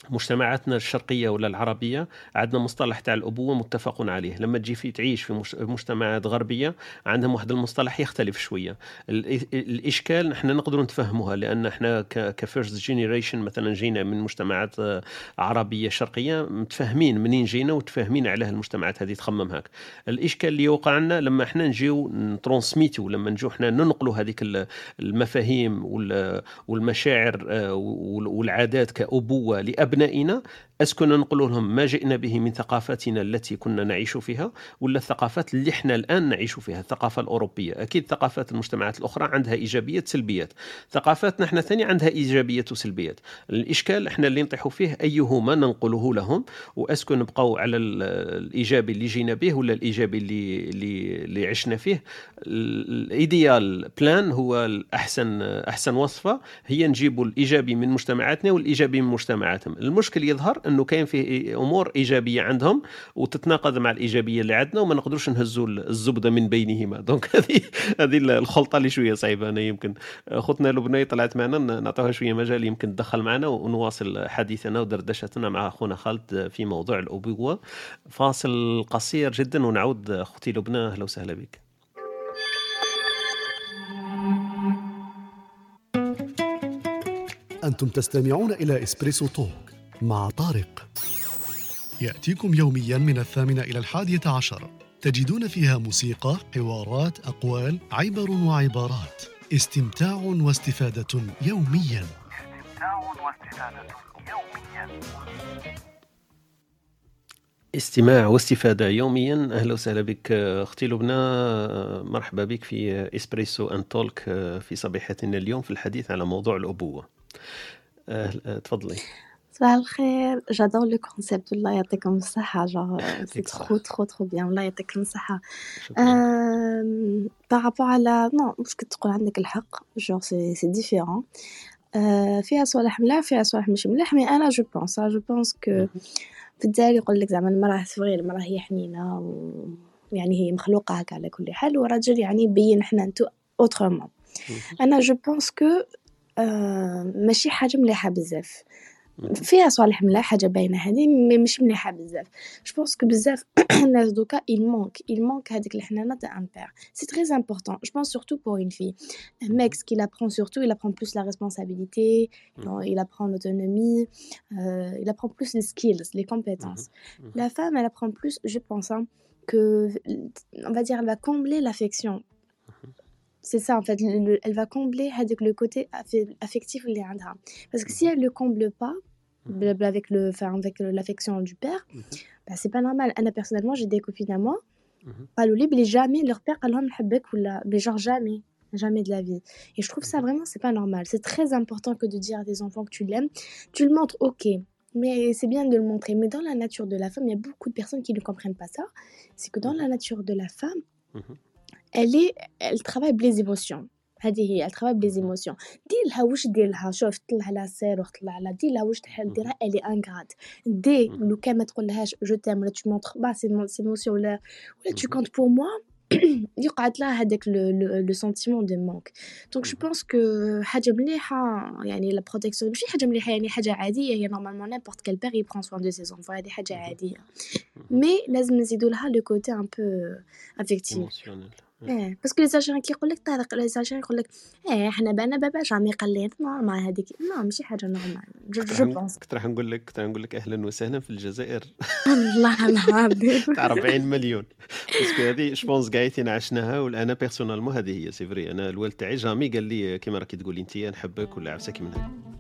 Speaker 1: مجتمعاتنا الشرقية ولا العربية عندنا مصطلح تاع الأبوة متفق عليه. لما تجي في تعيش في مجتمعات غربية عندهم واحد المصطلح يختلف شوية. الإشكال نحن نقدر نتفهموها لأن إحنا ك first generation مثلا جينا من مجتمعات آه، عربية شرقية متفاهمين منين جينا وتفاهمين على المجتمعات هذه تخمم هاك. الإشكال اللي يوقع لنا لما إحنا نجيو نترونسميتو لما نجيو إحنا ننقلوا هذيك المفاهيم والمشاعر آه، والعادات كأبوة لأب أبنائنا أسكن نقول لهم ما جئنا به من ثقافتنا التي كنا نعيش فيها ولا الثقافات اللي إحنا الآن نعيش فيها الثقافة الأوروبية. أكيد ثقافات المجتمعات الأخرى عندها إيجابيات سلبيات. ثقافاتنا إحنا ثاني عندها إيجابيات وسلبيات. الإشكال إحنا اللي نطيحوا فيه أيهما ننقله لهم وأسكن نبقوا على الإيجابي اللي جينا به ولا الإيجابي اللي, اللي, اللي عشنا فيه. ال ideal plan هو الأحسن أحسن وصفة. هي نجيبوا الإيجابي من مجتمعاتنا والإيجابي من مجتمعاتهم. المشكل يظهر إنه كاين في أمور إيجابية عندهم وتتناقض مع الإيجابية اللي عندنا وما نقدروش نهزوا الزبدة من بينهما. donc هذه هذه الخلطة اللي شوية صعيبة. أنا يمكن اختنا لبنى طلعت معنا نعطوها شوية مجال يمكن تدخل معنا ونواصل حديثنا ودردشتنا مع أخونا خالد في موضوع الأبوة. فاصل قصير جدا ونعود أختي لبنى أهلا وسهلا بك.
Speaker 8: أنتم تستمعون إلى إسبريسو توك مع طارق. يأتيكم يوميا من الثامنة إلى الحادية عشر. تجدون فيها موسيقى، حوارات، أقوال، عبر وعبارات. استمتاع واستفادة يوميا.
Speaker 9: استمتاع واستفادة يوميا
Speaker 1: استماع واستفادة يوميا. أهلا وسهلا بك أختي لبنى. مرحبا بك في إسبريسو أن تولك في صبيحتنا اليوم في الحديث على موضوع الأبوة. تفضلي.
Speaker 10: صباح الخير. جادور لو كونسيبت الله يعطيكم الصحة. جور سي ترو ترو ترو بيان الله يعطيكم الصحة. بارابور على نو مش كنت تقول عندك الحق جور سي سي ديفيرون فيها صوالح ملاح فيها صوالح مش ملاح mais أنا je pense je pense que في الدار يقول لك زعما المرأة صغير المرأة هي حنينة و يعني هي مخلوقة هكا على كل حال والرجل يعني يبين حنانتو autrement أنا je pense que ماشي حاجة مليحة بزاف فيها صوالح ملاح حاجة باينة هادي مي مش مليحة بزاف جو بونس كو بزاف الناس دوكا il manque il manque هاديك الحنانة تاع ان بير سي تري امبورطون جو بونس سورتو بور اون في un mec ce qu'il apprend surtout il apprend plus la responsabilité il apprend l'autonomie euh, il apprend plus les skills les compétences la femme elle apprend plus je pense hein, que on va dire elle va combler l'affection c'est ça en fait elle va combler avec le côté affectif اللي عندها parce que si elle le comble pas mhm. avec le enfin avec l'affection du père mhm. bah, c'est pas normal Anna personnellement j'ai des copines à moi قالوا لي بلي jamais leur père قال لهم نحبك ولا بلي genre jamais jamais de la vie et je trouve ça mhm. vraiment c'est pas normal c'est très important que de dire à tes enfants que tu l'aimes tu le montres ok mais c'est bien de le montrer mais dans la nature de la femme il y a beaucoup de personnes qui ne comprennent pas ça c'est que dans la nature de la femme elle est elle travaille بلي زيموسيون هذه هي elle travaille بلي زيموسيون دير لها واش دير لها شوف طلع لها سير وطلع لها. دير لها واش تحب ديرها الي انغراد دي لو كان ما تقولهاش je t'aime ولا tu montres pas ses émotions ولا ولا tu comptes pour moi يقعد لها هذاك le sentiment de manque donc je pense que حاجة مليحة يعني la protection ماشي حاجة مليحة يعني حاجة عادية. هي normalement n'importe quel père il prend soin de ses enfants هذه حاجة عادية. mais لازم نزيدو لها le côté un peu affectif إيه parce que les Algériens كيقول لك طارق les Algériens يقول لك إيه حنا بأنا بابا jamais قال لي normal هذيك لا ماشي حاجة normal je pense.
Speaker 1: كنت راح نقول لك كنت راح نقول لك أهلا وسهلا في الجزائر.
Speaker 10: الله العظيم
Speaker 1: تاع 40 مليون. parce que هذه je pense كاع عشناها وأنا personnellement هذه هي c'est vrai أنا الوالد تاعي jamais قال لي كيما راكي تقولي انت نحبك ولا عفسه كيما هذا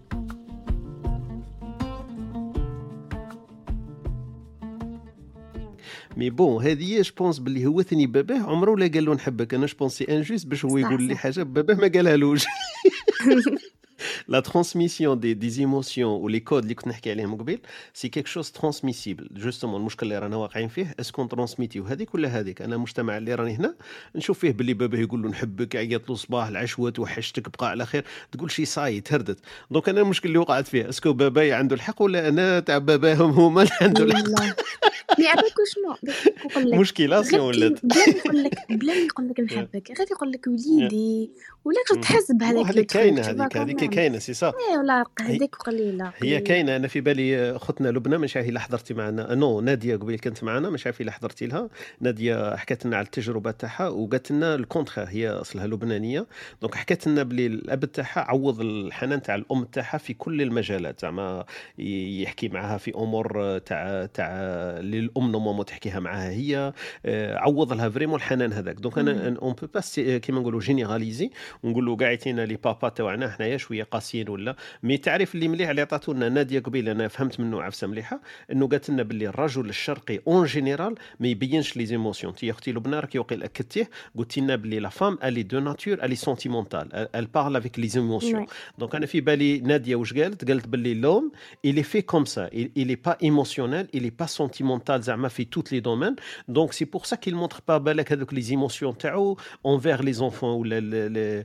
Speaker 1: mais bon هذه je pense باللي هو ثاني باباه. عمره ولا قال له نحبك. أنا je pense c'est injuste باش هو يقول لي حاجة باباه ما قالها لوش لا ترانسميسيون دي دي ولي كود اللي كنت نحكي عليهم قبيل سي كيك شوز ترانسميسيبل جوستومون المشكل اللي رانا واقعين فيه اسكو ترانسميتيو هذيك ولا هذيك؟ أنا المجتمع اللي راني هنا نشوف فيه باللي باباه يقول له نحبك عيط له صباح العشوة توحشتك بقى على خير. تقول شي صاي تهردت دونك أنا المشكل اللي وقعت فيه اسكو باباي عنده الحق ولا أنا تاع باباهم هما اللي عنده الحق؟
Speaker 10: مي عباك شنو
Speaker 1: سيون
Speaker 10: كي
Speaker 1: ولات
Speaker 10: بلا ما يقول لك بلا ما يقول لك نحبك غير يقول لك وليدي. ولا كنت تحس بهذاك
Speaker 1: هذيك
Speaker 10: كاينة
Speaker 1: هذيك هذيك كاينة سي صا
Speaker 10: إيه ولا هذيك قليلة
Speaker 1: هي كاينة. أنا في بالي أختنا لبنى مش عارف الا حضرتي معنا. non نادية قبيل كانت معنا مش عارف الا حضرتي لها. نادية حكت لنا على التجربة تاعها وقالت لنا ال contraire هي أصلها لبنانية. donc حكت لنا بلي الأب تاعها عوض الحنان تاع الأم تاعها في كل المجالات زعما يحكي معها في أمور تاع تاع اللي الأم normalement تحكيها معها هي. آه، عوض لها vraiment الحنان هذاك. donc أنا on peut pas كيما نقولوا généraliser ونقولوا كاع يعطينا les papas تاعنا حنايا شوية قاسيين ولا. mais تعرف اللي مليح اللي عطاتو لنا نادية قبيل أنا فهمت منه عفسة مليحة إنه قالت لنا باللي الرجل الشرقي en général ما يبينش les émotions انت يا أختي لبنى راكي وقيل اكدتيه قلتي لنا باللي la femme elle est de nature elle est sentimentale elle parle avec les émotions
Speaker 10: Ouais.
Speaker 1: donc أنا في بالي نادية واش قالت؟ قالت باللي l'homme il est fait comme ça. Il, il est pas émotionnel il est pas sentimental زعما في toutes les domaines. Donc c'est pour ça qu'il montre pas بالك هذوك les émotions تاعو envers les enfants ولا ال- ال- ل-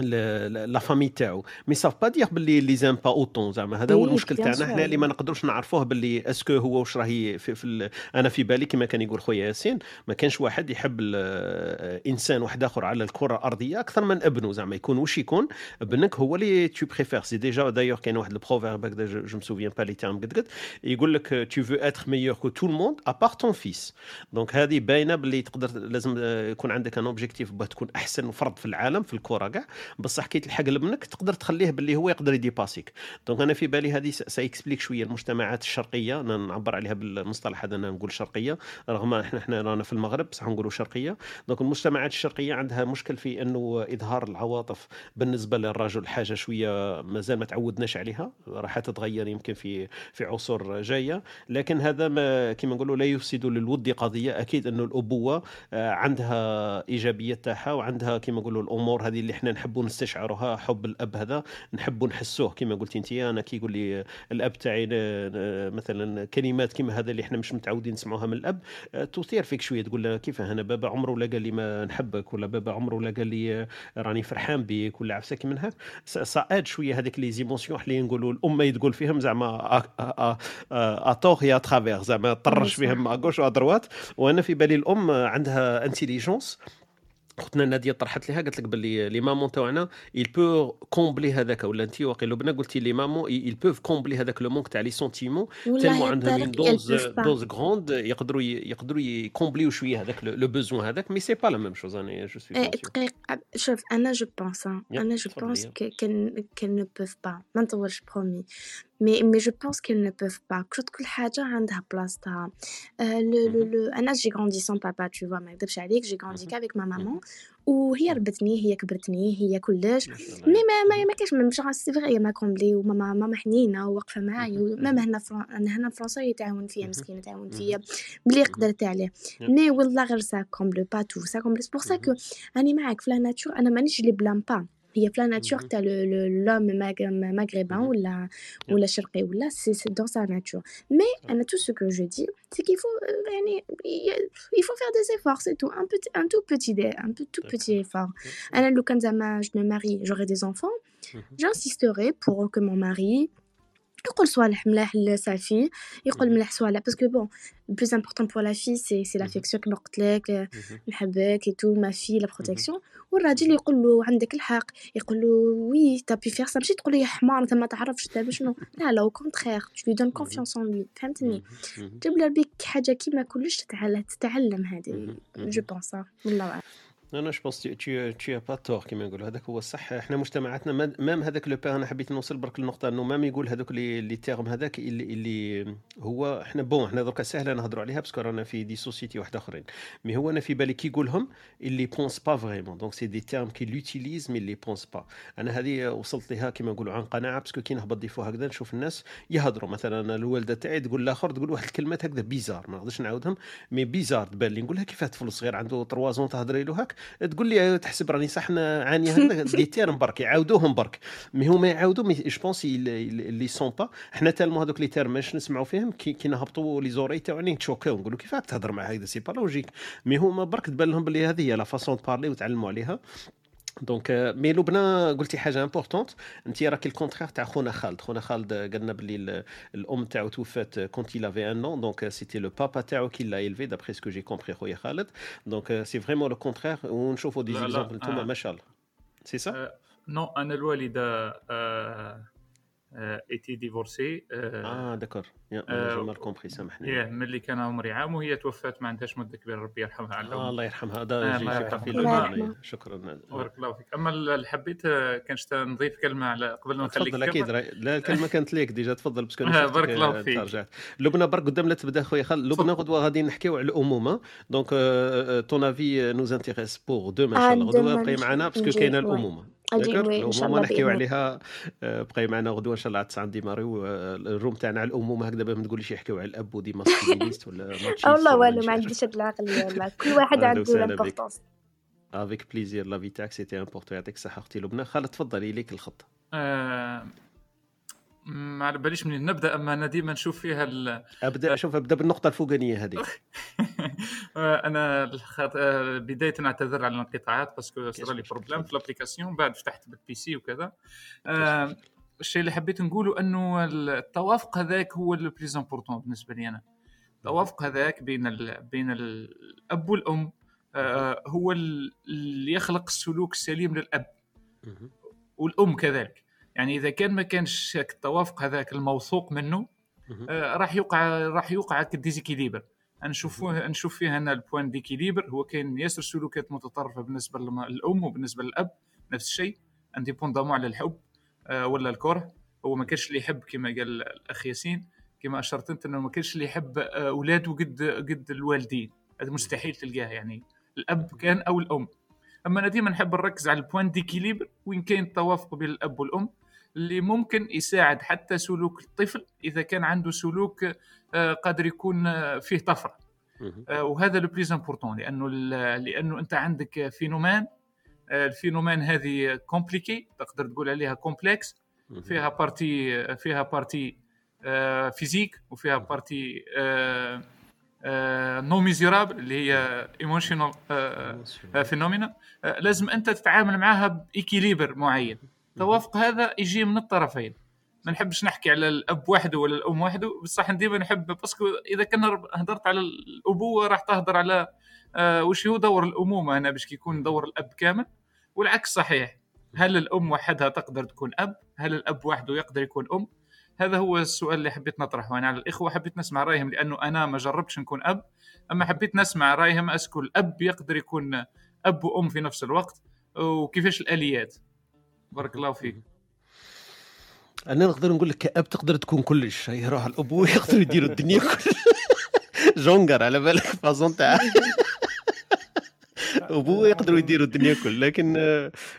Speaker 1: la famille تاعو. mais ça veut pas dire باللي les aime pas autant زعما. هذا هو
Speaker 10: oui
Speaker 1: المشكل تاعنا. حنا اللي ما نقدروش نعرفوه باللي est-ce que هو واش راهي في, في ال... أنا في بالي كما كان يقول خويا ياسين ما كانش واحد يحب ال- إنسان واحد آخر على الكرة الأرضية أكثر من ابنه زعما. يكون واش يكون؟ ابنك هو اللي tu préfères c'est déjà d'ailleurs كاين واحد ال proverbe هكذا je me souviens pas les termes قد قد. يقول لك tu veux être meilleur que tout le monde à part ton fils donc هذه باينة باللي تقدر لازم يكون عندك un objectif باه تكون أحسن فرد في العالم في الكرة كاع. بصح كي تلحق لابنك تقدر تخليه باللي هو يقدر يديباسيك donc أنا في بالي هذه ça explique شوية المجتمعات الشرقية أنا نعبر عليها بالمصطلح هذا أنا نقول شرقية رغم إحنا إحنا رانا في المغرب بصح نقولوا شرقية. donc المجتمعات الشرقية عندها مشكل في إنه إظهار العواطف بالنسبة للرجل حاجة شوية مازال ما تعودناش عليها راح تتغير يمكن في في عصور جاية. لكن هذا ما كما نقولوا لا يفسد للود قضية أكيد إنه الأبوة آه، عندها ايجابيات تاعها وعندها كما نقولوا الأمور هذه اللي إحنا نحبوا نستشعرها حب الأب هذا نحبوا نحسوه. كما قلت انت أنا كي يقول لي الأب تاعي مثلا كلمات كما هذا اللي إحنا مش متعودين نسمعوها من الأب تثير فيك شوية. تقول له كيف أنا بابا عمره لا قال لي ما نحبك ولا بابا عمره لا قال لي راني فرحان بك ولا عفسك من هاك ساعد شوية هذيك لي زيموسيون اللي نقولوا الأم تقول فيهم زعما à tort et à travers زعما طرش. فيهم à gauche و à droite وأنا في بالي الأم عندها intelligence اختنا نادية طرحت لها قالت لك باللي les mamans تاعنا il peut combler هذاك ولا انت واقيلا لبنى قلتي لي maman il peuvent combler هذاك le manque تاع
Speaker 10: les
Speaker 1: sentiments
Speaker 10: يا
Speaker 1: عندهم
Speaker 10: une dose
Speaker 1: dose grande يقدروا يقدروا يكومبليو شوية هذاك le besoin هذاك mais c'est pas la même chose أنا
Speaker 10: je
Speaker 1: suis
Speaker 10: دقيق شوف أنا
Speaker 1: je
Speaker 10: pense أنا
Speaker 1: je
Speaker 10: pense
Speaker 1: يا.
Speaker 10: qu'elles ne peuvent pas. ما نطولش vraiment mais mais je pense qu'elles ne peuvent pas. كل كل حاجة عندها بلاصتها آه، le le le أنا j'ai grandi sans بابا tu vois ما نكذبش عليك j'ai grandi qu'avec ma maman وهي ربتني هي كبرتني هي كلش
Speaker 1: ما شاء الله
Speaker 10: mais ما ما ما كاش مش غا c'est vrai m'a comblé وماما ماما حنينه وواقفه معايا ماما هنا فران أنا هنا فرنسا يتعاون فيا مسكينه تعاون فيا بلي قدرت عليه mais والله غير ça comble pas tout ça comble pour ça كو راني معاك في لا ناتور أنا مانيش لي بلام با هي في لا ناتور تاع لوم ماغريبان ولا ولا شرقي ولا سي سي دون سا ناتور مي انا تو سو كو جو دي سي كي فو يعني il faut faire des efforts c'est tout un petit un tout petit un tout petit effort انا لو كان زعما je me marie j'aurai des enfants j'insisterai pour que mon mari يقول صوالح ملاح لسافي يقول ملاح صوالح باسكو بون ال plus important pour la vie c'est c'est l'affection كيما قلت لك نحبك et toute ma vie la protection والراجل يقول له عندك الحق. يقول له وي تا بي فير سا ماشي تقول له يا حمار انت ما تعرفش تا شنو. لا لا au contraire tu lui donnes confiance en lui فهمتني؟ جيب لها بيك حاجة كيما كلش تتعلم تتعلم هذه je pense والله
Speaker 1: أعلم. أنا pense t'as t'as pas tort كيما نقولوا هذاك هو الصح إحنا مجتمعاتنا ما- même هذاك le أنا حبيت نوصل برك للنقطه انه même يقول هذوك les les termes هذاك اللي, اللي هو إحنا bon إحنا دركا ساهله نهضروا عليها parce que رانا في des sociétés واحد اخرين mais هو أنا في بالي كي يقولهم il les pense pas vraiment donc c'est des termes qu'il utilise mais il les pense pas أنا هذه وصلت لها كيما نقولوا عن قناعه parce que كي نهبط des fois هكذا نشوف الناس يهضروا مثلا أنا الوالده تاعي تقول الآخر تقول واحد الكلمات هكذا bizarre ما نقدرش نعاودهم مي بيزار تبان لي نقولها كيفاه طفل صغير عنده 3 زون تهضري له هاك تقول لي تحسب راني صح نعاني هذا des termes برك يعاودوهم برك. mais هما يعاودوا mais je pense ils le sentent pas حنا tellement هذوك les termes ماش نسمعوا فيهم كي, كي نهبطوا les oreilles تاعنا نتشوكاو نقولوا كيف راك تهضر مع هذا c'est pas logique mais هما برك تبان لهم بلي هذه هي la façon parler وتعلموا عليها. donc mais لبنى قلتي حاجة importante انت راكي ال contraire تاع خونا خالد. خونا خالد قال لنا بلي الأم تاعو توفات quand il avait un an. Donc c'était le papa تاعو qui l'a élevé d'après ce que j'ai compris خويا خالد. Donc c'est vraiment le contraire. ونشوفوا des
Speaker 4: لا لا
Speaker 1: exemples نتوما
Speaker 4: آه.
Speaker 1: ما شاء الله سي سا
Speaker 4: آه، non أنا الوالدة آه، آه، été divorcée
Speaker 1: آه d'accord يا
Speaker 4: آه،
Speaker 1: j'ai mal compris سامحني.
Speaker 4: ياه ملي كان عمري عام وهي توفات ما عندهاش مدة كبيرة ربي يرحمها على
Speaker 1: آه. الله يرحمها.
Speaker 4: آه،
Speaker 1: هذا
Speaker 4: الله يرحمها.
Speaker 1: شكرا.
Speaker 4: بارك الله فيك. أما اللي حبيت آه، كان نضيف كلمة على قبل ما نخليك
Speaker 1: تفضل أكيد. لا الكلمة كانت ليك déjà. تفضل
Speaker 4: parce
Speaker 1: que آه،
Speaker 4: بارك الله
Speaker 1: آه،
Speaker 4: فيك.
Speaker 1: ترجعت. لبنى برك قدام لا تبدا خويا. خالد لبنى غدوة غادي نحكيو على الأمومة. donc ton avis nous intéresse pour demain ان شاء
Speaker 10: آه،
Speaker 1: الله غدوة
Speaker 10: نجي-
Speaker 1: معنا
Speaker 10: parce
Speaker 1: que
Speaker 10: كاينة.
Speaker 1: الأمومة.
Speaker 10: وي، إن شاء الله
Speaker 1: نحكيو عليها. آه، بقاي معنا غدوة إن شاء الله عاد ساندي ماريو. آه، ال room تاعنا على الامومه هكذا باش ما تقوليش يحكيو على الأب و des masculinistes ولا
Speaker 10: machistes والله والو ما. عنديش هاد العقلية لا كل واحد عنده.
Speaker 1: l'importance avec plaisir l'avis تاعك c'était important يعطيك الصحه أختي لبنى خالد تفضلي ليك الخط
Speaker 4: ما على باليش منين. نبدأ أما أنا ديما نشوف فيها ال...
Speaker 1: ابدا شوف أبدأ بالنقطة الفوقانية هذيك
Speaker 4: آه، أنا الخط... بداية نعتذر على الانقطاعات parce que صار لي problème في ال application بعد فتحت بال PC وكذا آه، الشيء اللي حبيت نقوله أنه التوافق هذاك هو le plus important بالنسبة لي أنا. التوافق هذاك بين ال... بين الأب والأم آه، هو ال- اللي يخلق السلوك السليم
Speaker 1: للأب.
Speaker 4: والأم كذلك. يعني إذا كان ما كانش التوافق هذاك الموثوق منه. آه، راح يوقع راح يوقع ال déséquilibre. نشوفوه نشوف فيها هنا ال point d'équilibre. هو كاين ياسر سلوكات متطرفة بالنسبة للام وبالنسبة للأب نفس الشيء. indépendamment على الحب آه، ولا الكره. هو ما كانش اللي يحب كما قال الأخ ياسين. كما أشرت أنت إنه ما كانش اللي يحب آه، أولاده قد قد الوالدين. هذا مستحيل تلقاه يعني. الأب كان أو الأم. أما أنا ديما نحب نركز على ال point d'équilibre وين كاين التوافق بين الأب والأم. اللي ممكن يساعد حتى سلوك الطفل إذا كان عنده سلوك آه، قادر يكون آه، فيه
Speaker 1: طفرة.
Speaker 4: آه، وهذا le plus important لأنه لأنه أنت عندك phénomène ال phénomène هذه compliqué تقدر تقول عليها
Speaker 1: complexe.
Speaker 4: فيها partie فيها partie physique وفيها partie non mesurable اللي هي emotional phenomena لازم أنت تتعامل معها ب équilibre معين. التوافق هذا يجي من الطرفين. ما نحبش نحكي على الأب وحده ولا الأم وحده بصح ديما نحب parce que إذا كان هضرت على الأبوة راح تهضر على آه، وش هو دور الأمومة هنا باش يكون دور الأب كامل؟ والعكس صحيح. هل الأم وحدها تقدر تكون أب؟ هل الأب وحده يقدر يكون أم؟ هذا هو السؤال اللي حبيت نطرحه أنا على الإخوة. حبيت نسمع رأيهم لأنه أنا ما جربتش نكون أب أما حبيت نسمع رأيهم est-ce que الأب يقدر يكون أب وأم في نفس الوقت وكيفاش الآليات؟ بارك الله فيك.
Speaker 1: أنا نقدر نقول لك كأب تقدر تكون كلش. هي روح الابوه يقدروا يديروا الدنيا كل جونجر على بالك فازون تاع. أبوه يقدروا يديروا الدنيا كل لكن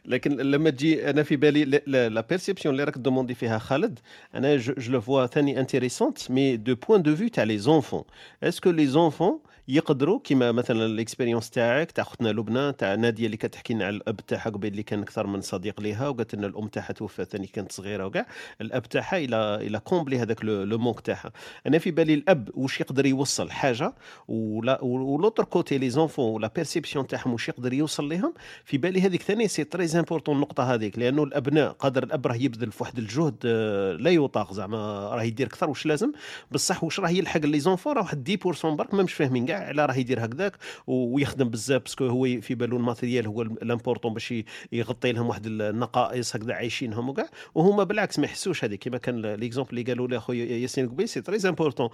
Speaker 1: لكن لما تجي أنا في بالي la perception اللي راك demander فيها خالد أنا je le vois ثاني intéressante mais de point de vue تاع les enfants est-ce que les enfants يقدروا كيما مثلا ال expérience تاعك تاع أختنا لبنى تاع نادية اللي كتحكي لنا على الأب تاعها قبل اللي كان أكثر من صديق ليها وقالت لنا الأم تاعها توفات ثاني كانت صغيرة وكاع. الأب تاعها il a il a comblé هذاك le manque تاعها. أنا في بالي الأب واش يقدر يوصل حاجة ولا و l'autre côté les enfants ولا perception تاعهم واش يقدر يوصل لهم في بالي هذيك ثاني c'est très important النقطة هذيك لأنه الأبناء قادر الأب راه يبذل في واحد الجهد آه، لا يطاق زعما راه يدير أكثر واش لازم. بصح واش راه يلحق les enfants راه واحد 10% برك ما مش فاهمين كاع. على راه يدير هكذاك ويخدم بزاف parce que هو في بالو ال matériel هو ال important باش يغطي لهم واحد النقائص هكذا عايشينهم وكاع. وهما بالعكس ما يحسوش هذيك. كما كان l'exemple اللي قالوا لي خويا ياسين قبيل c'est très important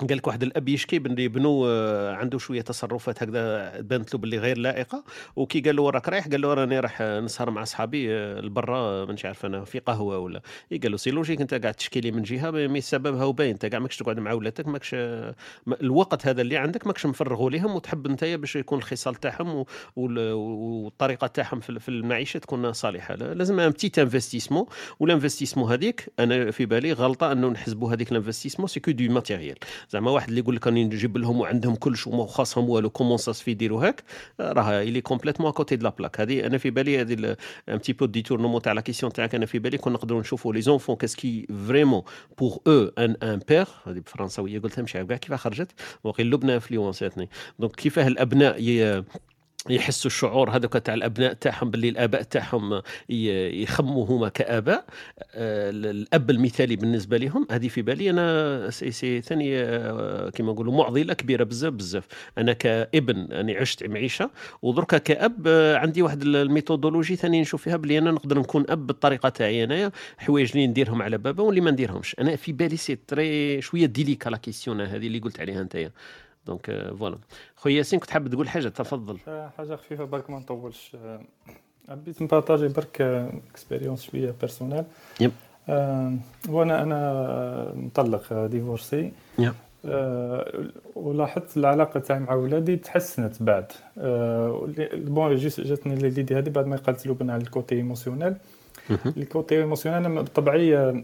Speaker 1: قال لك واحد الأب يشكي بلي بنو آه، عنده شوية تصرفات هكذا بانت له باللي غير لائقة وكي قال له راك رايح؟ قال له راني راح نسهر مع صحابي آه، لبرا مانيش عارف أنا في قهوة ولا. قال له c'est logique أنت قاعد تشكي لي من جهة mais سببها وباين أنت كاع ماكش تقعد مع ولادك ماكش آه، الوقت هذا اللي عندك ماكش مفرغه لهم وتحب أنت باش يكون الخصال تاعهم والطريقة تاعهم في المعيشة تكون صالحة. لا- لازم un petit investissement وال investissement هذيك أنا في بالي غلطة أنه نحسبوا هذيك الانفستيسمون سي كو دو ماتيريال زعما واحد اللي يقول لك راني نجيب لهم وعندهم كلش وما خاصهم والو comme ça ça suffit يديروا هاك راه il est complètement à côté de la plaque هذه أنا في بالي هذه un petit peu détournement تاع la question تاعك أنا في بالي كون نقدروا نشوفوا les enfants qu'est-ce qui vraiment pour eux un un père هذه بالفرنساويه قلتها مش عارف كاع كيف خرجت وقيل لبنى influencاتني donc كيفاه الأبناء. يحسوا الشعور هذوك تاع الأبناء تاعهم باللي الآباء تاعهم يخموا هما كآباء. آه، الأب المثالي بالنسبة لهم هذه في بالي أنا سي, سي ثاني آه، كما نقولوا معضلة كبيرة بزاف بزاف. أنا كابن أني عشت معيشة ودركا كأب آه، عندي واحد ال méthodologie ثاني نشوف فيها بلي أنا نقدر نكون أب بالطريقة تاعي انايا حوايج اللي نديرهم على بابا واللي ما نديرهمش. أنا في بالي c'est très شوية délicat la question هذه اللي قلت عليها أنت. donc آه، voilà خويا ياسين كنت حاب تقول حاجة؟ تفضل.
Speaker 7: آه، حاجة خفيفة برك ما نطولش. آه، حبيت نpartagي برك expérience شوية personnelle
Speaker 1: يب.
Speaker 7: آه، وأنا أنا مطلق آه، divorcé
Speaker 1: يب.
Speaker 7: آه، ولاحظت العلاقة تاعي مع ولادي تحسنت بعد. آه، bon جاتني l'idée هذه بعد ما قالت لبنى على ال côté émotionnel ال côté émotionnel أنا بطبعي آه،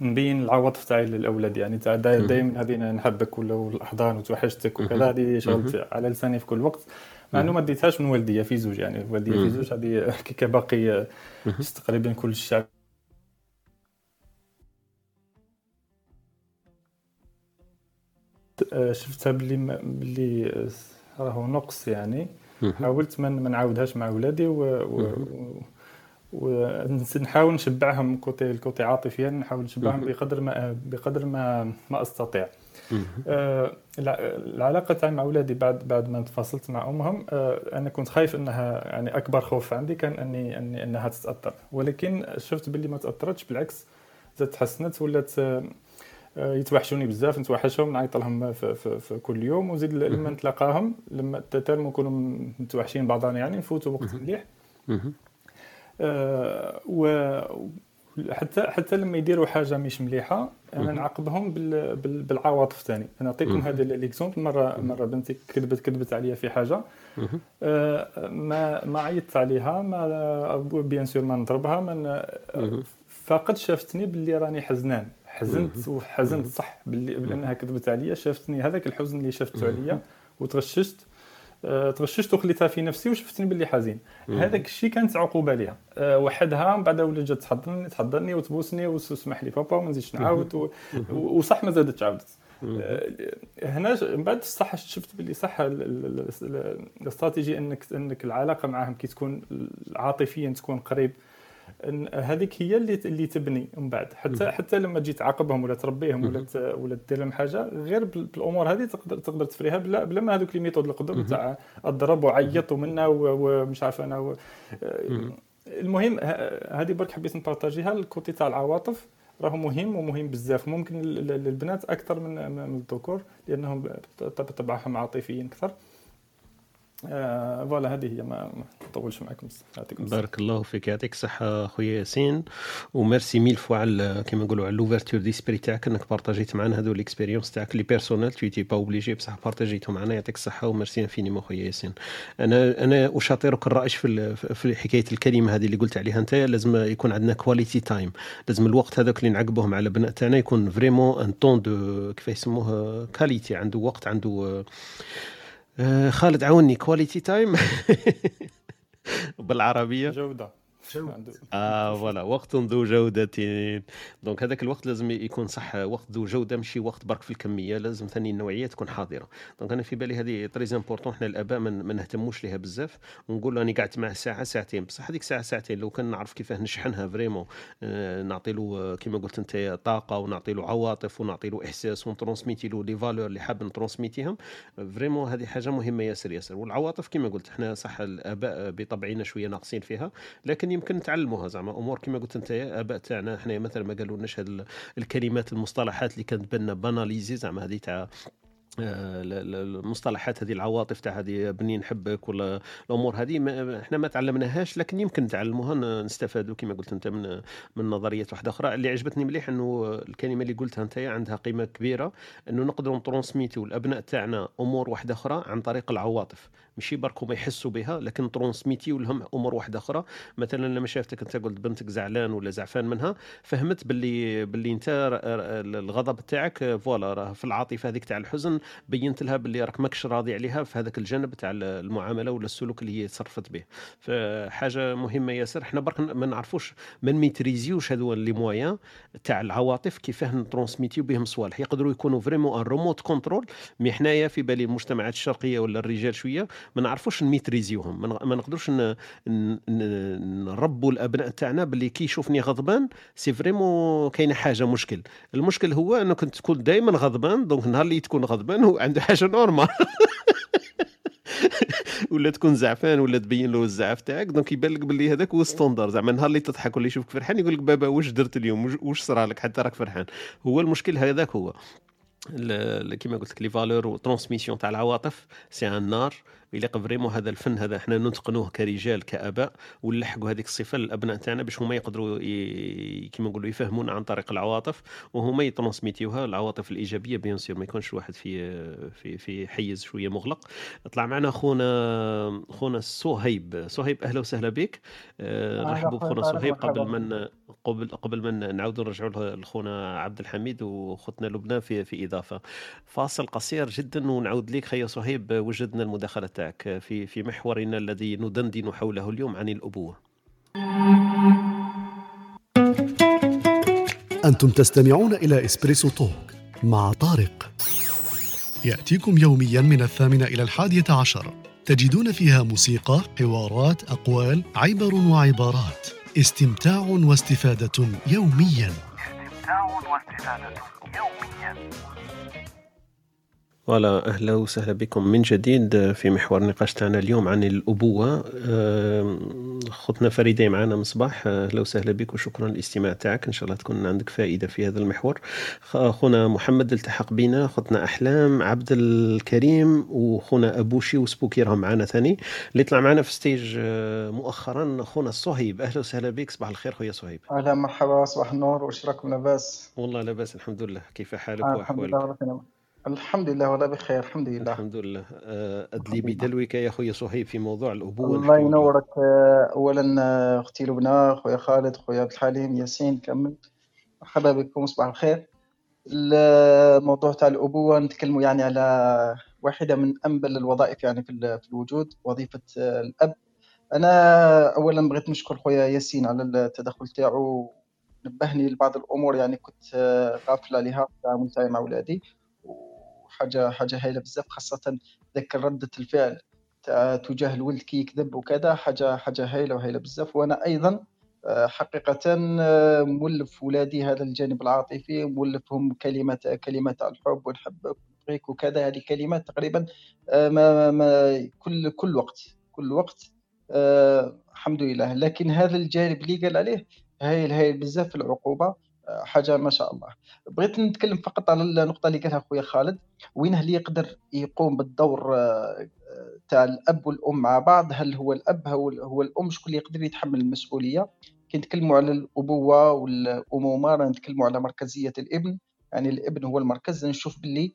Speaker 7: نبين العواطف تاعي للأولاد يعني تاع. دائما هذه نحبك ولا والاحضان وتوحشتك. وكذا هذه شغل
Speaker 1: مهم.
Speaker 7: في- على لساني في كل وقت مع إنه ما ديتهاش من والدية في زوج يعني والدية في. زوج هذه كي باقي. تقريبا كل الشعب آه، شفتها باللي ما- باللي آه، راهو نقص يعني. حاولت ما ما نعاودهاش مع ولادي و, و... ونحاول نشبعهم كوتي الكوتي عاطفيا نحاول نشبعهم. بقدر ما بقدر ما ما
Speaker 1: أستطيع.
Speaker 7: آه، الع- العلاقة تاعي مع اولادي بعد بعد ما انفصلت مع أمهم آه، أنا كنت خايف إنها يعني أكبر خوف عندي كان اني اني إنها تتأثر ولكن شفت باللي ما تأثرتش بالعكس زادت تحسنت ولات آه، يتوحشوني بزاف نتوحشهم نعيط لهم في, في, في كل يوم وزيد لما. نتلاقاهم لما tellement نكونوا متوحشين بعضنا يعني نفوتوا وقت. مليح و حتى حتى لما يديروا حاجة مش مليحة
Speaker 1: أنا.
Speaker 7: نعاقبهم بال بال بالعواطف ثاني أنا نعطيكم. هذا l'exemple مرة مرة بنتي كذبت كذبت عليا في
Speaker 1: حاجة.
Speaker 7: آه، ما ما عيطت عليها ما bien sûr ما نضربها ما. فقد شافتني باللي راني حزنان حزنت. وحزنت صح باللي بأنها كذبت عليا شافتني هذاك الحزن اللي شافته عليا وتغششت تغششت وخليتها في نفسي وشفتني باللي حزين. هذاك الشيء كانت عقوبة ليها. أه وحدها من بعد ولات جات تحضني تحضني وتبوسني وتسمح لي بابا وما نزيدش نعاود وصح ما زادتش عاودت. أه هنا من بعد صح شفت باللي صح ال- ال- ال- ال- الاستراتيجي انك انك العلاقة معهم كي تكون عاطفيا تكون قريب. هذيك هي اللي اللي تبني من بعد حتى. حتى لما تجي تعاقبهم ولا تربيهم ولا ولا دير لهم حاجة غير بال- بالأمور هذه تقدر تقدر تفريها بلا بلا ما هذوك les méthodes القدم. تاع الضرب وعيط ومنا ومش عارف أنا و...
Speaker 1: مهم.
Speaker 7: المهم هذه برك حبيت نpartagيها ال côté تاع العواطف راهو مهم ومهم بزاف ممكن لل- لل- للبنات أكثر من من الذكور لأنهم بط- بطبعهم عاطفيين أكثر آه voilà هذه هي ما نطولش معكم. يعطيكم.
Speaker 1: بارك الله فيك. يعطيك الصحة خويا ياسين. و merci mille fois على كيما نقولوا على l'ouverture d'esprit تاعك إنك partagيت معنا هذو les expériences تاعك les personnelles t'es pas obligé بصح partagيتهم معنا. يعطيك الصحة و merci infiniment خويا ياسين. أنا أنا أشاطرك الراي في في حكاية الكلمة هذه اللي قلت عليها أنت. لازم يكون عندنا quality time لازم الوقت هذاك اللي نعقبوه مع البنات تاعنا يكون vraiment un temps de كيف يسموه qualité عنده وقت عنده آه، خالد عاوني quality time بالعربية.
Speaker 7: جودة.
Speaker 1: آه voilà. وقت ذو جودة. donc هذاك الوقت لازم يكون صح. وقت ذو جودة ماشي وقت برك في الكمية. لازم ثاني النوعية تكون حاضرة. donc أنا في بالي هذه très important إحنا الآباء ما نهتموش لها بزاف. ونقول راني قعدت معه ساعة ساعتين. بصح هذيك ساعة ساعتين لو كان نعرف كيفاه نشحنها vraiment آه نعطي له آه، كيما قلت أنت طاقة ونعطي له عواطف ونعطي له إحساس ونترونسميتي له les valeurs اللي حاب نترونسميتيهم vraiment هذه حاجة مهمة ياسر ياسر. والعواطف كيما قلت إحنا صح الآباء بطبعنا شوية ناقصين فيها. لكن يمكن نتعلموها زعما. أمور كما قلت أنت أباء تاعنا إحنا مثلا ما قالوا لناش الكلمات المصطلحات اللي كانت بنا banalisées زعما هذه تاع آه، المصطلحات هذه العواطف تاع هذه بني نحبك ولا الأمور هذه ما إحنا ما تعلمناهاش لكن يمكن نتعلموها نستفادوا كما قلت أنت من من نظريات واحدة أخرى. اللي عجبتني مليح إنه الكلمة اللي قلتها أنت عندها قيمة كبيرة إنه نقدروا نترونسميتيو الأبناء تاعنا أمور واحدة أخرى عن طريق العواطف. ماشي برك هما يحسوا بها لكن نترونسميتيو لهم أمور واحدة أخرى. مثلا لما شافتك انت قلت بنتك زعلان ولا زعفان منها فهمت باللي باللي أنت الغضب تاعك voilà راه في العاطفة هذيك تاع الحزن بينت لها باللي راك ماكش راضي عليها في هذاك الجانب تاع المعاملة ولا السلوك اللي هي تصرفت به. فحاجة مهمة ياسر إحنا برك ما نعرفوش ما نmaîtrisيوش هذو les moyens تاع العواطف كيفاه نترونسميتيو بهم صوالح. يقدروا يكونوا vraiment un remote control mais حنايا في بالي المجتمعات الشرقية ولا الرجال شوية ما نعرفوش نميتريزيوهم. ما نقدروش نربوا الأبناء تاعنا باللي كي يشوفني غضبان c'est vraiment كاينة حاجة مشكل. المشكل هو انك تكون دائما غضبان donc النهار اللي تكون غضبان هو عنده حاجة normal ولا تكون زعفان ولا تبين له الزعف تاعك donc يبان لك باللي هذاك هو standard زعما النهار اللي تضحك ولا يشوفك فرحان يقول لك بابا واش درت اليوم؟ واش- صرا لك؟ حتى راك فرحان. هو المشكل هذاك هو. كيما قلت لك les valeurs و transmission تاع العواطف c'est un art يليق vraiment هذا الفن هذا إحنا نتقنوه كرجال كآباء ونلحقوا هذيك الصفة للأبناء تاعنا باش هما يقدروا ي... كيما نقولوا يفهمونا عن طريق العواطف وهما يترانسميتيوها العواطف الإيجابية bien sûr ما يكونش واحد في في في حيز شوية مغلق. طلع معنا خونا خونا صهيب. صهيب أهلا وسهلا بك. آه، نرحبوا بخونا صهيب قبل. من قبل قبل ما نعاودوا نرجعوا لخونا عبد الحميد وخوتنا لبنى في في إضافة. فاصل قصير جدا ونعود لك خيا صهيب وجدنا المداخلة تاعك في في محورنا الذي ندندن حوله اليوم عن الأبوة.
Speaker 8: أنتم تستمعون إلى إسبريسو توك مع طارق. يأتيكم يوميا من الثامنة إلى الحادية عشر. تجدون فيها موسيقى، حوارات، أقوال، عبر وعبارات. استمتاع واستفادة يوميا.
Speaker 9: استمتاع واستفادة يوميا.
Speaker 1: فوالا أهلا وسهلا بكم من جديد في محور النقاش تاعنا اليوم عن الأبوة. خوتنا فريده معنا مصباح أهلا وسهلا بك وشكرا للاستماع تاعك. إن شاء الله تكون عندك فائدة في هذا المحور. خونا محمد التحق بنا خوتنا أحلام عبد الكريم وخونا أبوشي وسبوكي راهم معنا ثاني. اللي طلع معنا في stage آه، مؤخرا خونا صهيب. أهلا وسهلا بك. صباح الخير خويا صهيب.
Speaker 11: أهلا مرحبا. صباح النور. واش راكم؟ لاباس؟
Speaker 1: والله لاباس الحمد لله. كيف حالك
Speaker 11: آه الحمد
Speaker 1: واحوالك
Speaker 11: الحمد لله والله بخير الحمد لله.
Speaker 1: الحمد لله. آه، أدلي بدلوك يا خويا صهيب في موضوع الأبوة
Speaker 11: الله ينورك آه، اولا آه، أختي لبنى خويا خالد خويا عبد الحليم ياسين كمل. مرحبا بكم صباح الخير. الموضوع تاع الأبوة نتكلموا يعني على واحدة من أنبل الوظائف يعني في ال- في الوجود وظيفة الأب. أنا اولا بغيت نشكر خويا ياسين على التدخل تاعو نبهني لبعض الأمور يعني كنت آه، غافل عليها في تاعي مع ولادي. وحاجه حاجة هايلة بزاف خاصة ذاك ردة الفعل تاع تجاه الولد كي يكذب وكذا حاجة حاجة هايلة وهايلة بزاف. وأنا أيضا آه، حقيقة آه، مولف ولادي هذا الجانب العاطفي مولفهم كلمة كلمة الحب ونحبك وكذا. هذه كلمات تقريبا آه، ما ما كل كل وقت كل وقت الحمد لله. لكن هذا الجانب اللي قال عليه هايل هايل بزاف العقوبة. حاجة ما شاء الله. بغيت نتكلم فقط على النقطة اللي قالها خويا خالد. وينه اللي يقدر يقوم بالدور آه، تاع الأب والأم مع بعض؟ هل هو الأب هو الأم؟ شكون اللي يقدر يتحمل المسؤولية؟ كي نتكلموا على الأبوة والأمومة راه نتكلموا على مركزية الإبن. يعني الإبن هو المركز. نشوف باللي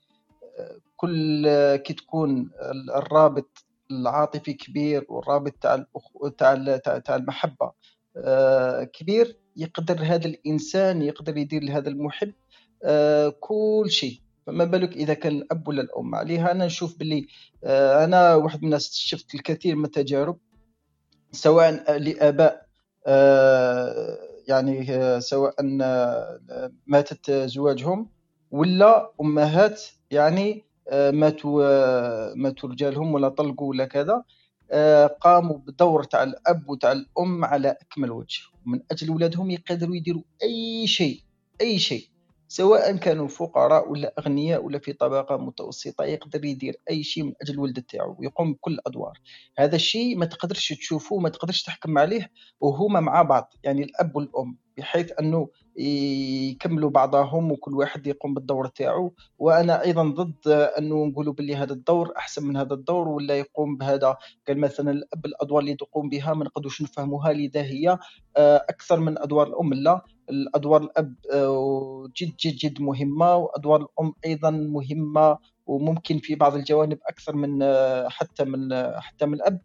Speaker 11: آه، كل آه، كي تكون ال- الرابط العاطفي كبير والرابط تاع. تاع تاع المحبة كبير يقدر هذا الإنسان يقدر يدير لهذا المحب آه، كل شيء. فما بالك إذا كان الأب ولا الأم؟ عليها أنا نشوف باللي آه، أنا واحد من الناس شفت الكثير من التجارب سواء لآباء آه، يعني سواء ماتت زواجهم ولا أمهات يعني ماتوا ماتوا رجالهم ولا طلقوا ولا كذا. قاموا بدور تاع الأب وتاع الأم على أكمل وجه. من أجل ولادهم يقدروا يديروا أي شيء أي شيء. سواء كانوا فقراء ولا أغنياء ولا في طبقة متوسطة يقدر يدير أي شيء من أجل الولد تاعو ويقوم بكل الادوار هذا الشيء ما تقدرش تشوفوه ما تقدرش تحكم عليه وهما مع بعض. يعني الأب والأم بحيث أنه يكملوا بعضهم وكل واحد يقوم بالدور تاعو. وأنا أيضا ضد أنه نقولوا باللي هذا الدور أحسن من هذا الدور ولا يقوم بهذا. قال مثلا الأب الأدوار اللي تقوم بها ما نقدروش نفهموها لذا هي آه، أكثر من أدوار الأم. لا الأدوار الأب آه، جد جد جد مهمة وأدوار الأم أيضا مهمة وممكن في بعض الجوانب أكثر من آه، حتى من حتى من الأب.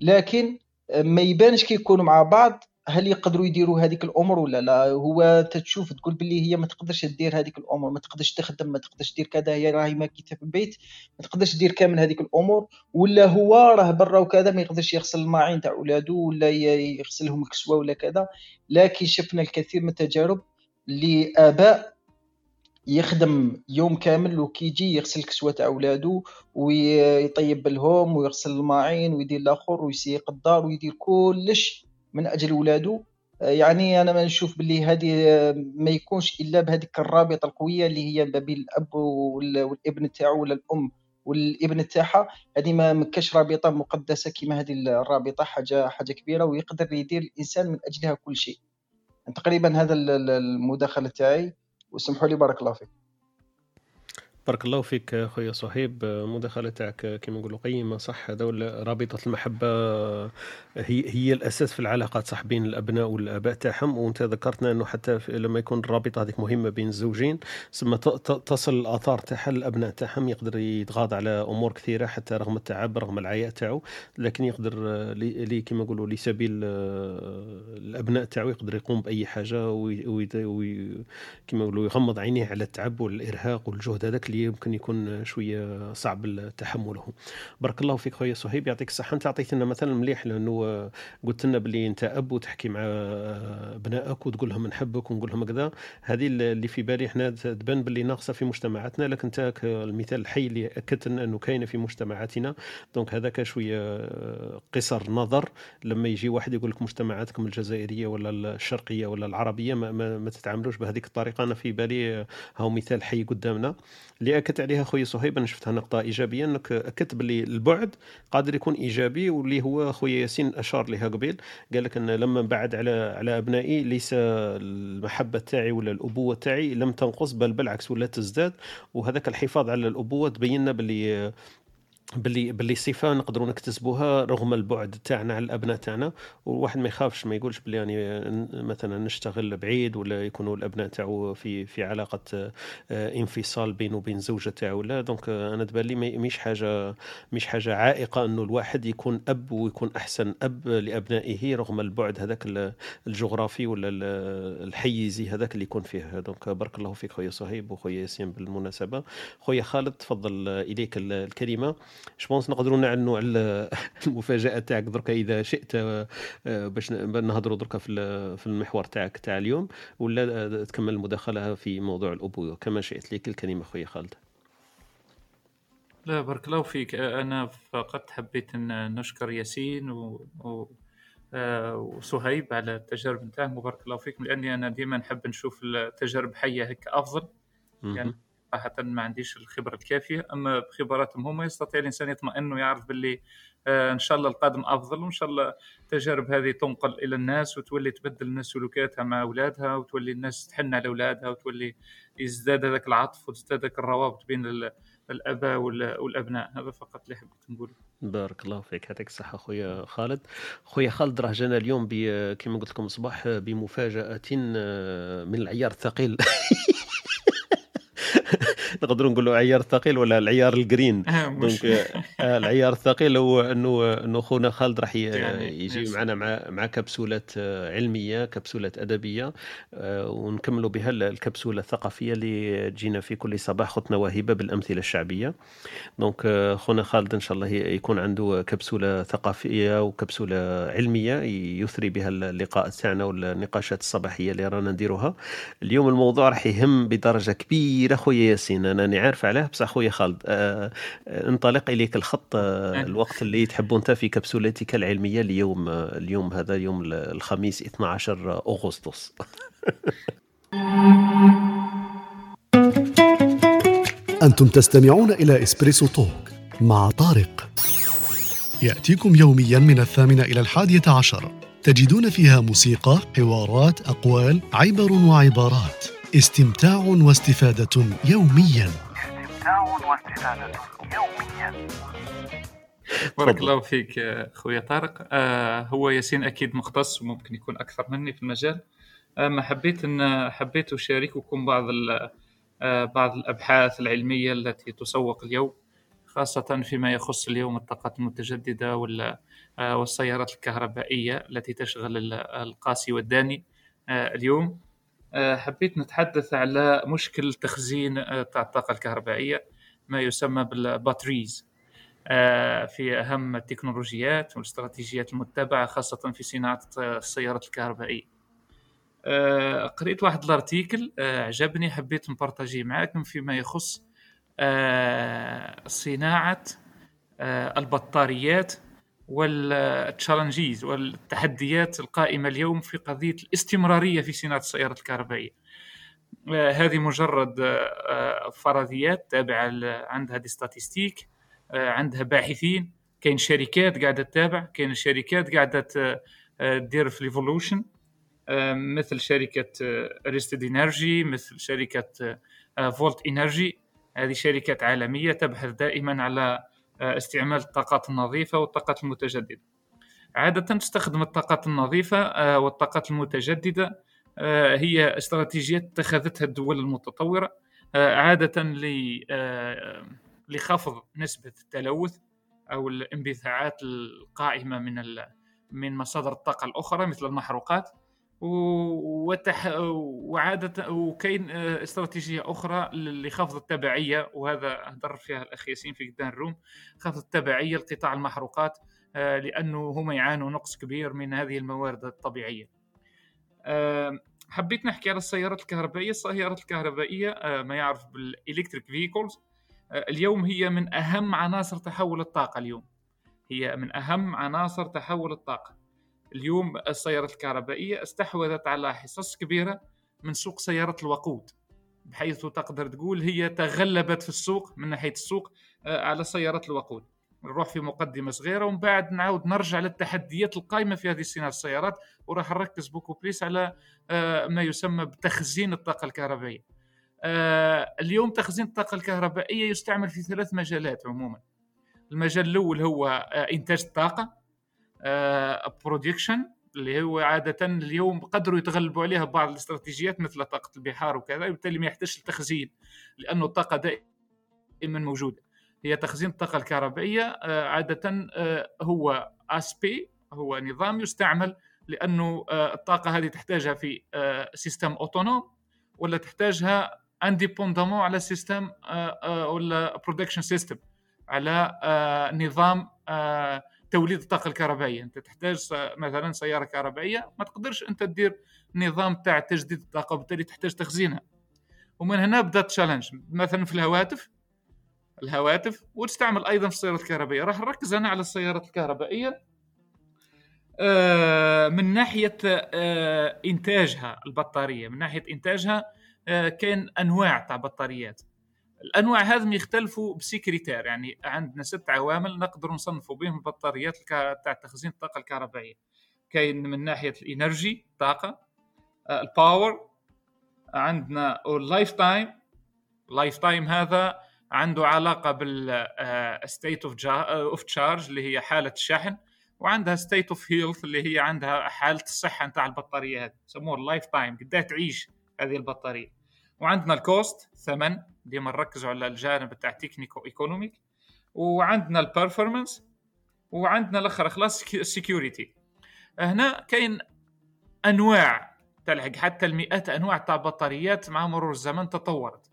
Speaker 11: لكن ما يبانش كي يكونوا مع بعض هل يقدروا يديروا هذيك الأمور ولا لا؟ هو تتشوف تقول باللي هي ما تقدرش دير هذيك الأمور ما تقدرش تخدم ما تقدرش دير كذا هي راهي ماكثة في البيت ما تقدرش دير كامل هذيك الأمور ولا هو راه برا وكذا ما يقدرش يغسل الماعين تاع ولادو ولا يغسلهم الكسوه ولا كذا لكن شفنا الكثير من التجارب لاباء يخدم يوم كامل وكيجي يغسل تاع ولادو ويطيب لهم ويغسل الماعين ويدير الآخر ويسيق الدار ويدير كلش من أجل ولادو يعني أنا ما نشوف باللي هذه ما يكونش إلا بهذيك الرابطة القوية اللي هي ما بين الأب والابن تاعو ولا الأم والابن تاعها. هذه ما مكاش رابطة مقدسة كما هذه الرابطة حاجة حاجة كبيرة ويقدر يدير الإنسان من أجلها كل شيء. تقريبا هذا المداخلة تاعي. وسمحوا لي بارك الله فيك.
Speaker 1: بارك الله فيك خويا صهيب. المداخله تاعك كما نقولوا قيمة صح؟ هذا رابطة المحبة؟ هي هي الأساس في العلاقات صح بين الأبناء والآباء تاعهم. وأنت ذكرتنا إنه حتى لما يكون الرابطة هذيك مهمة بين الزوجين ثم تصل الآثار تاعها للأبناء تاعهم يقدر يتغاضى على أمور كثيرة حتى رغم التعب رغم العياء تاعو. لكن يقدر لي كما نقولوا لسبيل الأبناء تاعو يقدر يقوم بأي حاجة وي كما نقولوا يغمض عينيه على التعب والإرهاق والجهد هذاك اللي يمكن يكون شوية صعب تحمله. بارك الله فيك خويا صهيب يعطيك الصحة. أنت عطيتنا مثلا مليح لأنه قلت لنا باللي أنت أب وتحكي مع ابنائك وتقول لهم نحبك ونقول لهم كذا. هذه اللي في بالي إحنا تبان باللي ناقصة في مجتمعاتنا لكن أنت المثال الحي اللي أكدت إنه كاينة في مجتمعاتنا. دونك هذاك شوية قصر نظر. لما يجي واحد يقول لك مجتمعاتكم الجزائرية ولا الشرقية ولا العربية ما, ما, ما تتعاملوش بهذيك الطريقة. أنا في بالي هاو مثال حي قدامنا. اللي أكدت عليها خويا صهيب أنا شفتها نقطة إيجابية أنك أكدت باللي البعد قادر يكون إيجابي واللي هو خويا ياسين أشار لها قبيل. قال لك أن لما بعد على على أبنائي ليس المحبة تاعي ولا الأبوة تاعي لم تنقص بل بالعكس ولا تزداد وهذاك الحفاظ على الأبوة تبين باللي باللي باللي صفة نقدروا نكتسبوها رغم البعد تاعنا على الأبناء تاعنا. والواحد ما يخافش ما يقولش بلي يعني مثلا نشتغل بعيد ولا يكونوا الأبناء تاعو في في علاقة آه، انفصال بينه وبين زوجته تاعو لا. donc أنا تبان لي مش حاجة مش حاجة عائقة أنه الواحد يكون أب ويكون أحسن أب لأبنائه رغم البعد هذاك الجغرافي ولا الحيزي هذاك اللي يكون فيه donc بارك الله فيك خويا صهيب وخويا ياسين بالمناسبة. خويا خالد تفضل إليك الكلمة. جو نقدروا نعلنوا على المفاجأة تاعك دركا إذا شئت آه، باش نهضروا دركا في في المحور تاعك تاع اليوم ولا تكمل المداخلة في موضوع الابوه كما شئت لك الكلمة خويا خالد.
Speaker 4: لا بارك الله فيك. أنا فقط حبيت أن نشكر ياسين و, و... آه، وصهيب على التجارب نتاعهم وبارك الله فيكم لأني أنا ديما نحب نشوف التجارب حية هيك أفضل. يعني صراحة ما عنديش الخبرة الكافية أما بخبراتهم هم يستطيع الإنسان يطمئن ويعرف باللي آه إن شاء الله القادم أفضل وإن شاء الله التجارب هذه تنقل إلى الناس وتولي تبدل الناس سلوكاتها مع أولادها وتولي الناس تحن على أولادها وتولي يزداد هذاك العطف وتزداد هذاك الروابط بين الأباء والأبناء. هذا فقط اللي حبيت نقوله.
Speaker 1: بارك الله فيك. يعطيك الصحة خويا خالد. خويا خالد راه جانا اليوم كما قلت لكم الصباح بمفاجأة آه، من العيار الثقيل. نقدروا نقولوا عيار ثقيل ولا العيار ال green.
Speaker 4: آه،
Speaker 1: donc آه، العيار الثقيل هو إنه إنه خونا خالد راح يجي معنا مع مع كبسولات آه، علمية كبسولات أدبية ونكملوا بها الكبسولة الثقافية اللي تجينا في كل صباح ختنا وهبة بالأمثلة الشعبية. دونك خونا خالد إن شاء الله يكون عنده كبسولة ثقافية وكبسولة علمية يثري بها اللقاء تاعنا والنقاشات الصباحية اللي رانا نديروها. اليوم الموضوع راح يهم بدرجة كبيرة خويا ياسين. أنا عارف عليه بصح خويا خالد أه انطلق إليك الخط أه الوقت اللي تحب انت في كبسولتك العلمية اليوم اليوم هذا يوم الخميس 12 أغسطس.
Speaker 8: أنتم تستمعون إلى إسبريسو توك مع طارق. يأتيكم يوميا من الثامنة إلى الحادية عشر. تجدون فيها موسيقى حوارات أقوال عبر وعبارات. استمتاع واستفادة يوميا.
Speaker 9: استمتاع واستفادة يوميا
Speaker 4: بارك الله فيك آه، خويا طارق. آه، هو ياسين أكيد مختص وممكن يكون أكثر مني في المجال. اما حبيت إن حبيت أشارككم بعض ال- آه، بعض الأبحاث العلمية التي تسوق اليوم خاصة فيما يخص اليوم الطاقات المتجددة وال- آه، والسيارات الكهربائية التي تشغل ال- القاسي والداني آه، اليوم. آه، حبيت نتحدث على مشكل تخزين آه، تاع الطاقة الكهربائية ما يسمى بالباتريز. آه، في أهم التكنولوجيات والاستراتيجيات المتبعة خاصة في صناعة السيارات الكهربائية. آه، قريت واحد الأرتيكل آه، عجبني حبيت نبارتاجيه معاكم فيما يخص آه، صناعة آه، البطاريات والتشالنجيز والتحديات القائمة اليوم في قضية الاستمرارية في صناعة السيارات الكهربائية. آه، هذه مجرد آه، آه، فرضيات تابعة عندها دي ستاتيستيك عندها باحثين. كاين شركات قاعدة تتابع كاين شركات قاعدة ت- آه، دير في ال évolution مثل شركة Ørsted Energy مثل شركة Volt Energy هذه شركات عالمية تبحث دائما على استعمال الطاقات النظيفة والطاقات المتجددة. عادة تستخدم الطاقات النظيفة آه، والطاقات المتجددة آه، هي استراتيجيات اتخذتها الدول المتطورة آه، عادة آه، لخفض نسبة التلوث أو الانبعاثات القائمة من من مصادر الطاقة الأخرى مثل المحروقات. وتح... وعادة وكاين آه، استراتيجية أخرى لخفض التبعية وهذا هدر فيها الأخ ياسين في جدان الروم خفض التبعية لقطاع المحروقات آه، لأنه هم يعانوا نقص كبير من هذه الموارد الطبيعية. آه، حبيت نحكي على السيارات الكهربائية. السيارات الكهربائية ما يعرف بالإلكتريك فيكولز اليوم هي من أهم عناصر تحول الطاقة اليوم. هي من أهم عناصر تحول الطاقة. اليوم السيارات الكهربائية استحوذت على حصص كبيرة من سوق سيارات الوقود بحيث تقدر تقول هي تغلبت في السوق من ناحية السوق آه، على سيارات الوقود. نروح في مقدمة صغيرة ومن بعد نعاود نرجع للتحديات القائمة في هذه صناعة السيارات وراح نركز بوكو بليس على آه، ما يسمى بتخزين الطاقة الكهربائية. آه، اليوم تخزين الطاقة الكهربائية يستعمل في ثلاث مجالات عموما. المجال الأول هو إنتاج الطاقة. برودكشن اللي هو عادة اليوم قدروا يتغلبوا عليها بعض الاستراتيجيات مثل طاقة البحار وكذا وبالتالي ما يحتاجش التخزين لأنه الطاقة دائما موجودة. هي تخزين الطاقة الكهربائية آه، عادة آه، هو اسبي هو نظام يستعمل لأنه آه، الطاقة هذه تحتاجها في système autonome ولا تحتاجها indépendamment على system ولا production system على آه، نظام آه، توليد الطاقة الكهربائية. أنت تحتاج مثلا سيارة كهربائية ما تقدرش أنت تدير نظام تاع تجديد الطاقة وبالتالي تحتاج تخزينها. ومن هنا بدأ challenge مثلا في الهواتف الهواتف وتستعمل أيضا في السيارات الكهربائية. راح نركز أنا على السيارات الكهربائية. آه، من ناحية آه، إنتاجها البطارية من ناحية إنتاجها آه، كاين أنواع تاع بطاريات. الأنواع هذم يختلفوا ب six critères يعني عندنا ست عوامل نقدر نصنفوا بهم البطاريات تاع تخزين الطاقة الكهربائية. كاين من ناحية ال energy طاقة آه، ال power عندنا ال lifetime ال lifetime هذا عنده علاقة بال state of of charge اللي هي حالة الشحن وعندها state of health اللي هي عندها حالة الصحة نتاع البطارية هذه. يسموها ال lifetime قداه تعيش هذه البطارية. وعندنا ال cost ثمن. ديما نركزوا على الجانب تاع technico-économique وعندنا ال performance وعندنا الأخر خلاص ال security هنا كاين أنواع تلحق حتى المئات أنواع تاع بطاريات مع مرور الزمن تطورت.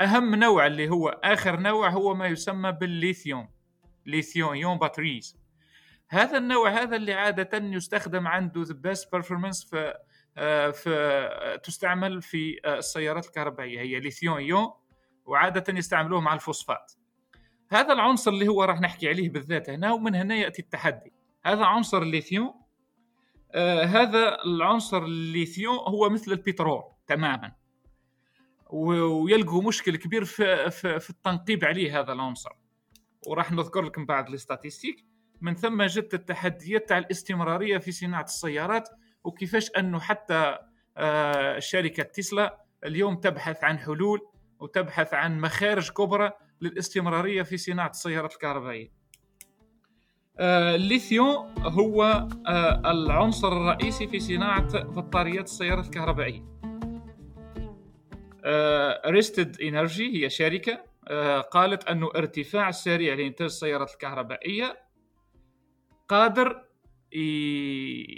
Speaker 4: أهم نوع اللي هو آخر نوع هو ما يسمى بالليثيوم lithium-ion batteries هذا النوع هذا اللي عادة يستخدم عنده the best performance في في تستعمل في آه، السيارات الكهربائية هي lithium-ion وعادة يستعملوه مع الفوسفات. هذا العنصر اللي هو راح نحكي عليه بالذات هنا ومن هنا يأتي التحدي. هذا عنصر الليثيوم آه هذا العنصر الليثيوم هو مثل البترول تماما. ويلقوا مشكل كبير في, في, في التنقيب عليه هذا العنصر. وراح نذكر لكم بعض الاستاتيستيك من ثم جت التحديات تاع الاستمرارية في صناعة السيارات وكيفاش أنه حتى آه، شركة تسلا اليوم تبحث عن حلول وتبحث عن مخارج كبرى للاستمرارية في صناعة السيارات الكهربائية. آه، الليثيوم هو آه، العنصر الرئيسي في صناعة بطاريات السيارات الكهربائية. Rystad Energy هي شركة قالت انه ارتفاع السريع لإنتاج السيارات الكهربائية قادر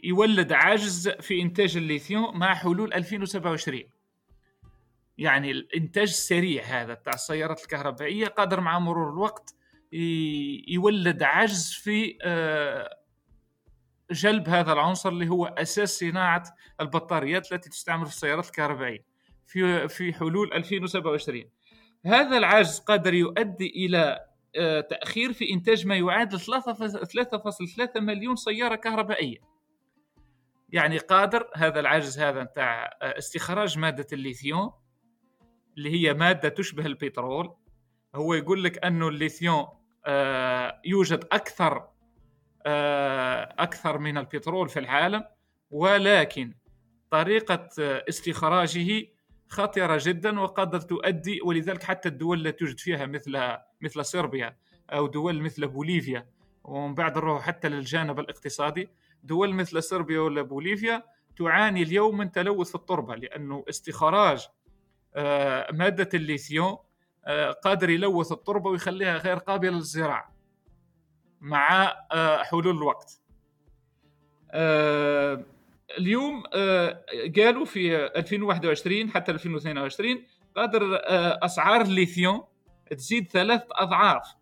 Speaker 4: يولد عجز في إنتاج الليثيوم مع حلول 2027 يعني الإنتاج السريع هذا تاع السيارات الكهربائية قادر مع مرور الوقت يولد عجز في آه، جلب هذا العنصر اللي هو أساس صناعة البطاريات التي تستعمل في السيارات الكهربائية في في حلول 2027 هذا العجز قادر يؤدي إلى آه، تأخير في إنتاج ما يعادل 3.3 مليون سيارة كهربائية. يعني قادر هذا العجز هذا نتاع آه، استخراج مادة الليثيوم اللي هي مادة تشبه البترول هو يقول لك أنه الليثيوم آه، يوجد أكثر أكثر من البترول في العالم ولكن طريقة استخراجه خطرة جدا وقد تؤدي ولذلك حتى الدول التي توجد فيها مثل مثل صربيا أو دول مثل بوليفيا ومن بعد نروح حتى للجانب الاقتصادي دول مثل صربيا ولا بوليفيا تعاني اليوم من تلوث التربة لأنه استخراج آه، مادة الليثيوم آه، قادر يلوث التربة ويخليها غير قابلة للزراعة مع آه، حلول الوقت. اليوم قالوا في 2021 حتى 2022 قادر أسعار الليثيوم تزيد ثلاث أضعاف.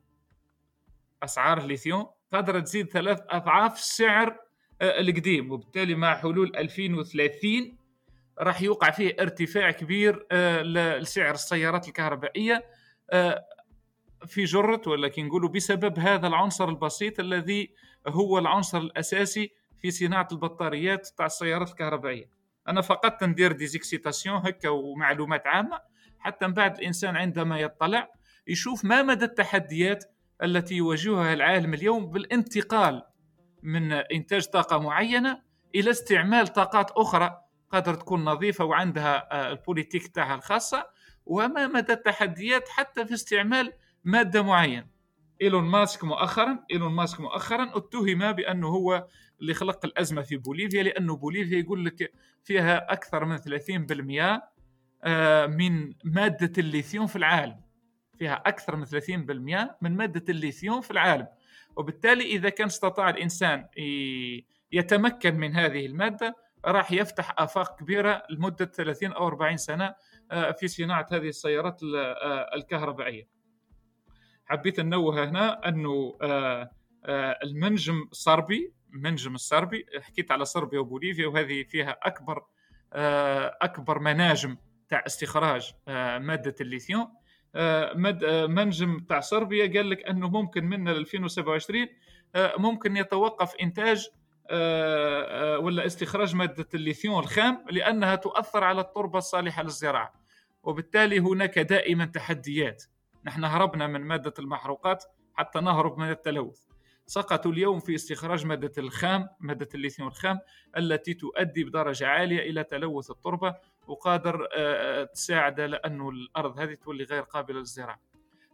Speaker 4: أسعار الليثيوم قادرة تزيد ثلاث أضعاف السعر القديم وبالتالي مع حلول 2030 راح يوقع فيه ارتفاع كبير آه، لسعر السيارات الكهربائية آه، في جرة ولا كي نقولوا بسبب هذا العنصر البسيط الذي هو العنصر الأساسي في صناعة البطاريات تاع السيارات الكهربائية. أنا فقط ندير des excitations هكا ومعلومات عامة حتى من بعد الإنسان عندما يطلع يشوف ما مدى التحديات التي يواجهها العالم اليوم بالانتقال من إنتاج طاقة معينة إلى استعمال طاقات أخرى قادر تكون نظيفة وعندها آه، ال politique تاعها الخاصة وما مدى التحديات حتى في استعمال مادة معينة. إيلون ماسك مؤخرا إيلون ماسك مؤخرا اتهم بأنه هو اللي خلق الأزمة في بوليفيا لأنه بوليفيا يقول لك فيها أكثر من 30% آه، من مادة الليثيوم في العالم. فيها أكثر من 30% من مادة الليثيوم في العالم. وبالتالي إذا كان استطاع الإنسان يتمكن من هذه المادة راح يفتح آفاق كبيرة لمدة 30 أو 40 سنة آه، في صناعة هذه السيارات آه، الكهربائية. حبيت أنوه هنا أنه آه، المنجم الصربي المنجم الصربي حكيت على صربيا وبوليفيا وهذه فيها أكبر أكبر مناجم تاع استخراج مادة الليثيوم. منجم تاع صربيا قال لك أنه ممكن من 2027 آه، ممكن يتوقف إنتاج ولا استخراج مادة الليثيوم الخام لأنها تؤثر على التربة الصالحة للزراعة. وبالتالي هناك دائما تحديات. نحن هربنا من مادة المحروقات حتى نهرب من التلوث. سقطوا اليوم في استخراج مادة الخام مادة الليثيوم الخام التي تؤدي بدرجة عالية إلى تلوث التربة وقادر آه، آه، تساعد على أنه الأرض هذه تولي غير قابلة للزراعة.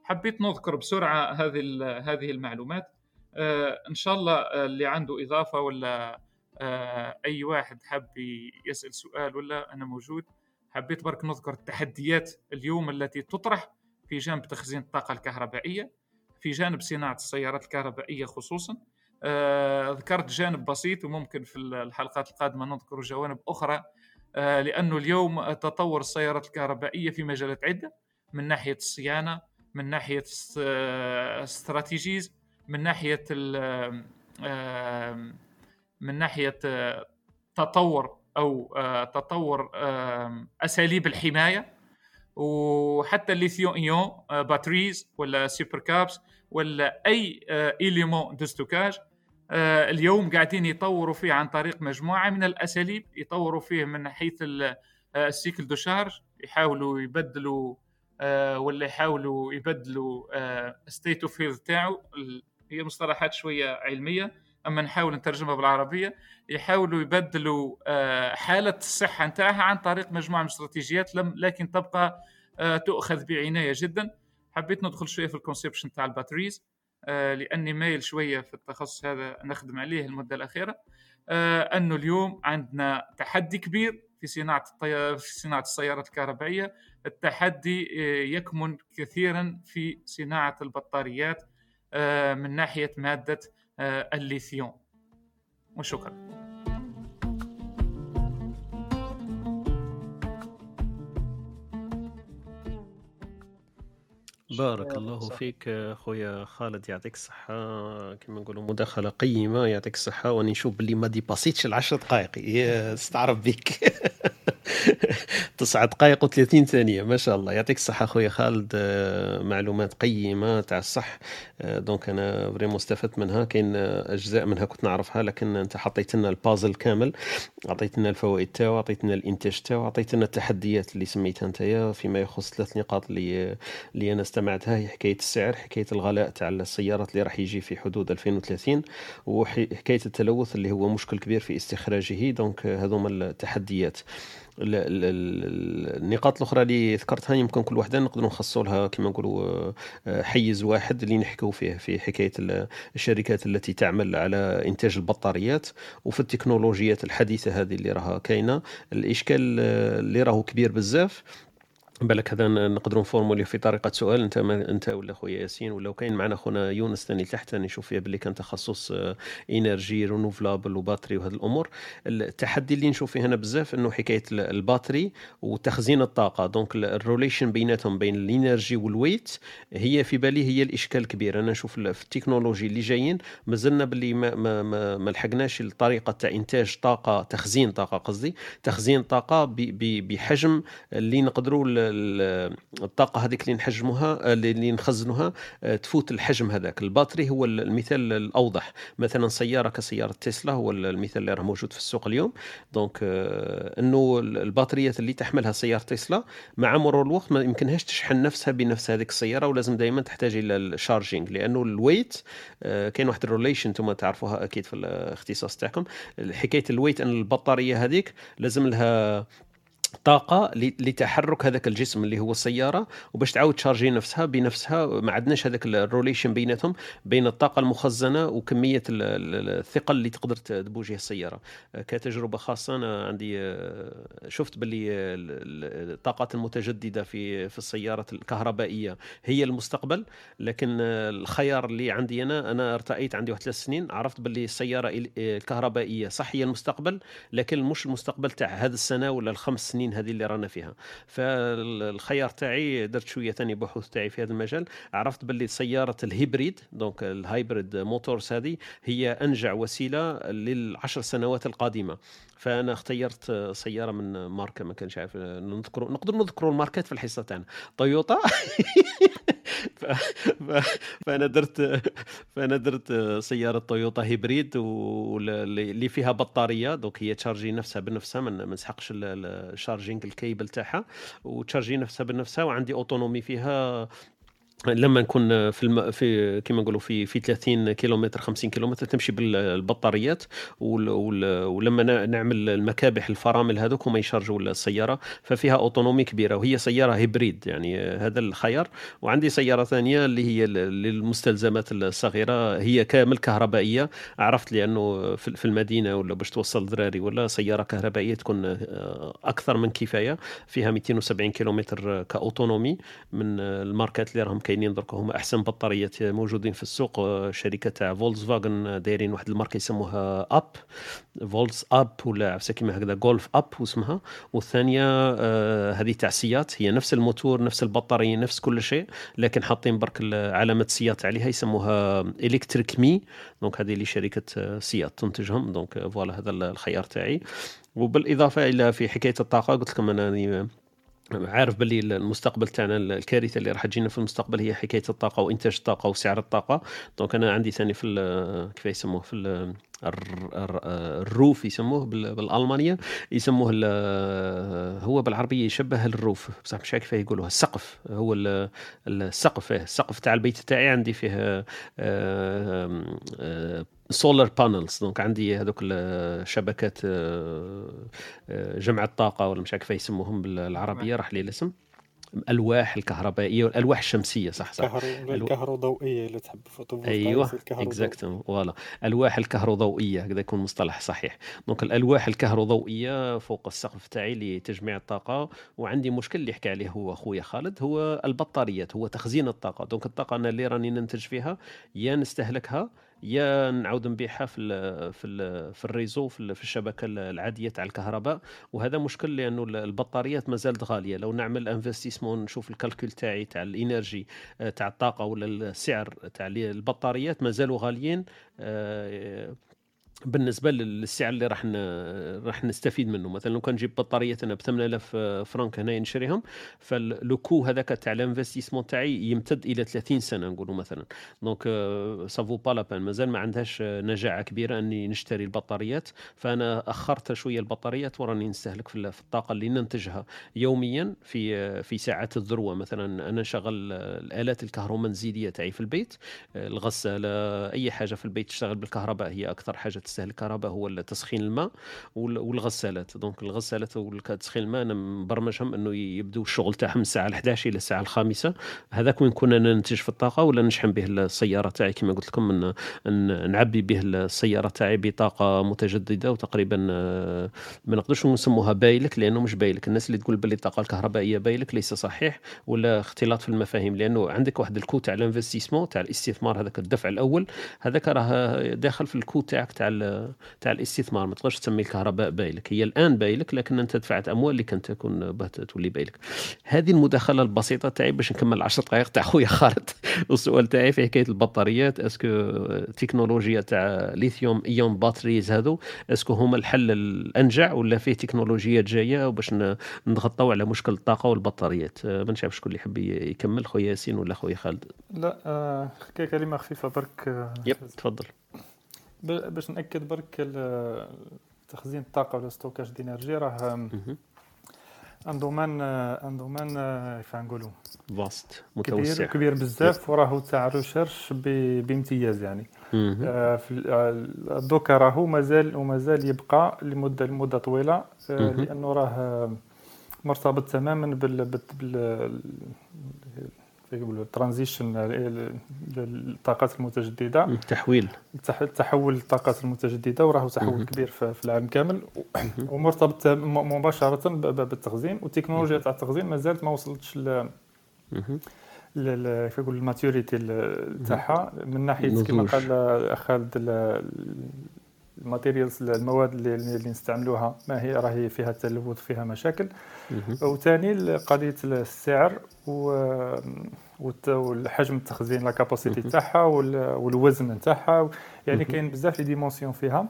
Speaker 4: حبيت نذكر بسرعة هذه هذه المعلومات. آه، إن شاء الله اللي عنده إضافة ولا أي واحد حاب يسأل سؤال ولا أنا موجود حبيت برك نذكر التحديات اليوم التي تطرح في جانب تخزين الطاقة الكهربائية في جانب صناعة السيارات الكهربائية خصوصا. آه ذكرت جانب بسيط وممكن في الحلقات القادمة نذكر جوانب أخرى. آه لأنه اليوم تطور السيارات الكهربائية في مجالات عدة من ناحية الصيانة من ناحية stratégies من ناحية آه من ناحية آه، تطور أو آه، تطور أساليب الحماية. وحتى الليثيوم ion batteries ولا super caps ولا أي élément de stockage اليوم قاعدين يطوروا فيه عن طريق مجموعة من الأساليب. يطوروا فيه من حيث ال cycle de charge يحاولوا يبدلوا آه، ولا يحاولوا يبدلوا state of health تاعو هي مصطلحات شوية علمية أما نحاول نترجمها بالعربية يحاولوا يبدلوا آه، حالة الصحة نتاعها عن طريق مجموعة من الاستراتيجيات لكن تبقى آه، تؤخذ بعناية جدا. حبيت ندخل شوية في ال conception تاع ال batteries آه، لأني مايل شوية في التخصص هذا نخدم عليه المدة الأخيرة أنه اليوم عندنا تحدي كبير في صناعة الطي... في صناعة السيارات الكهربائية. التحدي يكمن كثيرا في صناعة البطاريات من ناحية مادة الليثيوم. وشكرا.
Speaker 1: بارك الله فيك خويا خالد يعطيك الصحة. كما نقولوا مداخلة قيمة يعطيك الصحة. واني نشوف باللي ما dépassit ش العشر دقائق. استعرف بك. تسعة دقائق و30 ثانية. ما شاء الله. يعطيك الصحة خويا خالد. معلومات قيمة تاع الصح. donc أنا vraiment استفدت منها. كاين أجزاء منها كنت نعرفها لكن أنت حطيت لنا البازل كامل. عطيت لنا الفوائد تاعو عطيت لنا الإنتاج تاعو عطيت لنا التحديات اللي سميتها انت فيما يخص ثلاث نقاط اللي اللي أنا استمعتها هي حكاية السعر حكاية الغلاء تاع السيارات اللي راح يجي في حدود 2030 وحكاية التلوث اللي هو مشكل كبير في استخراجه. دونك هذوما التحديات. النقاط الأخرى اللي ذكرتها يمكن كل وحدة نقدروا نخصصوا لها كما نقولوا آه، حيز واحد اللي نحكوا فيه في حكاية الشركات التي تعمل على إنتاج البطاريات وفي التكنولوجيات الحديثة هذه اللي راها كاينة. الإشكال اللي راهو كبير بزاف. بالك هذا نقدروا نـ formuler في طريقة سؤال. انت ما انت ولا خويا ياسين ولا كاين معنا خونا يونس ثاني تحت نشوف فيه باللي كان تخصص énergie renouvelable و batterie وهذه الأمور. التحدي اللي نشوف فيه هنا بزاف إنه حكاية ال batterie وتخزين الطاقة. donc ال relation بيناتهم بين ال énergie وال weight هي في بالي هي الإشكال الكبير. أنا نشوف في ال technologies اللي جايين مازلنا باللي ما ما ما, ما لحقناش الطريقة تاع إنتاج طاقة تخزين طاقة قصدي. تخزين طاقة بحجم اللي نقدروا الطاقة هذيك اللي نحجموها اللي نخزنوها آه، تفوت الحجم هذاك. ال batterie هو المثال الأوضح. مثلا سيارة كسيارة تسلا هو المثال اللي راه موجود في السوق اليوم. donc آه، إنه البطاريات اللي تحملها سيارة تسلا مع مرور الوقت ما يمكنهاش تشحن نفسها بنفس هذيك السيارة ولازم دائما تحتاج إلى ال charging لأنه ال weight آه، كاين واحد ال relation أنتم تعرفوها أكيد في الاختصاص تاعكم. حكاية ال weight أن البطارية هذيك لازم لها طاقة لتحرك هذاك الجسم اللي هو السيارة وباش تعاود ت charger نفسها بنفسها. ما عندناش هذاك ال relation بيناتهم بين الطاقة المخزنة وكمية الثقل اللي تقدر تبوجيه السيارة. كتجربة خاصة أنا عندي شفت باللي الطاقات المتجددة في في السيارات الكهربائية هي المستقبل. لكن الخيار اللي عندي أنا أنا ارتأيت عندي واحد ثلاث سنين عرفت باللي السيارة الكهربائية صح هي المستقبل. لكن مش المستقبل تاع هذه السنة ولا الخمس سنين هذه اللي رانا فيها. فالخيار تاعي درت شوية ثاني بحوث تاعي في هذا المجال. عرفت باللي سيارة ال hybride donc ال hybrid motors هذه هي أنجع وسيلة للعشر سنوات القادمة. فأنا اختيرت سيارة من ماركة ما كانش عارف نذكر نقدر نذكروا الماركات في الحصة تاعنا. تويوتا ف... ف... فأنا درت فأنا درت سيارة تويوتا hybride واللي فيها بطارية دوك هي ت charger نفسها بنفسها ما نسحقش ال charging ال cable تاعها وت charger نفسها بنفسها وعندي autonomie فيها لما نكون في الم... في كما نقولوا في في 30 كيلومتر 50 كيلومتر تمشي بالبطاريات وال... وال... ولما نعمل المكابح الفرامل هذوك هما ي charger وا السيارة ففيها autonomie كبيرة وهي سيارة hybride يعني هذا الخيار. وعندي سيارة ثانية اللي هي للمستلزمات الصغيرة هي كامل كهربائية. عرفت لأنه في المدينة ولا باش توصل ذراري ولا سيارة كهربائية تكون أكثر من كفاية. فيها 270 كيلومتر ك autonomie من الماركات اللي راهم كاينين درك هما أحسن بطاريات موجودين في السوق. آه، شركة تاع فولكس فاغن دايرين واحد الماركة يسموها Up فولز Up ولا عفسة كيما هكذا جولف Up واسمها. والثانية آه هذه تاع Seat هي نفس الموتور نفس البطارية نفس كل شيء لكن حاطين برك علامة Seat عليها يسموها electric Mii. donc هذه اللي شركة آه، Seat تنتجهم. donc voilà هذا الخيار تاعي. وبالإضافة إلى في حكاية الطاقة قلت لكم أنا عارف باللي المستقبل تاعنا الكارثة اللي راح تجينا في المستقبل هي حكاية الطاقة وإنتاج الطاقة وسعر الطاقة. donc أنا عندي ثاني في كيف يسموه في ال roof يسموه بال- بالألمانية يسموه هو بالعربية يشبه ال roof بصح مش عارف كيف يقولوها السقف هو ال- السقف إيه، السقف تاع البيت تاعي عندي فيه solar panels donc عندي هذوك الشبكات آه، آه، جمع الطاقة ولا مش عارف يسموهم بالعربية راح لي الاسم. الألواح الكهربائية والألواح الشمسية صح صح.
Speaker 7: كهرو...
Speaker 1: الو-
Speaker 7: الكهروضوئية اللي تحب
Speaker 1: photovoltaïque
Speaker 7: أيوه
Speaker 1: exactement voilà. ألواح الكهروضوئية هكذا يكون مصطلح صحيح. donc الألواح الكهروضوئية فوق السقف تاعي لتجميع الطاقة وعندي مشكل اللي يحكي عليه هو خويا خالد هو البطاريات هو تخزين الطاقة. donc الطاقة أنا اللي راني ننتج فيها يا نستهلكها يا نعاود نبيعها في ال في ال في ال réseau في في الشبكة العادية تاع الكهرباء. وهذا مشكل لأنه ال- البطاريات ما زالت غالية. لو نعمل investissement نشوف ال calcul تاعي تاع ال énergie آه، تاع الطاقة ولا السعر تاع البطاريات ما زالوا غاليين آه، بالنسبة للسعر اللي راح راح نستفيد منه. مثلا لو كان نجيب بطاريه أنا ب 8000 فرنك هنا نشريهم ف le coût هذاك تاع ال investissement تاعي يمتد إلى 30 سنة نقولوا مثلا. donc ça vaut pas la peine مازال ما عندهاش آه، نجاعة كبيرة أني نشتري البطاريات. فأنا أخرت شوية البطاريات وراني نستهلك في ال- في الطاقة اللي ننتجها يوميا في آه، في ساعات الذروة. مثلا أنا نشغل آه، الآلات الكهرومنزليه تاعي في البيت الغسالة أي حاجة في البيت تشتغل بالكهرباء هي أكثر حاجة تستهلك كهرباء هو تسخين الماء وال- والغسالات. دونك الغسالات وتسخين الماء أنا مبرمجهم أنه يبدو الشغل تاعهم من الساعة 11 إلى الساعة الخامسة. هذاك وين كنا ننتج في الطاقة ولا نشحن به السيارة تاعي؟ كما قلت لكم نعبي به السيارة تاعي بطاقة متجددة وتقريبا ما نقدرش نسموها بايلك لأنه مش بايلك. الناس اللي تقول باللي الطاقة الكهربائية بايلك ليس صحيح ولا اختلاط في المفاهيم لأنه عندك واحد ال coût تاع ال investissement تاع الاستثمار هذاك الدفع الأول هذاك راه داخل في ال coût تاعك تاع تاع الاستثمار ما تقدرش تسمي الكهرباء بايلك هي الآن بايلك لكن أنت دفعت أموال اللي كانت تكون باه تولي بايلك هذه المداخلة البسيطة تاعي باش نكمل 10 دقائق تاع خويا خالد. والسؤال تاعي في حكاية البطاريات est-ce que التكنولوجيا تاع lithium-ion batteries هذو est-ce que هما الحل الأنجع ولا فيه تكنولوجيات جاية باش ن- نتغطوا على مشكل الطاقة والبطاريات؟ آه، ما نعرف شكون اللي يحب يكمل خويا ياسين ولا خويا خالد؟
Speaker 7: لا آه حكاية كلمة خفيفة برك آه،
Speaker 1: yep تفضل.
Speaker 7: باش نأكد برك تخزين الطاقة ولا stockage d'énergie راه آم،
Speaker 1: مهم.
Speaker 7: un domaine un domaine كيف نقولوا
Speaker 1: vaste
Speaker 7: كبير
Speaker 1: متوسع
Speaker 7: كبير بزاف وراهو تاع recherche بامتياز يعني. آه، آه، دوكا راهو مازال ومازال يبقى لمدة لمدة طويلة آه،. لأنه راه مرتبط تماما بال الترانزيشن للطاقات المتجددة.
Speaker 1: تحويل.
Speaker 7: التح- التحول للطاقات المتجددة وراه تحول. كبير في العالم كامل. ومرتبط مباشرة بالتخزين. والتكنولوجيا تاع التخزين مازالت ما وصلتش ل كيف يقول ال maturité ال- تاعها. من ناحية كما. قال خالد ال- ال materials المواد اللي, اللي نستعملوها ما هي راهي فيها تلوث فيها مشاكل. وثاني قضية السعر والحجم التخزين la
Speaker 1: capacité.
Speaker 7: تاعها وال- والوزن تاعها يعني. كاين بزاف les dimensions فيها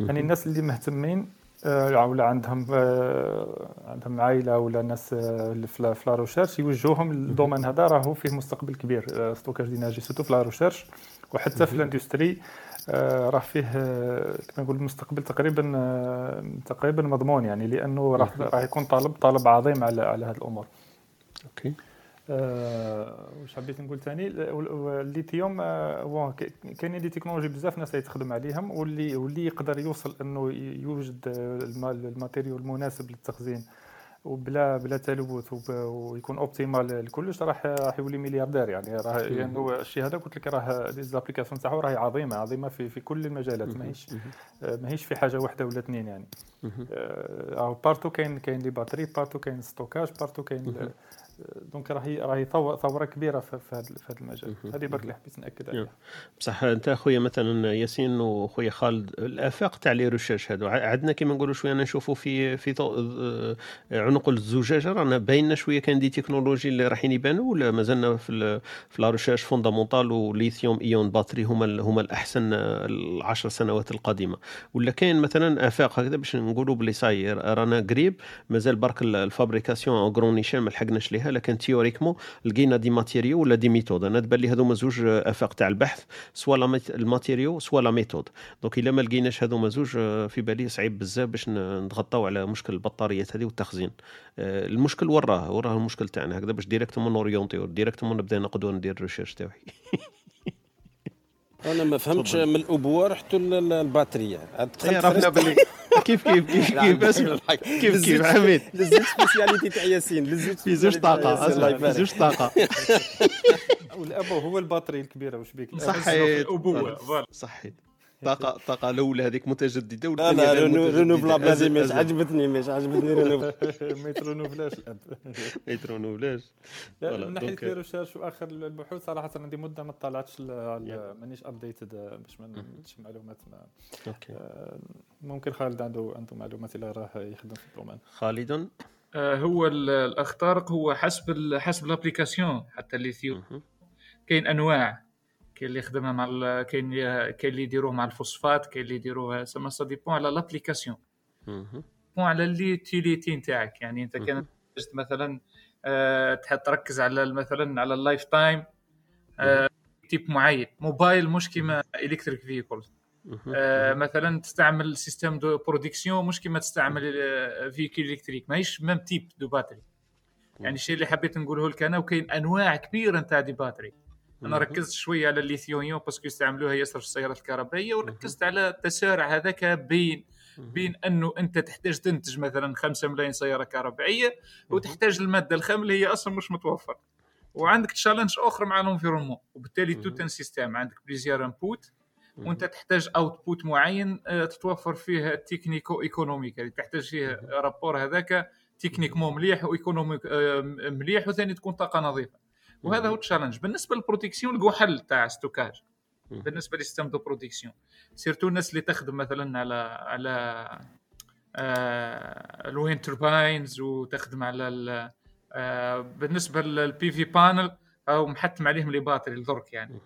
Speaker 7: يعني. الناس اللي مهتمين آه، ولا عندهم آه، عندهم عائلة ولا ناس آه، في la- recherche يوجهوهم لل domaine هذا راهو فيه مستقبل كبير stockage d'énergie surtout في la recherche وحتى في. ال industry راه فيه آه، كما نقول المستقبل تقريبا آه، تقريبا مضمون يعني لأنه راح. راح يكون طالب طلب عظيم على على هذه الأمور.
Speaker 1: OK.
Speaker 7: آه، واش حبيت نقول ثاني الليثيوم آه، كاينين des technologies بزاف ناس يتخدم عليهم واللي واللي يقدر يوصل إنه يوجد آه، الما- ال material المناسب للتخزين. وبلا بلا تلوث ويكون optimal لكلش راح راح يولي ملياردير يعني راه لأنه الشيء هذا قلت لك راه les applications تاعو راهي عظيمة عظيمة في في كل المجالات ماهيش. آه، ماهيش في حاجة واحدة ولا اثنين يعني. آه، راهو partout كاين كاين les batteries partout كاين stockage partout كاين. donc راهي راهي ثو- ثورة كبيرة في هذا في هذا المجال. هذه برك اللي حبيت ناكد. عليها.
Speaker 1: بصح أنت خويا مثلا ياسين وخويا خالد الآفاق تاع les recherches هادو عندنا كيما نقولوا شوية نشوفوا في في آه، عنق الزجاجة رانا باينة شوية كاين des technologies اللي رايحين يبانوا ولا مازلنا في في la recherche fondamentale و lithium-ion battery هما هما الأحسن العشر سنوات القادمة؟ ولا كاين مثلا آفاق هكذا باش نقولوا بلي صاير رانا قريب مازال برك ال- الfabrication à grande échelle ما لحقناش ليها؟ عليها لكن théoriquement لقينا des matériaux ولا des méthodes أنا تبان لي هذوما زوج أفاق تاع البحث soit ال matériaux soit la méthode donc إلا ما لقيناش هذوما زوج آه، في بالي صعيب بزاف باش نتغطاو على مشكل البطاريات هذه والتخزين. آه، المشكل وراه وراه المشكل تاعنا هكذا باش directement نوريونتيو directement نبدأ نقدر ندير ال recherche تاعي.
Speaker 12: أنا ما فهمتش من الأبوة رحتوا لل- للباتريه عاد دخلت
Speaker 1: إيه، باللي كيف كيف كيف كيف. كيف كيف؟ عميد.
Speaker 12: لزوج سبيسياليتي تاع ياسين. لزوج
Speaker 1: في زوج في
Speaker 12: يبارك.
Speaker 1: زوج طاقة.
Speaker 7: والأبو هو الباتري الكبيره واش بيك؟
Speaker 1: صحيت.
Speaker 4: فوالا.
Speaker 1: صحيت. طاقة طاقة الأولى هذيك متجددة
Speaker 12: لا
Speaker 1: والثانية
Speaker 12: لا. رينوفلابل هذه
Speaker 1: أزل-
Speaker 12: مش
Speaker 1: أزل.
Speaker 12: عجبتني مش عجبتني رينو
Speaker 7: ما يترونوفلاش. الاب
Speaker 1: ما يترونوفلاش.
Speaker 7: لا من
Speaker 1: ناحية
Speaker 7: les recherches وآخر البحوث صراحة عندي مدة ما طلعتش مانيش updated باش ما نمدش معلومات ما آه، ممكن خالد عنده عنده معلومات إلا راه يخدم في ال domaine
Speaker 1: خالد؟
Speaker 4: آه، هو ال- الاخ طارق هو حسب حسب ال application حتى الليثيوم كاين أنواع. كاين اللي يخدمها مع ال- كاين كاين اللي يديروه مع الفوسفات كاين اللي يديروه سما ça dépend على l'application dépend على l'utilité نتاعك. يعني انت كان مثلا آه، تحب تركز على مثلا على ال life time آه، type معين. موبايل مش كيما électrique آه، مثلا تستعمل système de production مش كيما تستعمل véhicule électrique ماهيش même type de batterie يعني الشيء اللي حبيت نقوله لك أنا وكاين أنواع كبيرة نتاع des batteries
Speaker 1: أنا.
Speaker 4: ركزت شوية على الليثيوم parce que يستعملوها ياسر في السيارات الكهربائية وركزت على التسارع هذاك بين بين أنه أنت تحتاج تنتج مثلا 5 ملايين سيارة كهربائية وتحتاج المادة الخام اللي هي أصلا مش متوفر وعندك challenge أخر مع ال environnement وبالتالي tout un système عندك plusieurs input وأنت تحتاج output معين آه، تتوفر فيه technico-économique يعني تحتاج فيه rapport هذاك techniquement مليح و économique آه، مليح وثاني تكون طاقة نظيفة. وهذا هو ال challenge. بالنسبة لل production لقوا حل تاع stockage بالنسبة لسيستم دو برودكسيون سيرتو الناس اللي تخدم مثلا على على آه الوين تورباينز وتخدم على آه بالنسبة للبي في بانل أو محتم عليهم لي باتري درك يعني.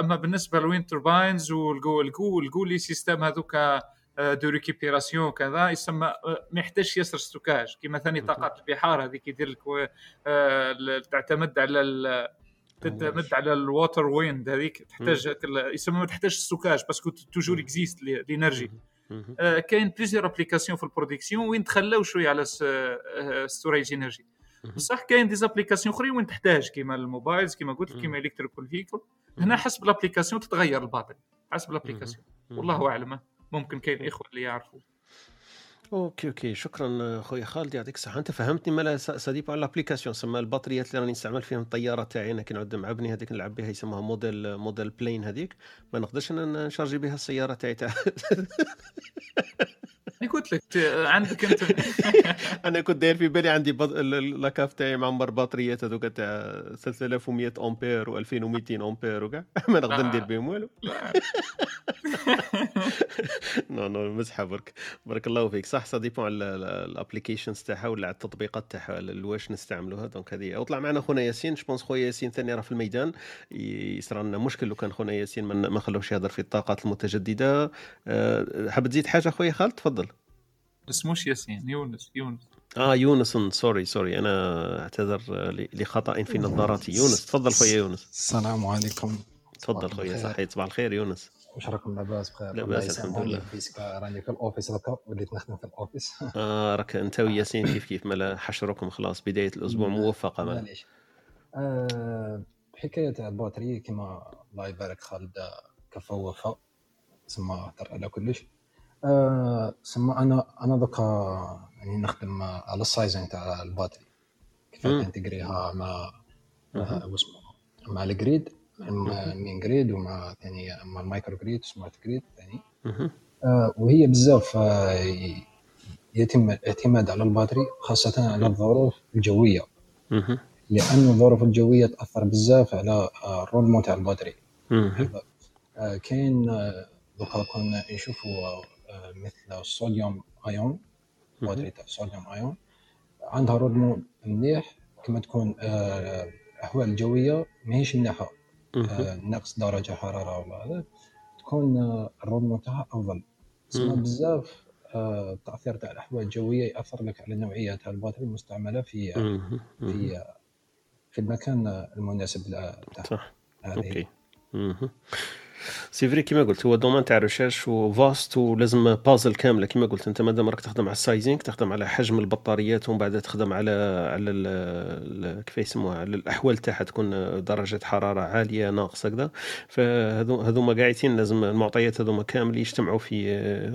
Speaker 4: أما بالنسبة للوين تورباينز والقو القو القو لي سيستم هذوك دو ريكيبيراسيون كذا يسمى آه، ما يحتاجش ياسر ستوكاج كيما ثاني طاقات البحار هذيك يدير لك آه، تعتمد على تعتمد على ال water wind هذيك تحتاج يسمى ما تحتاج stockage parce que toujours existe l'énergie آه، كاين plusieurs applications في ال production وين تخلاو شوية على storage energy بصح كاين des applications أخرين وين تحتاج كيما ال mobiles كيما قلت كيما electrical vehicle هنا حسب ال application تتغير ال batterie حسب ال application والله أعلم. ممكن كاين إخوة اللي يعرفوا.
Speaker 1: OK OK. شكرا خويا خالد يعطيك الصحة. أنت فهمتني مالا ça dépend على ال application سما البطاريات اللي راني نستعمل فيهم الطيارة تاعي. أنا كي نعود معبني هذيك نلعب بها يسموها model model plane هذيك. ما نقدرش أنا نشارجي بها السيارة تاعي تاع
Speaker 4: قلت لك عندك أنت.
Speaker 1: أنا كنت داير في بالي عندي بط... la cave تاعي معمر بطاريات هذوك تاع 3100 أمبير و2200 أمبير وكاع. ما نقدر. ندير بهم والو. non non مزحة برك. بارك الله فيك. صح ça dépend على ال applications تاعها ولا على التطبيقات تاعها واش نستعملوها. donc هذه وطلع معنا خونا ياسين. je pense خويا ياسين ثاني راه في الميدان. يصرى لنا مشكل لو كان خونا ياسين ما خلوش يهضر في الطاقات المتجددة. أه، حاب تزيد حاجة خويا خالد؟ تفضل.
Speaker 4: اسموش ياسين يونس يونس.
Speaker 1: آه يونس sorry sorry أنا أعتذر آه، ل- لخطأ في نظاراتي يونس تفضل خويا يونس.
Speaker 13: السلام عليكم.
Speaker 1: تفضل خويا. صحيت صباح الخير يونس.
Speaker 13: واش راكم لاباس بخير
Speaker 1: لاباس، الحمد لله.
Speaker 13: puisque راني في ال office هكا وليت نخدم في ال
Speaker 1: office آه راك أنت وياسين كيف كيف؟ ملا حشركم خلاص بداية الأسبوع موفقة ملا
Speaker 13: معليش. آه، حكاية تاع ال batterie كما الله يبارك خالد كفى وفى سما هضر على كلش. آه، سما أنا أنا دوكا يعني نخدم على ال sizing تاع ال batterie. كيف
Speaker 1: مم.
Speaker 13: انتجريها مع واسمه؟ مع ال grid مع ال main grid ومع ثاني مع ال micro grid smart grid
Speaker 1: ثاني.
Speaker 13: آه، وهي بزاف آه، يتم الاعتماد على ال batterie خاصة على الظروف الجوية. لأن الظروف الجوية تأثر بزاف على آه، الرولمو تاع
Speaker 1: ال
Speaker 13: batterie. كاين دوكا كنا نشوفوا مثل ال sodium-ion تاع ال sodium-ion عندها رولمو مليح كما تكون آه، الأحوال الجوية ماهيش مليحة. آه، نقص درجة حرارة ولا هذا. تكون آه، الرولمو تاعها أفضل. تسمى. بزاف آه، التاثير تاع الأحوال الجوية يأثر لك على نوعية تاع ال batterie
Speaker 1: المستعملة في.
Speaker 13: في في المكان المناسب ل- تاع
Speaker 1: صح OK. c'est vrai كيما قلت هو domaine تاع recherche و vaste ولازم بازل كامله كيما قلت انت مادام راك تخدم على ال sizing تخدم على حجم البطاريات ومن بعد تخدم على على كيف يسموها على الأحوال تاعها تكون درجة حرارة عالية ناقصة كذا. فهذو هذوما قاعدين لازم المعطيات هذوما كامل يجتمعوا في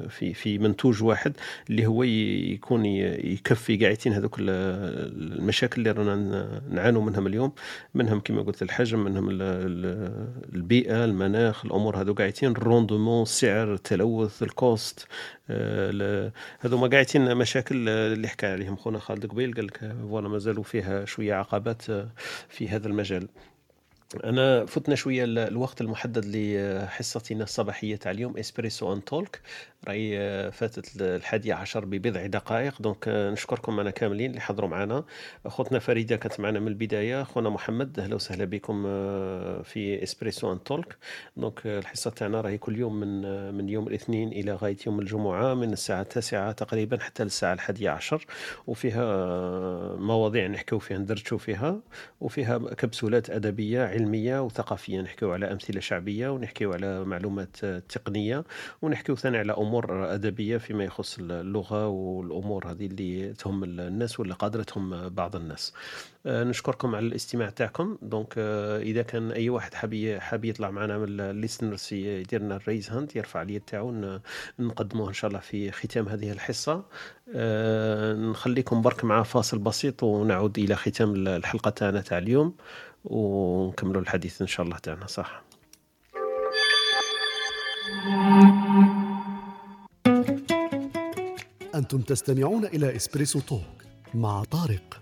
Speaker 1: في في منتوج واحد اللي هو يكون يكفي قاعدين هذوك ال- المشاكل اللي رانا نعانوا منهم اليوم. منهم كما قلت الحجم منهم ال- ال- البيئة المناخ الأمور. هذو قاعدين ال rendement السعر التلوث ال cost آه، ل- هذوما قاعدين مشاكل آه، اللي حكى عليهم خونا خالد قبيل قال لك آه، voilà مازالوا فيها شوية عقبات آه، في هذا المجال. أنا فتنا شوية ال- الوقت المحدد لحصتنا الصباحية تاع اليوم Espresso and Talk راهي آه، فاتت الحادية عشر ببضع دقائق. donc آه، نشكركم أنا كاملين اللي حضروا معنا. أخوتنا فريدة كانت معنا من البداية. أخونا محمد أهلا وسهلا بكم آه، في Espresso and Talk donc الحصة تاعنا راهي كل يوم من من يوم الاثنين إلى غاية يوم الجمعة من الساعة التاسعة تقريبا حتى للساعة الحادية عشر. وفيها مواضيع نحكيو فيها ندرجوا فيها. وفيها كبسولات أدبية علمية وثقافية نحكيو على أمثلة شعبية ونحكيو على معلومات تقنية ونحكيو ثاني على أمور أدبية فيما يخص اللغة والأمور هذه اللي تهم الناس ولا قادرة تهم بعض الناس. آه، نشكركم على الاستماع تاعكم. donc آه، إذا كان أي واحد حاب حاب يطلع معنا من ال listeners يدير لنا ال raise hand يرفع اليد تاعو نقدموه إن شاء الله في ختام هذه الحصة. آه، نخليكم برك مع فاصل بسيط ونعود إلى ختام الحلقة تاعنا تاع اليوم. ونكملوا الحديث إن شاء الله تاعنا صح؟
Speaker 8: أنتم تستمعون إلى إسبريسو توك مع طارق.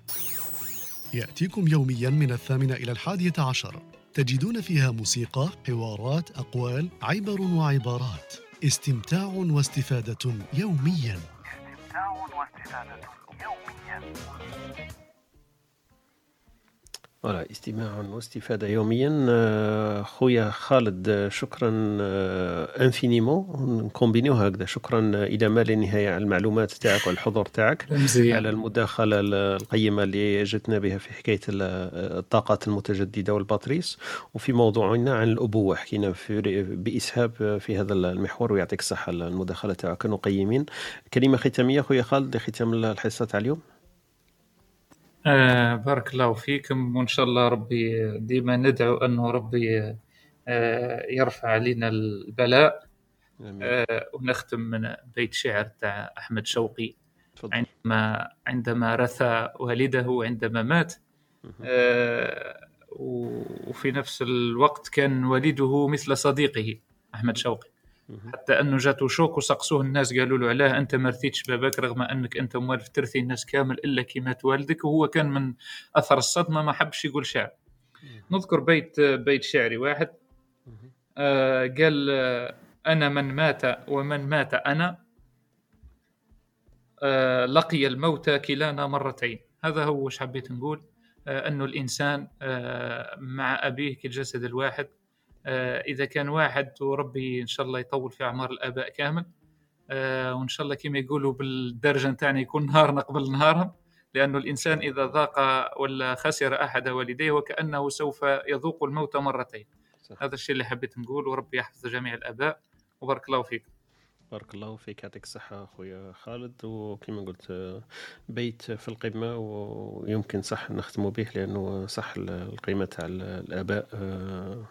Speaker 8: يأتيكم يوميا من الثامنة إلى الحادية عشر. تجدون فيها موسيقى حوارات أقوال عبر وعبارات. استمتاع واستفادة يوميا.
Speaker 9: استمتاع واستفادة يوميا.
Speaker 1: فوالا استماع واستفادة يوميا. آه، خويا خالد آه، شكرا infiniment نكومبينيو هكذا. شكرا إلى ما لا نهاية على المعلومات تاعك والحضور تاعك. على المداخلة ال- القيمة اللي جتنا بها في حكاية ال- الطاقات المتجددة وال batteries وفي موضوعنا عن الأبوة حكينا في بإسهاب في هذا المحور ويعطيك الصحة المداخلة تاعك كانوا قيمين كلمة ختامية خويا خالد لختام الحصة تاع اليوم.
Speaker 4: آه بارك الله فيكم وإن شاء الله ربي ديما ندعو أنه ربي آه يرفع علينا البلاء. آه ونختم من بيت شعر تاع أحمد شوقي. عندما عندما رثى والده عندما مات. آه وفي نفس الوقت كان والده مثل صديقه أحمد شوقي. حتى أنه جاتو شوك وسقسوه الناس قالوا له علاه أنت ما رثيتش باباك رغم أنك أنت موالف ترثي الناس كامل إلا كي مات والدك وهو كان من أثر الصدمة ما حبش يقول شعر. نذكر بيت بيت شعري واحد. آه قال آه، أنا من مات ومن مات أنا آه لقي الموت كلانا مرتين. هذا هو وش حبيت نقول؟ آه انه الإنسان آه مع أبيه كالجسد الواحد إذا كان واحد وربي إن شاء الله يطول في أعمار الآباء كامل آه، وإن شاء الله كما يقولوا بالدرجة نتاعنا يكون نهارنا قبل نهارهم لأنه الإنسان إذا ذاق ولا خسر أحد والديه وكأنه سوف يذوق الموت مرتين. هذا الشيء اللي حبيت نقول وربي يحفظ جميع الآباء وبارك الله فيك.
Speaker 1: بارك الله فيك يعطيك الصحة أخويا خالد. وكما قلت آه، بيت في القمة ويمكن صح نختم به لأنه صح ال- القيمة تاع ال- الآباء آه،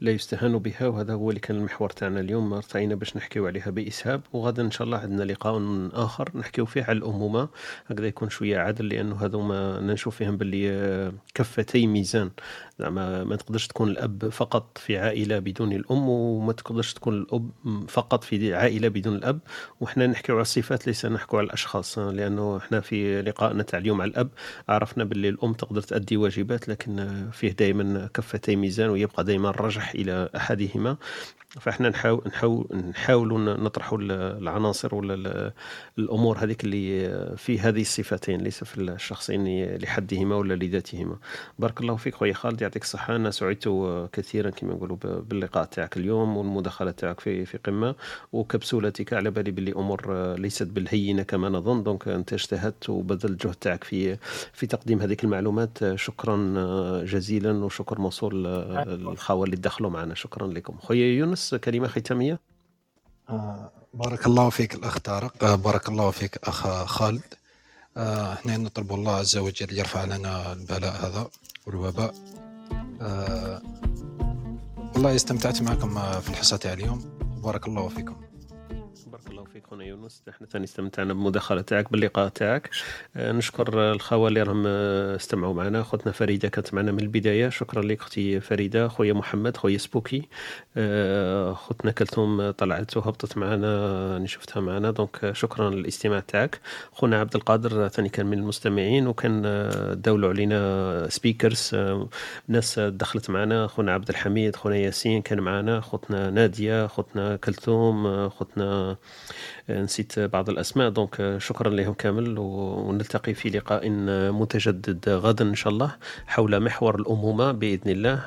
Speaker 1: لا يستهان بها وهذا هو اللي كان المحور تاعنا اليوم. ارتئينا باش نحكيو عليها بإسهاب وغدا إن شاء الله عندنا لقاء آخر نحكيو فيه على الأمومة. هكذا يكون شوية عدل لأنه هذوما نشوف فيهم باللي آه، كفتي ميزان. زعما ما تقدرش تكون الأب فقط في عائلة بدون الأم وما تقدرش تكون الأب فقط في عائلة بدون الأب. وحنا نحكيو على الصفات ليس نحكيو على الأشخاص آه، لأنه إحنا في لقائنا تاع اليوم على الأب. عرفنا باللي الأم تقدر تأدي واجبات لكن آه، فيه دائما كفتي ميزان ويبقى دائما الرجح إلى أحدهما. فاحنا نحاول نحاول نحاولوا نطرحوا العناصر ولا الأمور هذيك اللي في هذه الصفتين ليس في الشخصين لحدهما ولا لذاتهما. بارك الله فيك خويا خالد يعطيك الصحة. أنا سعدت كثيرا كما نقولوا باللقاء تاعك اليوم والمداخلة تاعك في في قمة. وكبسولتك على بالي باللي أمور ليست بالهينة كما نظن. دونك أنت اجتهدت وبذلت الجهد تاعك في في تقديم هذيك المعلومات. شكرا جزيلا وشكر موصول للخوال اللي دخلوا معنا. شكرا لكم. خويا يونس. كلمة ختامية؟
Speaker 13: آه، بارك الله فيك الأخ طارق. آه، بارك الله فيك أخ خالد. آه، إحنا نطلب الله عز وجل يرفع لنا البلاء هذا والوباء. والله استمتعت معكم في الحصة تاع اليوم. بارك الله فيكم.
Speaker 1: بارك الله فيك. خونا يونس. إحنا ثاني استمتعنا بالمداخله تاعك باللقاء تاعك. آه، نشكر الخوه اللي راهم آه، استمعوا معنا. خوتنا فريدة كانت معنا من البداية. شكرا لك أختي فريدة. خويا محمد خويا سبوكي. آه، خوتنا كلثوم طلعت وهبطت معنا راني شفتها معنا. donc شكرا للاستماع تاعك. خونا عبد القادر ثاني كان من المستمعين وكان داولوا علينا speakers ناس دخلت معنا. خونا عبد الحميد خونا ياسين كان معنا. خوتنا نادية خوتنا كلثوم خوتنا نسيت بعض الأسماء. donc شكرا لهم كامل ونلتقي في لقاء متجدد غدا إن شاء الله حول محور الامومه بإذن الله.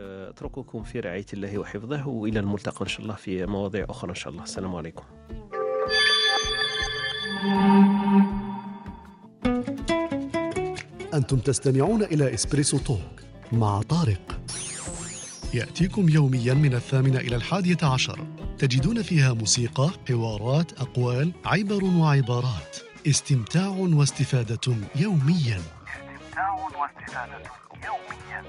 Speaker 1: أترككم في رعاية الله وحفظه وإلى الملتقى إن شاء الله في مواضيع أخرى إن شاء الله. السلام عليكم.
Speaker 8: أنتم تستمعون إلى Espresso Talk مع طارق. يأتيكم يوميا من الثامنة إلى الحادية عشر. تجدون فيها موسيقى، حوارات، أقوال، عبر وعبارات. استمتاع واستفادة يوميا.
Speaker 9: استمتاع واستفادة يوميا.